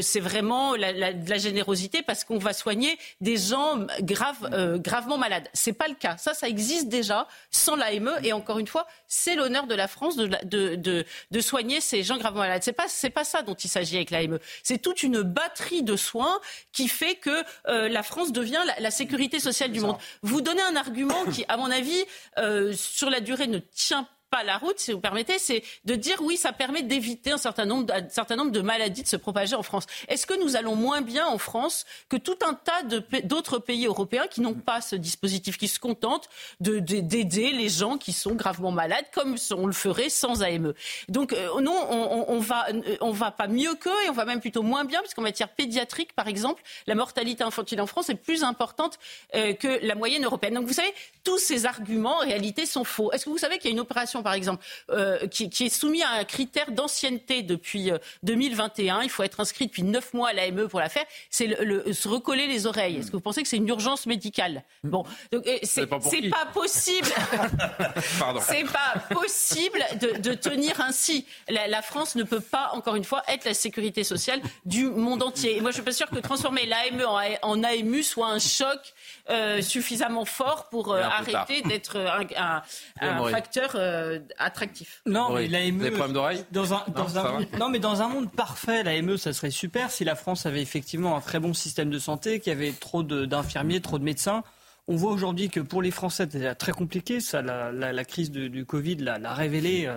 c'est vraiment la, la, générosité parce qu'on va soigner des gens graves, gravement malades. C'est pas le cas. Ça, ça existe déjà sans l'AME. Et encore une fois, c'est l'honneur de la France de, de, de, soigner ces gens gravement malades. C'est pas, c'est pas ça dont il s'agit avec l'AME. C'est toute une batterie de soins qui fait que euh, la France devient la, sécurité sociale du monde. Vous donnez un argument qui, à mon avis, euh, sur la durée, ne tient pas la route, si vous permettez, c'est de dire oui, ça permet d'éviter un certain nombre, de maladies de se propager en France. Est-ce que nous allons moins bien en France que tout un tas d'autres pays européens qui n'ont pas ce dispositif, qui se contentent d'aider les gens qui sont gravement malades, comme on le ferait sans AME Donc euh, non, on, va, on va pas mieux qu'eux et on va même plutôt moins bien, puisqu'en matière pédiatrique, par exemple, la mortalité infantile en France est plus importante euh, que la moyenne européenne. Donc vous savez, tous ces arguments en réalité sont faux. Est-ce que vous savez qu'il y a une opération, par exemple, euh, qui, qui, est soumise à un critère d'ancienneté depuis 2021 Il faut être inscrit depuis neuf mois à l'AME pour la faire. C'est le, se recoller les oreilles. Est-ce que vous pensez que c'est une urgence médicale? Bon, donc c'est pas, pas, possible. [LAUGHS] [LAUGHS] c'est pas possible de, de tenir ainsi. La, la, France ne peut pas, encore une fois, être la sécurité sociale du monde entier. Et moi, je suis pas sûre que transformer l'AME en, en AMU soit un choc euh, suffisamment fort pour euh, arrêter d'être un, un, facteur euh, attractif. Non, mais l'AME. Des problèmes d'oreille dans un, dans non, un, non, mais dans un monde parfait, l'AME, ça serait super si la France avait effectivement un très bon système de santé, qu'il y avait trop d'infirmiers, trop de médecins. On voit aujourd'hui que pour les Français, c'est très compliqué. Ça, la, la, la crise du, du Covid l'a révélé.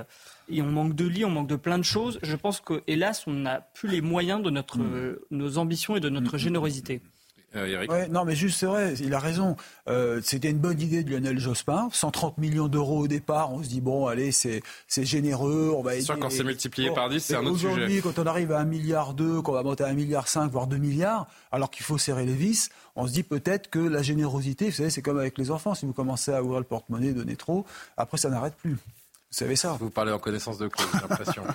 et on manque de lits, on manque de plein de choses. Je pense que, hélas, on n'a plus les moyens de notre, mm. nos ambitions et de notre mm. générosité. Euh, non, mais juste, c'est vrai, il a raison. Euh, c'était une bonne idée de Lionel Jospin. 130 millions d'euros au départ, on se dit, bon, allez, c'est généreux, on va aider. sûr, quand c'est multiplié par 10, c'est un autre sujet. Aujourd'hui, quand on arrive à 1,2 milliard, qu'on va monter à 1,5 milliard, voire 2 milliards, alors qu'il faut serrer les vis, on se dit peut-être que la générosité, vous savez, c'est comme avec les enfants. Si vous commencez à ouvrir le porte-monnaie, donner trop, après, ça n'arrête plus. Vous savez ça. Vous parlez en connaissance de cause, j'ai l'impression. [LAUGHS]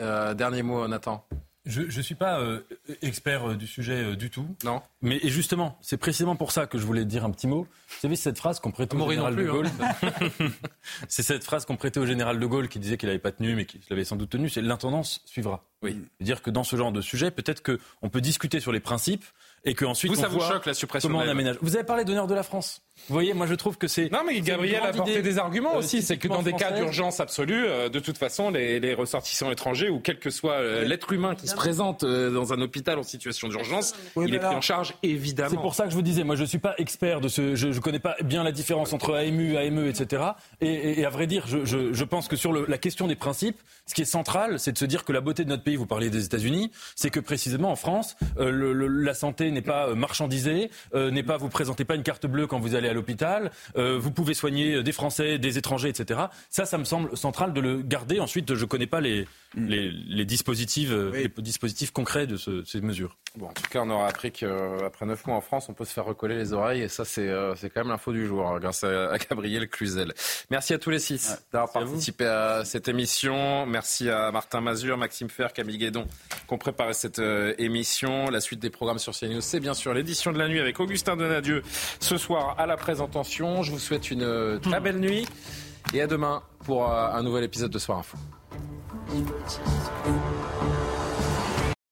Euh, dernier mot, Nathan. Je ne suis pas euh, expert euh, du sujet euh, du tout. Non. Mais et justement, c'est précisément pour ça que je voulais dire un petit mot. Vous savez, cette phrase qu'on prêtait au général de Gaulle. Hein. [LAUGHS] c'est cette phrase qu'on prêtait au général de Gaulle qui disait qu'il n'avait pas tenu, mais qu'il l'avait sans doute tenu. C'est l'intendance suivra. Oui. Dire que dans ce genre de sujet, peut-être qu'on peut discuter sur les principes et qu'ensuite vous, on ça vous choque la suppression comment on aménage. Vous avez parlé d'honneur de la France. Vous voyez, moi je trouve que c'est. Non, mais Gabriel a apporté des arguments euh, aussi. C'est que dans des cas d'urgence absolue, euh, de toute façon, les, les, ressortissants étrangers ou quel que soit euh, l'être humain qui se présente dans un hôpital en situation d'urgence, il est pris en charge évidemment. C'est pour ça que je vous disais, moi je suis pas expert de ce. Je, je connais pas bien la différence entre AMU, AME, etc. Et, et, à vrai dire, je, je, je pense que sur le, la question des principes, ce qui est central, c'est de se dire que la beauté de notre pays, vous parlez des États-Unis, c'est que précisément en France, le, la santé n'est pas marchandisée, n'est pas vous présentez pas une carte bleue quand vous allez à l'hôpital. Euh, vous pouvez soigner des Français, des étrangers, etc. Ça, ça me semble central de le garder. Ensuite, je ne connais pas les, mm. les, dispositifs, euh, les dispositifs concrets de ces mesures. Bon, en tout cas, on aura appris qu'après neuf mois en France, on peut se faire recoller les oreilles. Et ça, c'est euh, quand même l'info du jour, hein, grâce à, Gabriel Cluzel. Merci à tous les six d'avoir participé à, cette émission. Merci à Martin Mazur, Maxime Fer, Camille Guédon, qui ont préparé cette émission. La suite des programmes sur CNews, c'est bien sûr l'édition de la nuit avec Augustin Donadieu ce soir à la présentation. Je vous souhaite une euh, très belle nuit et à demain pour euh, un nouvel épisode de Soir Info.